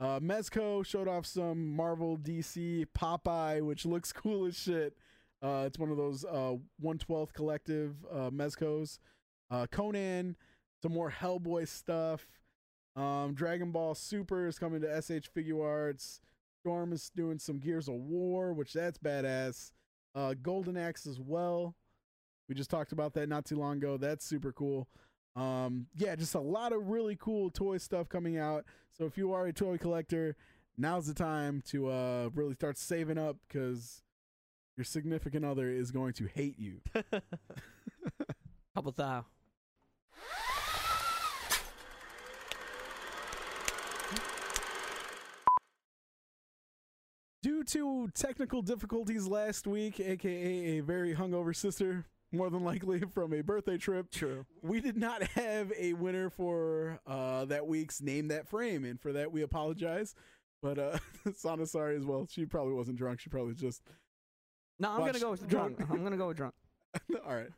Uh, Mezco showed off some Marvel, DC, Popeye, which looks *laughs* cool as shit. Uh, it's one of those uh, 112th collective uh, Mezcos. Uh, Conan, some more Hellboy stuff. Um, Dragon Ball Super is coming to SH Figure Arts. Storm is doing some Gears of War, which that's badass. Uh, Golden Axe as well. We just talked about that not too long ago. That's super cool. Um, yeah, just a lot of really cool toy stuff coming out. So if you are a toy collector, now's the time to uh, really start saving up because your significant other is going to hate you. *laughs* Couple thou. Due to technical difficulties last week, aka a very hungover sister, more than likely *laughs* from a birthday trip, True. we did not have a winner for uh, that week's Name That Frame, and for that we apologize. But uh, *laughs* Sana sorry as well. She probably wasn't drunk. She probably just No, I'm gonna go with *laughs* drunk. drunk. I'm gonna go with drunk. All right.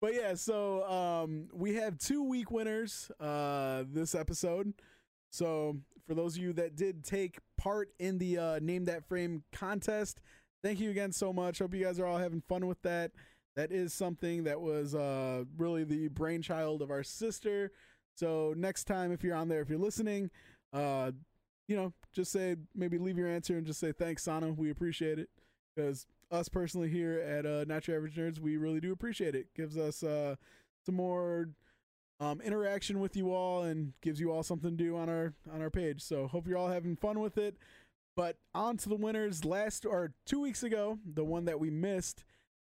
but yeah, so um, we have two week winners uh, this episode. So for those of you that did take part in the uh, Name That Frame contest, thank you again so much. Hope you guys are all having fun with that. That is something that was uh, really the brainchild of our sister. So next time, if you're on there, if you're listening, uh, you know, just say maybe leave your answer and just say thanks, Sana. We appreciate it because us personally here at uh, Not Your Average Nerds, we really do appreciate it. Gives us uh, some more um, interaction with you all and gives you all something to do on our on our page. So hope you're all having fun with it. But on to the winners. Last or two weeks ago, the one that we missed,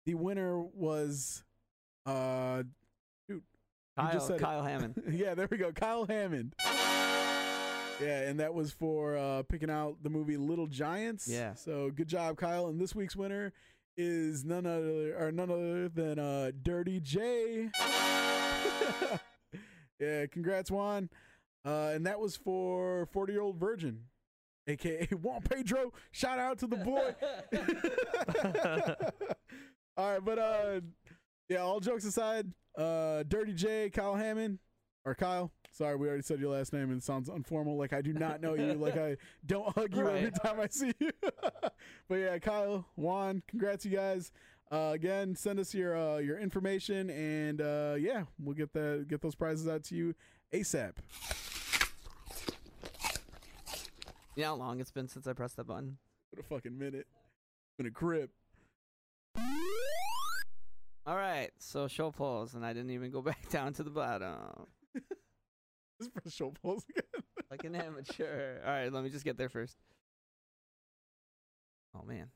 the winner was uh You Kyle, just said it. Kyle Hammond. *laughs* yeah, there we go. Kyle Hammond. Yeah, and that was for uh, picking out the movie Little Giants. Yeah. So good job, Kyle. And this week's winner is none other or none other than uh, Dirty J. *laughs* yeah, congrats, Juan. Uh, and that was for 40 year old virgin, aka *laughs* Juan Pedro. Shout out to the boy. All right, but uh, yeah, all jokes aside, uh, Dirty J, Kyle Hammond, or Kyle, Sorry, we already said your last name and it sounds informal. Like I do not know you. Like I *laughs* don't hug you every time I see you. *laughs* but yeah, Kyle, Juan, congrats you guys. Uh, again, send us your uh, your information and uh, yeah, we'll get that get those prizes out to you ASAP. You know how long it's been since I pressed that button? What a fucking minute. Been a grip. All right, so show polls, and I didn't even go *laughs* back down to the bottom This is for show polls again. *laughs* like an amateur. All right, let me just get there first. Oh man,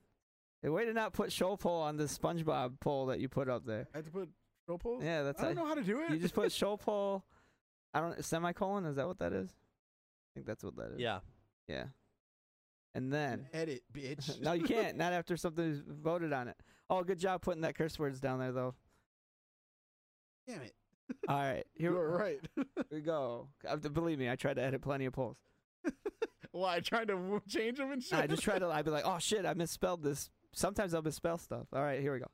hey, way to not put show poll on the SpongeBob poll that you put up there. I had to put show polls. Yeah, that's I don't how- know how to do it. you just put *laughs* show poll. I don't semicolon. Is that what that is? I think that's what that is. Yeah. Yeah. And then edit, bitch. no, you can't. Not after something's voted on it. Oh, good job putting that curse words down there, though. Damn it. All right, *laughs* here You were right. *laughs* we go. Believe me, I tried to edit plenty of polls. *laughs* Why? Trying to change them and shit? I just try to. I'd be like, oh shit, I misspelled this. Sometimes I'll misspell stuff. All right, here we go.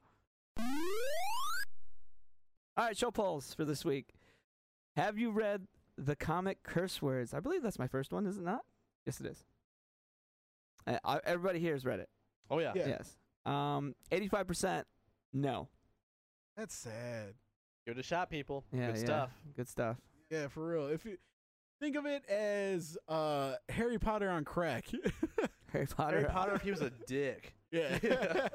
All right, show polls for this week. Have you read the comic Curse Words? I believe that's my first one, is it not? Yes, it is. Uh, I- everybody here has read it. Oh yeah. Yeah. Yes. Um, eighty-five percent. No. That's sad. Give it a shot, people. Yeah, Good yeah. stuff. Good stuff. Yeah, for real. If you think of it as uh, Harry Potter on crack. *laughs* Harry Potter. Harry Potter, if he was a *laughs* dick. yeah. *laughs*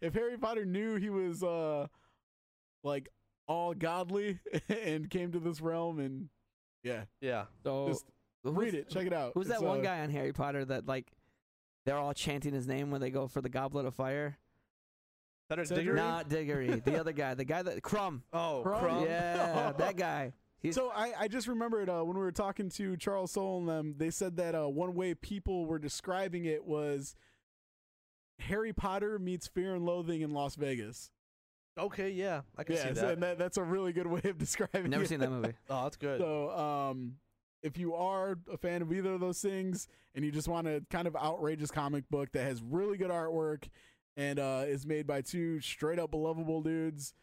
if Harry Potter knew he was uh, like all godly and came to this realm and yeah, Yeah. So just read it, check it out. Who's It's, that one uh, guy on Harry Potter that like they're all chanting his name when they go for the goblet of fire? Cedric Cedric? Diggory? Not Diggory. the *laughs* other guy. The guy that Krum. Oh, Krum? Krum. Yeah, *laughs* that guy. He's So I, I just remembered uh, when we were talking to Charles Soule and them, they said that uh, one way people were describing it was Harry Potter meets Fear and Loathing in Las Vegas. Okay, yeah. I can yeah, see so- that. and that, that's a really good way of *laughs* describing never it. seen that movie. Oh, that's good. So, um, if you are a fan of either of those things and you just want a kind of outrageous comic book that has really good artwork and uh, is made by two straight up lovable dudes,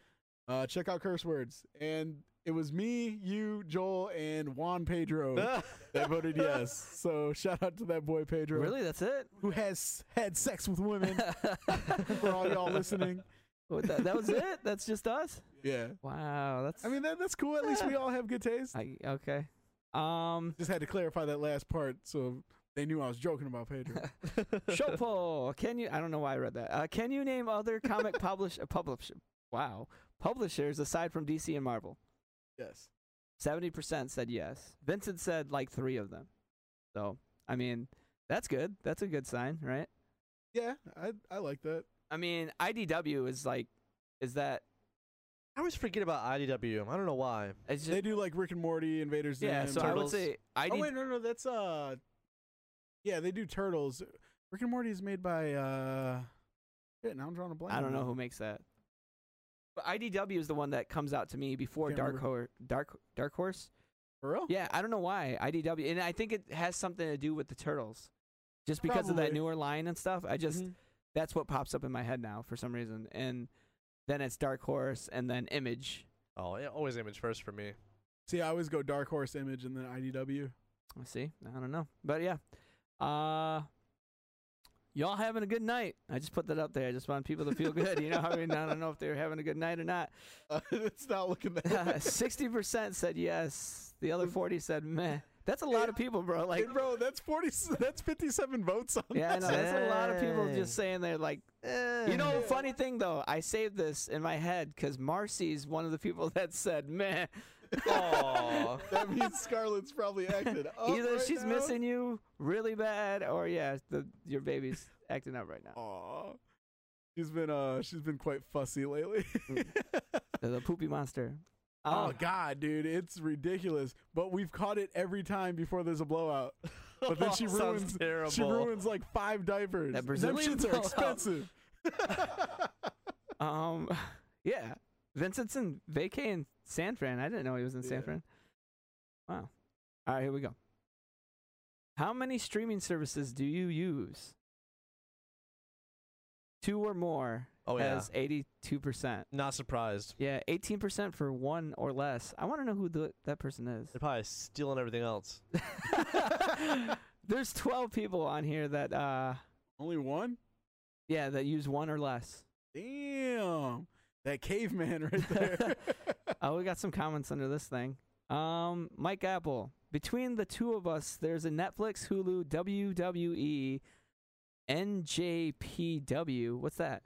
uh, check out Curse Words. And it was me, you, Joel, and Juan Pedro *laughs* that voted yes. So shout out to that boy Pedro, Really? That's it? who has had sex with women. *laughs* for all y'all listening, What, that, that was it? That's just us? yeah. Wow, that's I mean that, that's cool. At least we all have good taste. I, okay. Um Just had to clarify that last part so they knew I was joking about Pedro. *laughs* Shopo, can you I don't know why I read that. Uh, can you name other comic *laughs* publish uh, publish wow, publishers aside from DC and Marvel? yes. 70% said yes. Vincent said like 3 of them. So, I mean, that's good. That's a good sign, right? Yeah, I I like that. I mean, IDW is like is that I always forget about IDW. I don't know why. it's just They do like Rick and Morty, Invaders Yeah, Zim, so I would say ID Oh wait, no, no, that's uh, yeah, they do Turtles. Rick and Morty is made by uh, shit. Now I'm drawing a blank. I don't know who makes that. But IDW is the one that comes out to me before Dark remember. Horse. Dark Dark Horse. For real? Yeah, I don't know why IDW, and I think it has something to do with the turtles, just because of that newer line and stuff. I just Mhm. that's what pops up in my head now for some reason, and then it's Dark Horse, and then Image. Oh, yeah, always image first for me. See, I always go Dark Horse Image and then IDW. Let's see, I don't know, but yeah, uh, y'all having a good night. I just put that up there. I just want people to feel good. You know, I mean, I don't know if they're having a good night or not. Uh, *laughs* it's not looking that. *laughs* Sixty percent said yes. The other forty said meh. That's a lot of people, bro. Like, Hey, bro, that's forty. That's fifty-seven votes on. yeah, I know. That's a lot of people just saying they're like, you know, funny thing though, I saved this in my head because Marcy's one of the people *laughs* that said meh. Aw. *laughs* that means Scarlett's probably acted. up Either right she's now. missing you really bad, or yeah, the your baby's acting up right now. Aw. She's been uh she's been quite fussy lately. *laughs* The, the poopy monster. Oh Um, god, dude, it's ridiculous. But we've caught it every time before there's a blowout. *laughs* But then she ruins terrible. she ruins like five diapers. That Them shits are expensive. *laughs* Um, yeah, Vincent's in vacay in San Fran. I didn't know he was in San Fran. Wow. All right, here we go. How many streaming services do you use? two or more Oh yeah. has 82%. Not surprised. Yeah, 18% for one or less. I want to know who the, that person is. They're probably stealing everything else. *laughs* *laughs* There's 12 people on here that uh Only one? yeah, that use one or less. Damn. That caveman right there. *laughs* Oh, we got some comments under this thing. Um, Mike Apple. Between the two of us, there's a Netflix, Hulu, WWE, NJPW. What's that?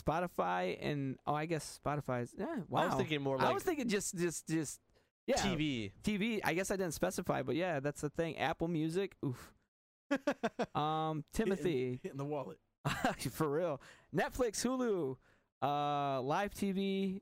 Spotify and oh, I guess Spotify's. Yeah, wow. I was thinking more I was thinking just, just, just. Yeah, TV. TV. I guess I didn't specify, but yeah, that's the thing. Apple Music. Oof. *laughs* Um, Timothy. hitting the wallet. *laughs* for real. Netflix, Hulu, uh, live TV,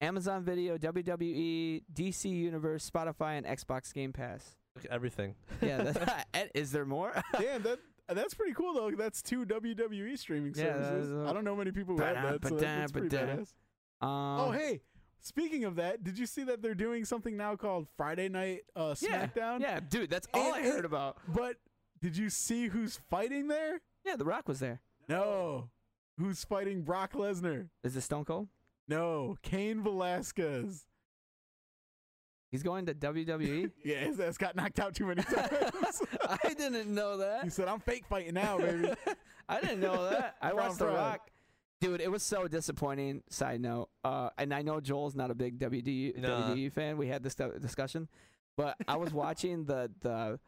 Amazon Video, WWE, DC Universe, Spotify, and Xbox Game Pass. Look at everything. Yeah, *laughs* that, and is there more? Damn, that that's pretty cool though. That's two WWE streaming Yeah, services. uh, I don't know many people who have that. So that- that's pretty badass. Um, Oh hey, speaking of that, did you see that they're doing something now called Friday Night uh, SmackDown? Yeah, dude, that's all And I heard about. But did you see who's fighting there? Yeah, The Rock was there. No. Who's fighting Brock Lesnar? Is this Stone Cold? No, Cain Velasquez. He's going to WWE. *laughs* Yeah, his ass got knocked out too many times. *laughs* I didn't know that. he that. said, "I'm fake fighting now, baby." *laughs* I didn't know that. I From watched The Rock. Dude, it was so disappointing. Side note, uh, and I know Joel's not a big WD, Nah. WWE fan. We had this discussion, but I was watching the the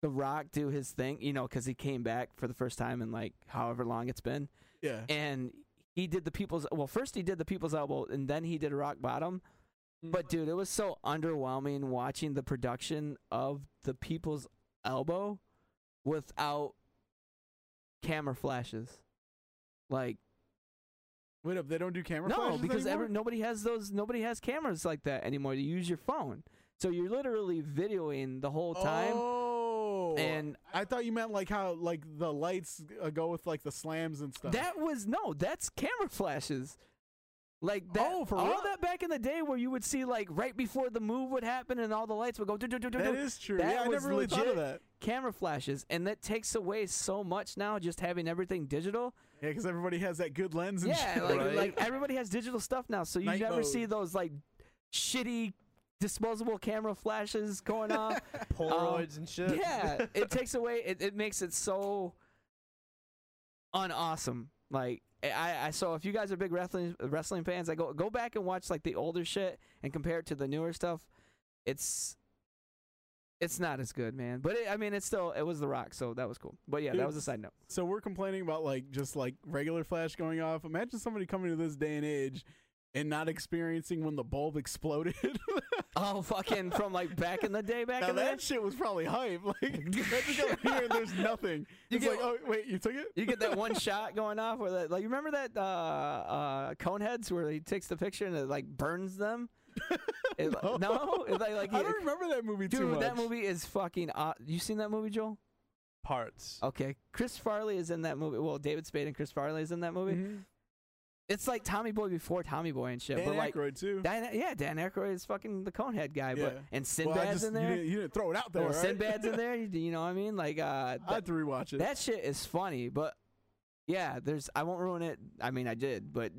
the Rock do his thing, you know, because he came back for the first time in like however long it's been, yeah. and he did the people's. Well, first he did the people's elbow, and then he did a rock bottom. But dude, it was so underwhelming watching the production of the people's elbow without camera flashes. Like Wait up, they don't do camera no, flashes because nobody has those. Nobody has cameras like that anymore. You use your phone, so you're literally videoing the whole time. Oh, And I thought you meant like how like the lights uh, go with like the slams and stuff. that was no, that's camera flashes. Like that, Oh, for all real? that back in the day where you would see like right before the move would happen and all the lights would go. do, do, do, do, that is true. that yeah, I never really thought of that. camera flashes, and that takes away so much now. Just having everything digital. Yeah, because everybody has that good lens and Yeah, shit. like, Right. like everybody has digital stuff now, so you Night never mode. see those like shitty disposable camera flashes going off. *laughs* Polaroids and shit. Um, yeah, it takes away. It, it makes it so unawesome. Like I, I, so if you guys are big wrestling wrestling fans, I go go back and watch like the older shit and compare it to the newer stuff. It's it's not as good, man. But it, I mean, it's still it was The Rock, so that was cool. But yeah, that was a side note. So we're complaining about like just like regular flash going off. Imagine somebody coming to this day and age and not experiencing when the bulb exploded. *laughs* Oh, fucking from like back in the day, back now in the that day. shit was probably hype. Like *laughs* going *laughs* here and there's nothing. You it's get- like, oh wait, you took it? You get that one shot going off where that, like, you remember that uh, uh, Coneheads where he takes the picture and it like burns them? It, No. no, It's like, like I don't remember that movie too dude, that movie is fucking. Uh, you seen that movie, Joel? Parts. Okay, Chris Farley is in that movie. Well, David Spade and Chris Farley is in that movie. Mhm. It's like Tommy Boy before Tommy Boy and shit. Dan but like, Aykroyd too. Dan, yeah, Dan Aykroyd is fucking the Conehead guy. Yeah. But and well, Sinbad's just, in You there. didn't, you didn't throw it out there, Well, right? Sinbad's in there. *laughs* You, you know what I mean? Like, uh, I had to rewatch it. That shit is funny, but yeah, there's I won't ruin it. I mean, I did, but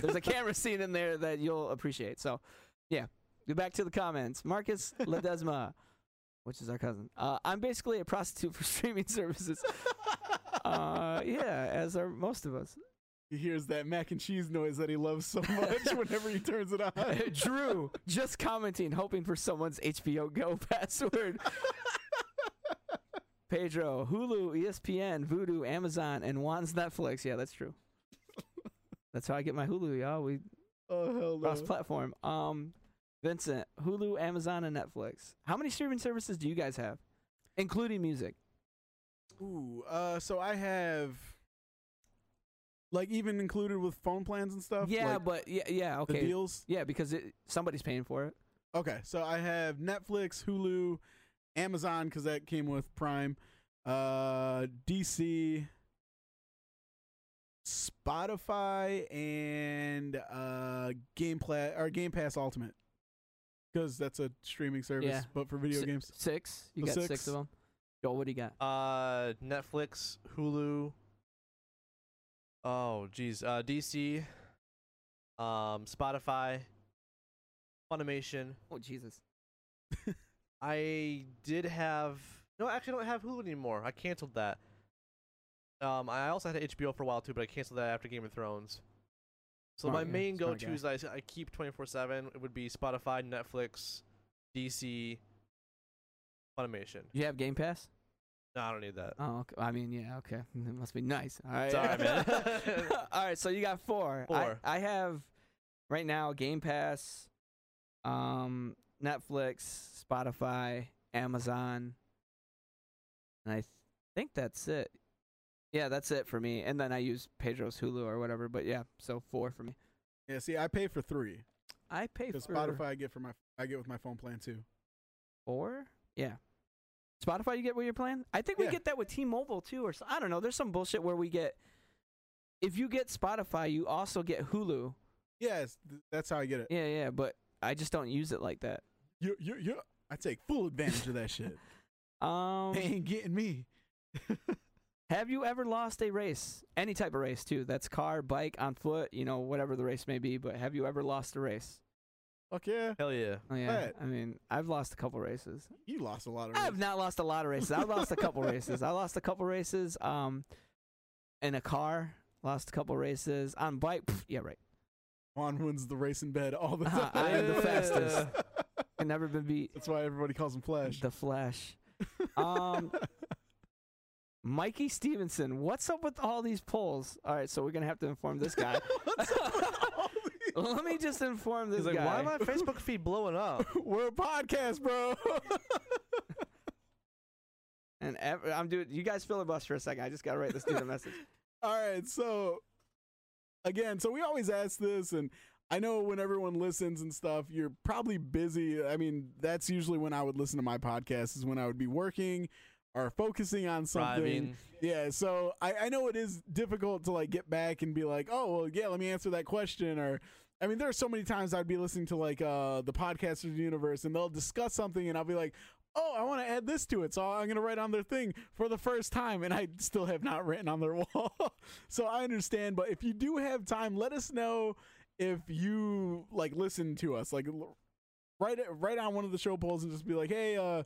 there's a *laughs* camera scene in there that you'll appreciate. So, yeah. Get back to the comments. Marcus *laughs* Ledesma, which is our cousin. Uh, I'm basically a prostitute for streaming services. Uh, yeah, as are most of us. He hears that mac and cheese noise that he loves so much *laughs* whenever he turns it on. *laughs* Drew, just commenting, hoping for someone's HBO Go *laughs* password. Pedro, Hulu, ESPN, Vudu, Amazon, and Juan's Netflix. Yeah, that's true. That's how I get my Hulu, y'all. We oh hell no. cross platform. Um, Vincent, Hulu, Amazon, and Netflix. How many streaming services do you guys have, including music? Ooh, uh, so I have like even included with phone plans and stuff. yeah, like, but yeah, yeah, the okay, deals. yeah, because it, somebody's paying for it. Okay, so I have Netflix, Hulu, Amazon because that came with Prime, uh, DC, Spotify, and uh, Game Pla- or Game Pass Ultimate because that's a streaming service, Yeah. but for video Si- games. Six. You So got six. six. of them. Joel, what do you got? Uh, Netflix, Hulu, Oh, geez. Uh, DC, um, Spotify, Funimation. Oh Jesus. *laughs* I did have no, I actually, don't have Hulu anymore. I canceled that. Um, I also had HBO for a while too, but I canceled that after Game of Thrones. So Smart, my main guy. go-tos I, I keep 24/7 it would be Spotify, Netflix, DC, Funimation. You have Game Pass? No, I don't need that. Oh, okay. I mean, yeah, okay. *laughs* It must be nice. All right. Sorry, man. *laughs* *laughs* All right, so you got four. Four. I, I have right now Game Pass, um, Netflix, Spotify, Amazon, and I th- think that's it. Yeah, that's it for me. And then I use Pedro's Hulu or whatever. But yeah, so four for me. Yeah, see, I pay for three I pay for Spotify I get for my I get with my phone plan too. four. Yeah. Spotify, you get what you're playing? I think we Yeah. get that with T-Mobile too, or I don't know. There's some bullshit where we get. If you get Spotify, you also get Hulu. Yes, that's how I get it. Yeah, yeah, but I just don't use it like that. You you you. I take full advantage of that shit. *laughs* Um, They ain't getting me. *laughs* have you ever lost a race? Any type of race too. That's car, bike, on foot, you know, whatever the race may be. But have you ever lost a race? Fuck yeah, Hell yeah. Oh yeah. Bet. I mean, I've lost a couple races. you lost a lot of. Races. I have not lost a lot of races. I've lost a couple *laughs* races. I lost a couple races. Um, in a car, lost a couple races on bike. pff, yeah, right. Juan wins the race in bed all the *laughs* time. I am the fastest. *laughs* I never been beat. That's why everybody calls him Flash. The Flash. Um, Mikey Stevenson, what's up with all these polls? All right, so we're gonna have to inform this guy. Let me just inform this He's like, guy. why my Facebook feed blowing up? *laughs* We're a podcast, bro. *laughs* and ev- I'm doing. You guys filibuster for a second. I just gotta write this dude a message. *laughs* All right, so again, so we always ask this, and I know when everyone listens and stuff, you're probably busy. I mean, that's usually when I would listen to my podcast, is when I would be working or focusing on something. Driving. Yeah, so I, I know it is difficult to like get back and be like, oh well, yeah, let me answer that question. Or I mean, there are so many times I'd be listening to like uh the Podcasters Universe, and they'll discuss something, and I'll be like. Oh, I want to add this to it, so I'm gonna write on their thing for the first time, and I still have not written on their *laughs* wall. so I understand, but if you do have time, let us know if you like listen to us, like write it right on one of the show polls, and just be like, hey, uh,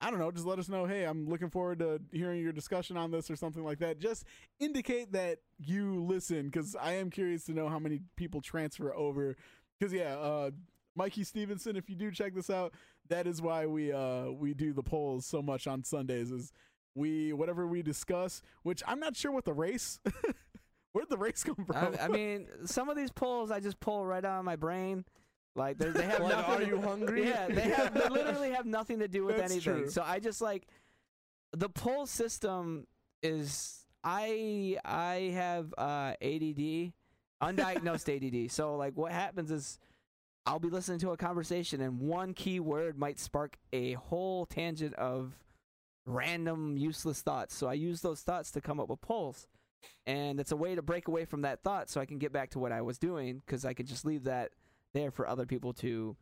I don't know, just let us know, hey, I'm looking forward to hearing your discussion on this or something like that. Just indicate that you listen because I am curious to know how many people transfer over. Because, yeah, uh, Mikey Stevenson, if you do check this out, that is why we uh we do the polls so much on Sundays is we whatever we discuss, which I'm not sure what the race *laughs* where'd the race come from? I, I mean, some of these polls I just pull right out of my brain. Like they're- have Like, nothing. are to- you hungry? Yeah, they *laughs* have. They literally have nothing to do with That's anything. true. So I just like the poll system is. I I have uh, ADD, undiagnosed ADD. So like, what happens is. I'll be listening to a conversation and one key word might spark a whole tangent of random useless thoughts. So I use those thoughts to come up with polls. And it's a way to break away from that thought so I can get back to what I was doing because I could just leave that there for other people to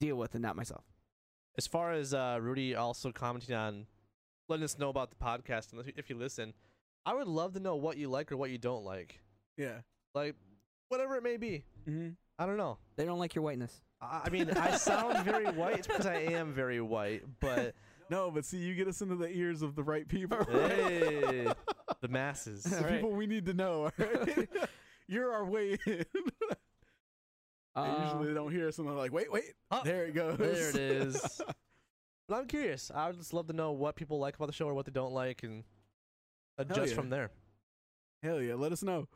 deal with and not myself. As far as uh, Rudy also commenting on letting us know about the podcast and if you- listen, I would love to know what you like or what you don't like. yeah. Like, whatever it may be. Mm-hmm. I don't know. They don't like your whiteness. I, I mean, I sound very white. Because I am very white, but *laughs* No, but see, you get us into the ears of the right people. hey, the masses. *laughs* the Alright. people we need to know. all right? *laughs* You're our way in. And Uh, usually they don't hear us and they're like, wait, wait, Oh, there it goes. there it is. *laughs* But I'm curious. I would just love to know what people like about the show or what they don't like, and adjust yeah. from there. Hell yeah, let us know.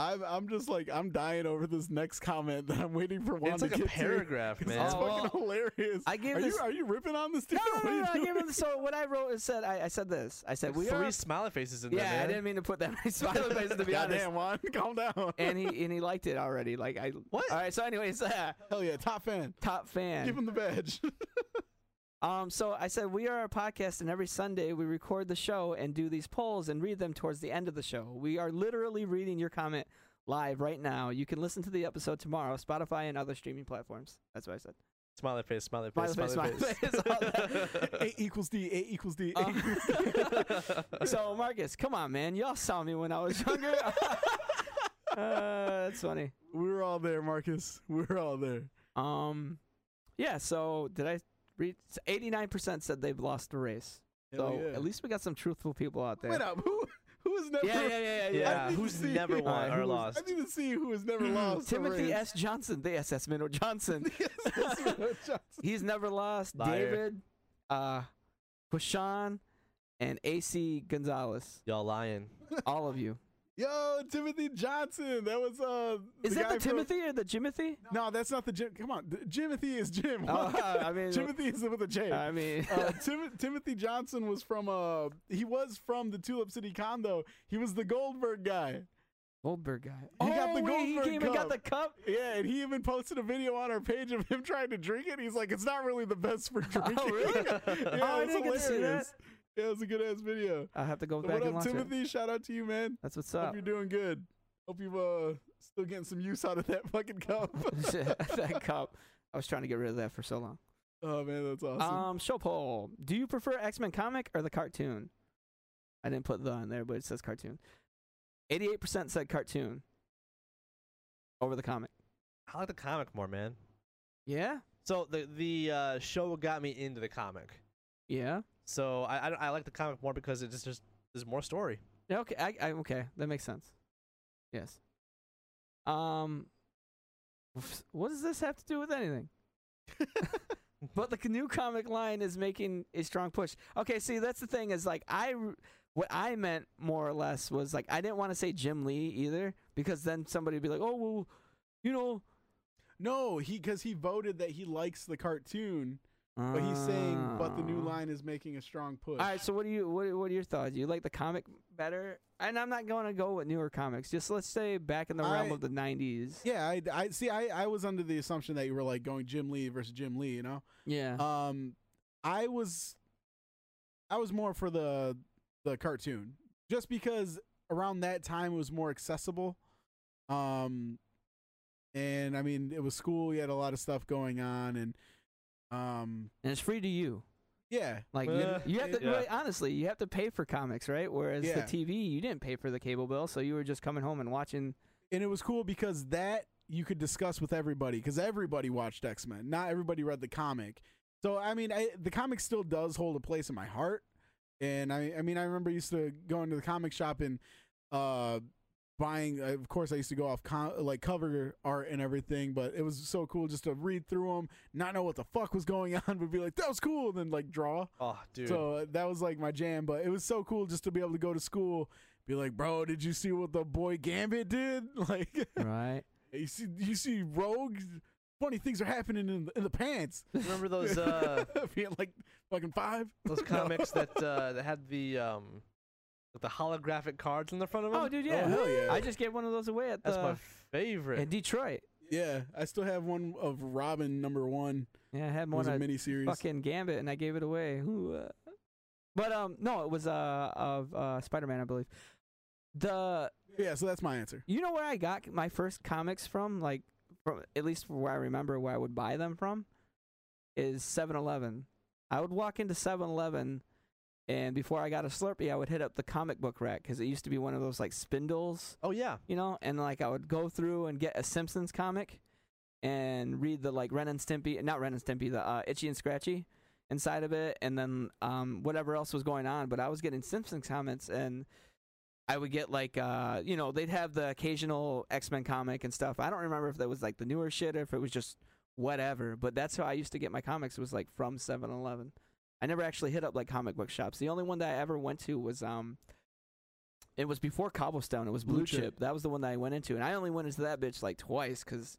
I'm I'm just like I'm dying over this next comment that I'm waiting for Juan it's to like a get paragraph, to. 'cause man. It's Oh, fucking hilarious. I gave are this. you are you ripping on this dude? no, no, What no, no, I gave doing? him. So what I wrote is said I, I said this. I said we Three are. smiley faces in Yeah, there, man. I didn't mean to put that *laughs* many smiley *laughs* faces to be honest. Goddamn, Juan, *laughs* calm down. And he and he liked it already. Like I. What? All right. So anyways, uh, Hell yeah, top fan. top fan. Give him the badge. Um, so I said we are a podcast, and every Sunday we record the show and do these polls and read them towards the end of the show. We are literally reading your comment live right now. You can listen to the episode tomorrow, Spotify and other streaming platforms. That's what I said. Smiley face, smiley face, Smiley face, smiley smiley face. face. *laughs* A equals D. A equals D. A equals D. *laughs* so Marcus, come on, man. Y'all saw me when I was younger. *laughs* uh, that's funny. we were all there, Marcus. We were all there. Um, yeah. So did I read? Eighty-nine percent said they've lost the race. Hell so yeah. at least we got some truthful people out there. Wait up. Who who has never? yeah, yeah, yeah, yeah. Yeah, who's see- never won Alright, or who lost? I need to see who has never lost. a Timothy race. S. Johnson, the SS Minnow Johnson. Yes, that's what Johnson. He's never lost. Liar. David, uh, Quashan, and AC Gonzalez. Y'all lying. All of you. Yo, Timothy Johnson. That was uh. Is that guy the from- Timothy or the Jimothy? No, that's not the Jim. Come on, the- Jimothy is Jim. Oh, *laughs* I mean, Timothy is with a J. I mean, uh, Tim- Timothy Johnson was from uh he was from the Tulip City Condo. He was the Goldberg guy. Goldberg guy. He oh, got the wait, Goldberg he came and got the cup. cup. Yeah, and he even posted a video on our page of him trying to drink it. He's like, it's not really the best for *laughs* drinking. really? *laughs* yeah, Oh, I didn't to see that. Hilarious. Yeah, it was a good ass video. I have to go So back what and up, watch it. Timothy? Shout out to you, man. That's what's up. Hope up. you're doing good. Hope you've uh still getting some use out of that fucking cup. *laughs* that cup. I was trying to get rid of that for so long. oh man, that's awesome. Um, show poll. Do you prefer X Men comic or the cartoon? I didn't put the in there, but it says cartoon. Eighty-eight percent said cartoon over the comic. I like the comic more, man. Yeah, So the the uh, show got me into the comic. yeah, So I, I I like the comic more because it just just there's more story. yeah. Okay, I, I okay, that makes sense. Yes. Um, what does this have to do with anything? *laughs* but the new comic line is making a strong push. Okay, see, that's the thing is like I what I meant more or less was like I didn't want to say Jim Lee either because then somebody would be like, oh well, you know, no, he because he voted that he likes the cartoon, but he's saying but the new Ah. line is making a strong push. All right, so what do you what what are your thoughts? You like the comic better? And I'm not going to go with newer comics. Just let's say back in the realm I- of the '90s. Yeah, I, I see. I, I was under the assumption that you were like going Jim Lee versus Jim Lee. You know, Yeah. um, I was, I was more for the the cartoon, just because around that time it was more accessible. Um, and I mean it was school. You had a lot of stuff going on, and um, and it's free to you. yeah, Like Uh, you, you have to yeah. right, honestly, you have to pay for comics, right? Whereas Yeah. the TV, you didn't pay for the cable bill, so you were just coming home and watching. and it was cool because that you could discuss with everybody because everybody watched X Men. Not everybody read the comic. So I mean, I, the comic still does hold a place in my heart. And I, I mean, I remember I used to go into the comic shop and uh, buying. Uh, of course, I used to go off com- like cover art and everything. But it was so cool just to read through them, not know what the fuck was going *laughs* on, but be like, "That was cool," and then like draw. Oh, dude. So uh, that was like my jam. But it was so cool just to be able to go to school, be like, "Bro, did you see what the boy Gambit did?" *laughs* Like. Right. *laughs* You see, you see, Rogue. Funny things are happening in the, in the pants. Remember those uh being like fucking five. those comics that uh that had the um with the holographic cards in the front of them? Oh, dude, yeah. hell yeah. I just gave one of those away at That's the my favorite. in Detroit. Yeah, I still have one of Robin number one. Yeah, I had It was one a of mini series. fucking Gambit, and I gave it away. Ooh, uh, but um, no, it was uh of uh Spider-Man, I believe. The Yeah, so that's my answer. you know where I got my first comics from, like from at least from where I remember where I would buy them from, is 7-Eleven. I would walk into 7-Eleven, and before I got a Slurpee, I would hit up the comic book rack because it used to be one of those like spindles oh yeah. you know, and like I would go through and get a Simpsons comic and read the like Ren and Stimpy, not Ren and Stimpy, the uh, Itchy and Scratchy inside of it, and then um, whatever else was going on. But I was getting Simpsons comics, and I would get like uh, you know, they'd have the occasional X Men comic and stuff. I don't remember if that was like the newer shit or if it was just whatever. But that's how I used to get my comics It was like from 7-Eleven. I never actually hit up like comic book shops. The only one that I ever went to was um it was before Cobblestone. It was Blue, Blue Chip. Chip. That was the one that I went into, and I only went into that bitch like twice because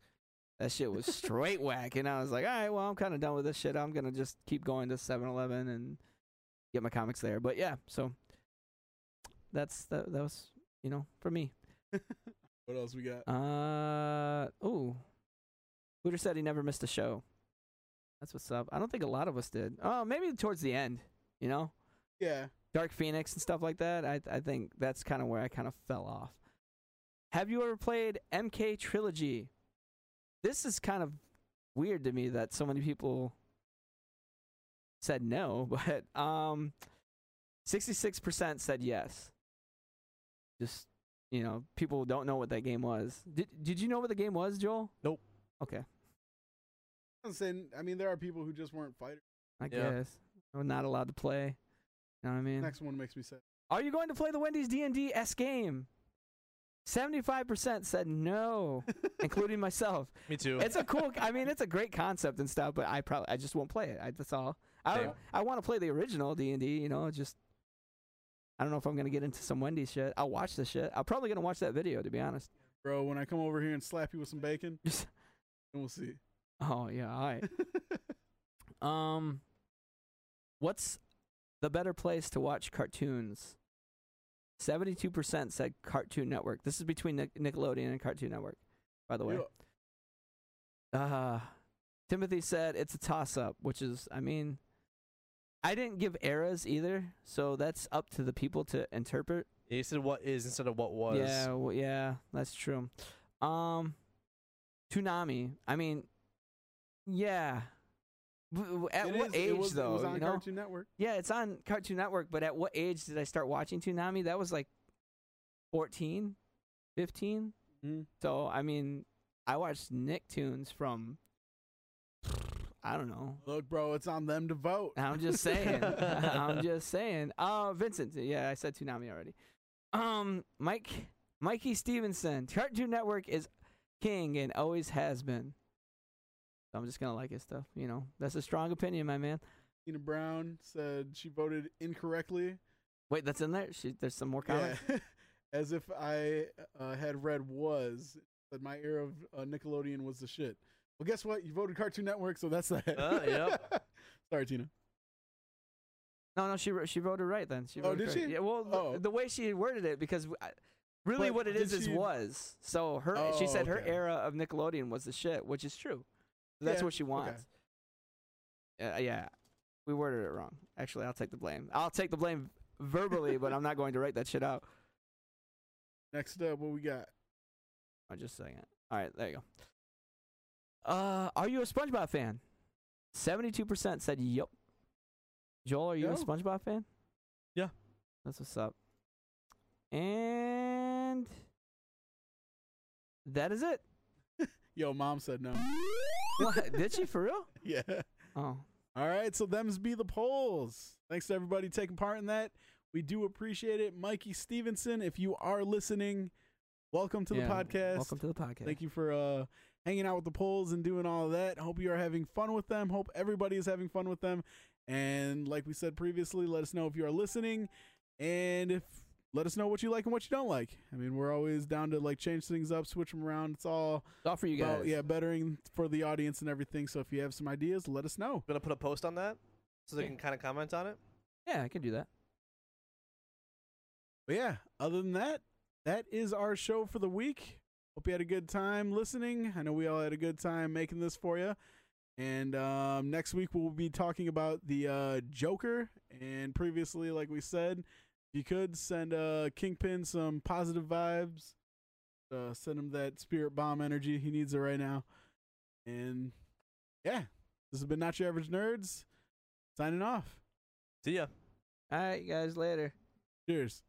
that shit was *laughs* straight whack. And I was like, all right, well, I'm kind of done with this shit. I'm gonna just keep going to 7-Eleven and get my comics there. But yeah, so that's that. That was you know for me. *laughs* What else we got? Uh ooh, Hooter said he never missed a show. That's what's up. I don't think a lot of us did. Oh, maybe towards the end. You know, Yeah, Dark Phoenix and stuff like that. I I think that's kind of where I kind of fell off. Have you ever played MK Trilogy? This is kind of weird to me that so many people said no, *laughs* but um, 66% said yes. Just you know, people don't know what that game was. Did Did you know what the game was, Joel? Nope. Okay, I'm saying, I mean, there are people who just weren't fighters. I Yeah. guess I'm not allowed to play. You know what I mean? Next one makes me sad. Are you going to play the Wendy's D and D S game? Seventy-five percent said no, *laughs* including myself. Me too. It's a cool. I mean, it's a great concept and stuff, but I probably I just won't play it. I, that's all. I Same. I want to play the original D and D. You know, just I don't know if I'm gonna get into some Wendy's shit. I'll watch the shit. I'm probably gonna watch that video to be honest. Bro, when I come over here and slap you with some bacon, *laughs* and we'll see. Oh yeah, all right. *laughs* Um, what's the better place to watch cartoons? Seventy-two percent said Cartoon Network. This is between Nic- Nickelodeon and Cartoon Network, by the way. Yeah. Uh, Timothy said it's a toss-up, which is, I mean, I didn't give eras either, so that's up to the people to interpret. you said what is instead of what was. Yeah, well, yeah, that's true. Um, Toonami. I mean, yeah. At It what is- age was, though? It was on you know? Cartoon Network. Yeah, it's on Cartoon Network, but at what age did I start watching Toonami? That was like 14, 15. Mhm. So, I mean, I watched Nicktoons from *sighs* I don't know. Look, bro, it's on them to vote. I'm just saying. *laughs* I'm just saying. Uh Vincent, yeah, I said Toonami already. Um Mike Mikey Stevenson, Cartoon Network is king and always has been. So I'm just gonna like his stuff, you know. That's a strong opinion, my man. Tina Brown said she voted incorrectly. Wait, that's in there? She, there's some more comments? Yeah. *laughs* As if I uh, had read was that my era of uh, Nickelodeon was the shit. Well, guess what? You voted Cartoon Network, so that's that. Uh, yep. *laughs* Sorry, Tina. No, no, she she wrote it right then. She Oh, did she? Yeah, well, the- Oh. the, way she worded it, because I, really But what it is did is was. So her, she Oh, said her era of Nickelodeon was the shit, which is true. That's Yeah, what she okay. wants. Uh, yeah, we worded it wrong. Actually, I'll take the blame. I'll take the blame verbally, but I'm not going to write that shit out. *laughs* Next up, what we got? Oh, just a second. All right, there you go. Uh, are you a SpongeBob fan? Seventy-two percent said yup. Joel, are you a SpongeBob fan? Yeah. That's what's up. And that is it. *laughs* Yo, mom said no. What did she for real? *laughs* yeah. Oh, All right, so them's be the polls. Thanks to everybody taking part in that. We do appreciate it. Mikey Stevenson, if you are listening, welcome to Yeah, the podcast. welcome to the podcast. Thank you for uh, hanging out with the polls and doing all of that. Hope you are having fun with them. Hope everybody is having fun with them. And like we said previously, let us know if you are listening, and if let us know what you like and what you don't like. I mean, we're always down to like change things up, switch them around. It's all It's all for you guys. about yeah, bettering for the audience and everything. So if you have some ideas, let us know. gonna put a post on that so they Yeah. can kind of comment on it. yeah, I can do that. But yeah, other than that, that is our show for the week. Hope you had a good time listening. I know we all had a good time making this for you. And um, next week we'll be talking about the uh, Joker. And previously, like we said, if you could send uh, Kingpin some positive vibes, uh, send him that spirit bomb energy. He needs it right now. And yeah, this has been Not Your Average Nerds. Signing off. See ya. All right, guys, later. Cheers.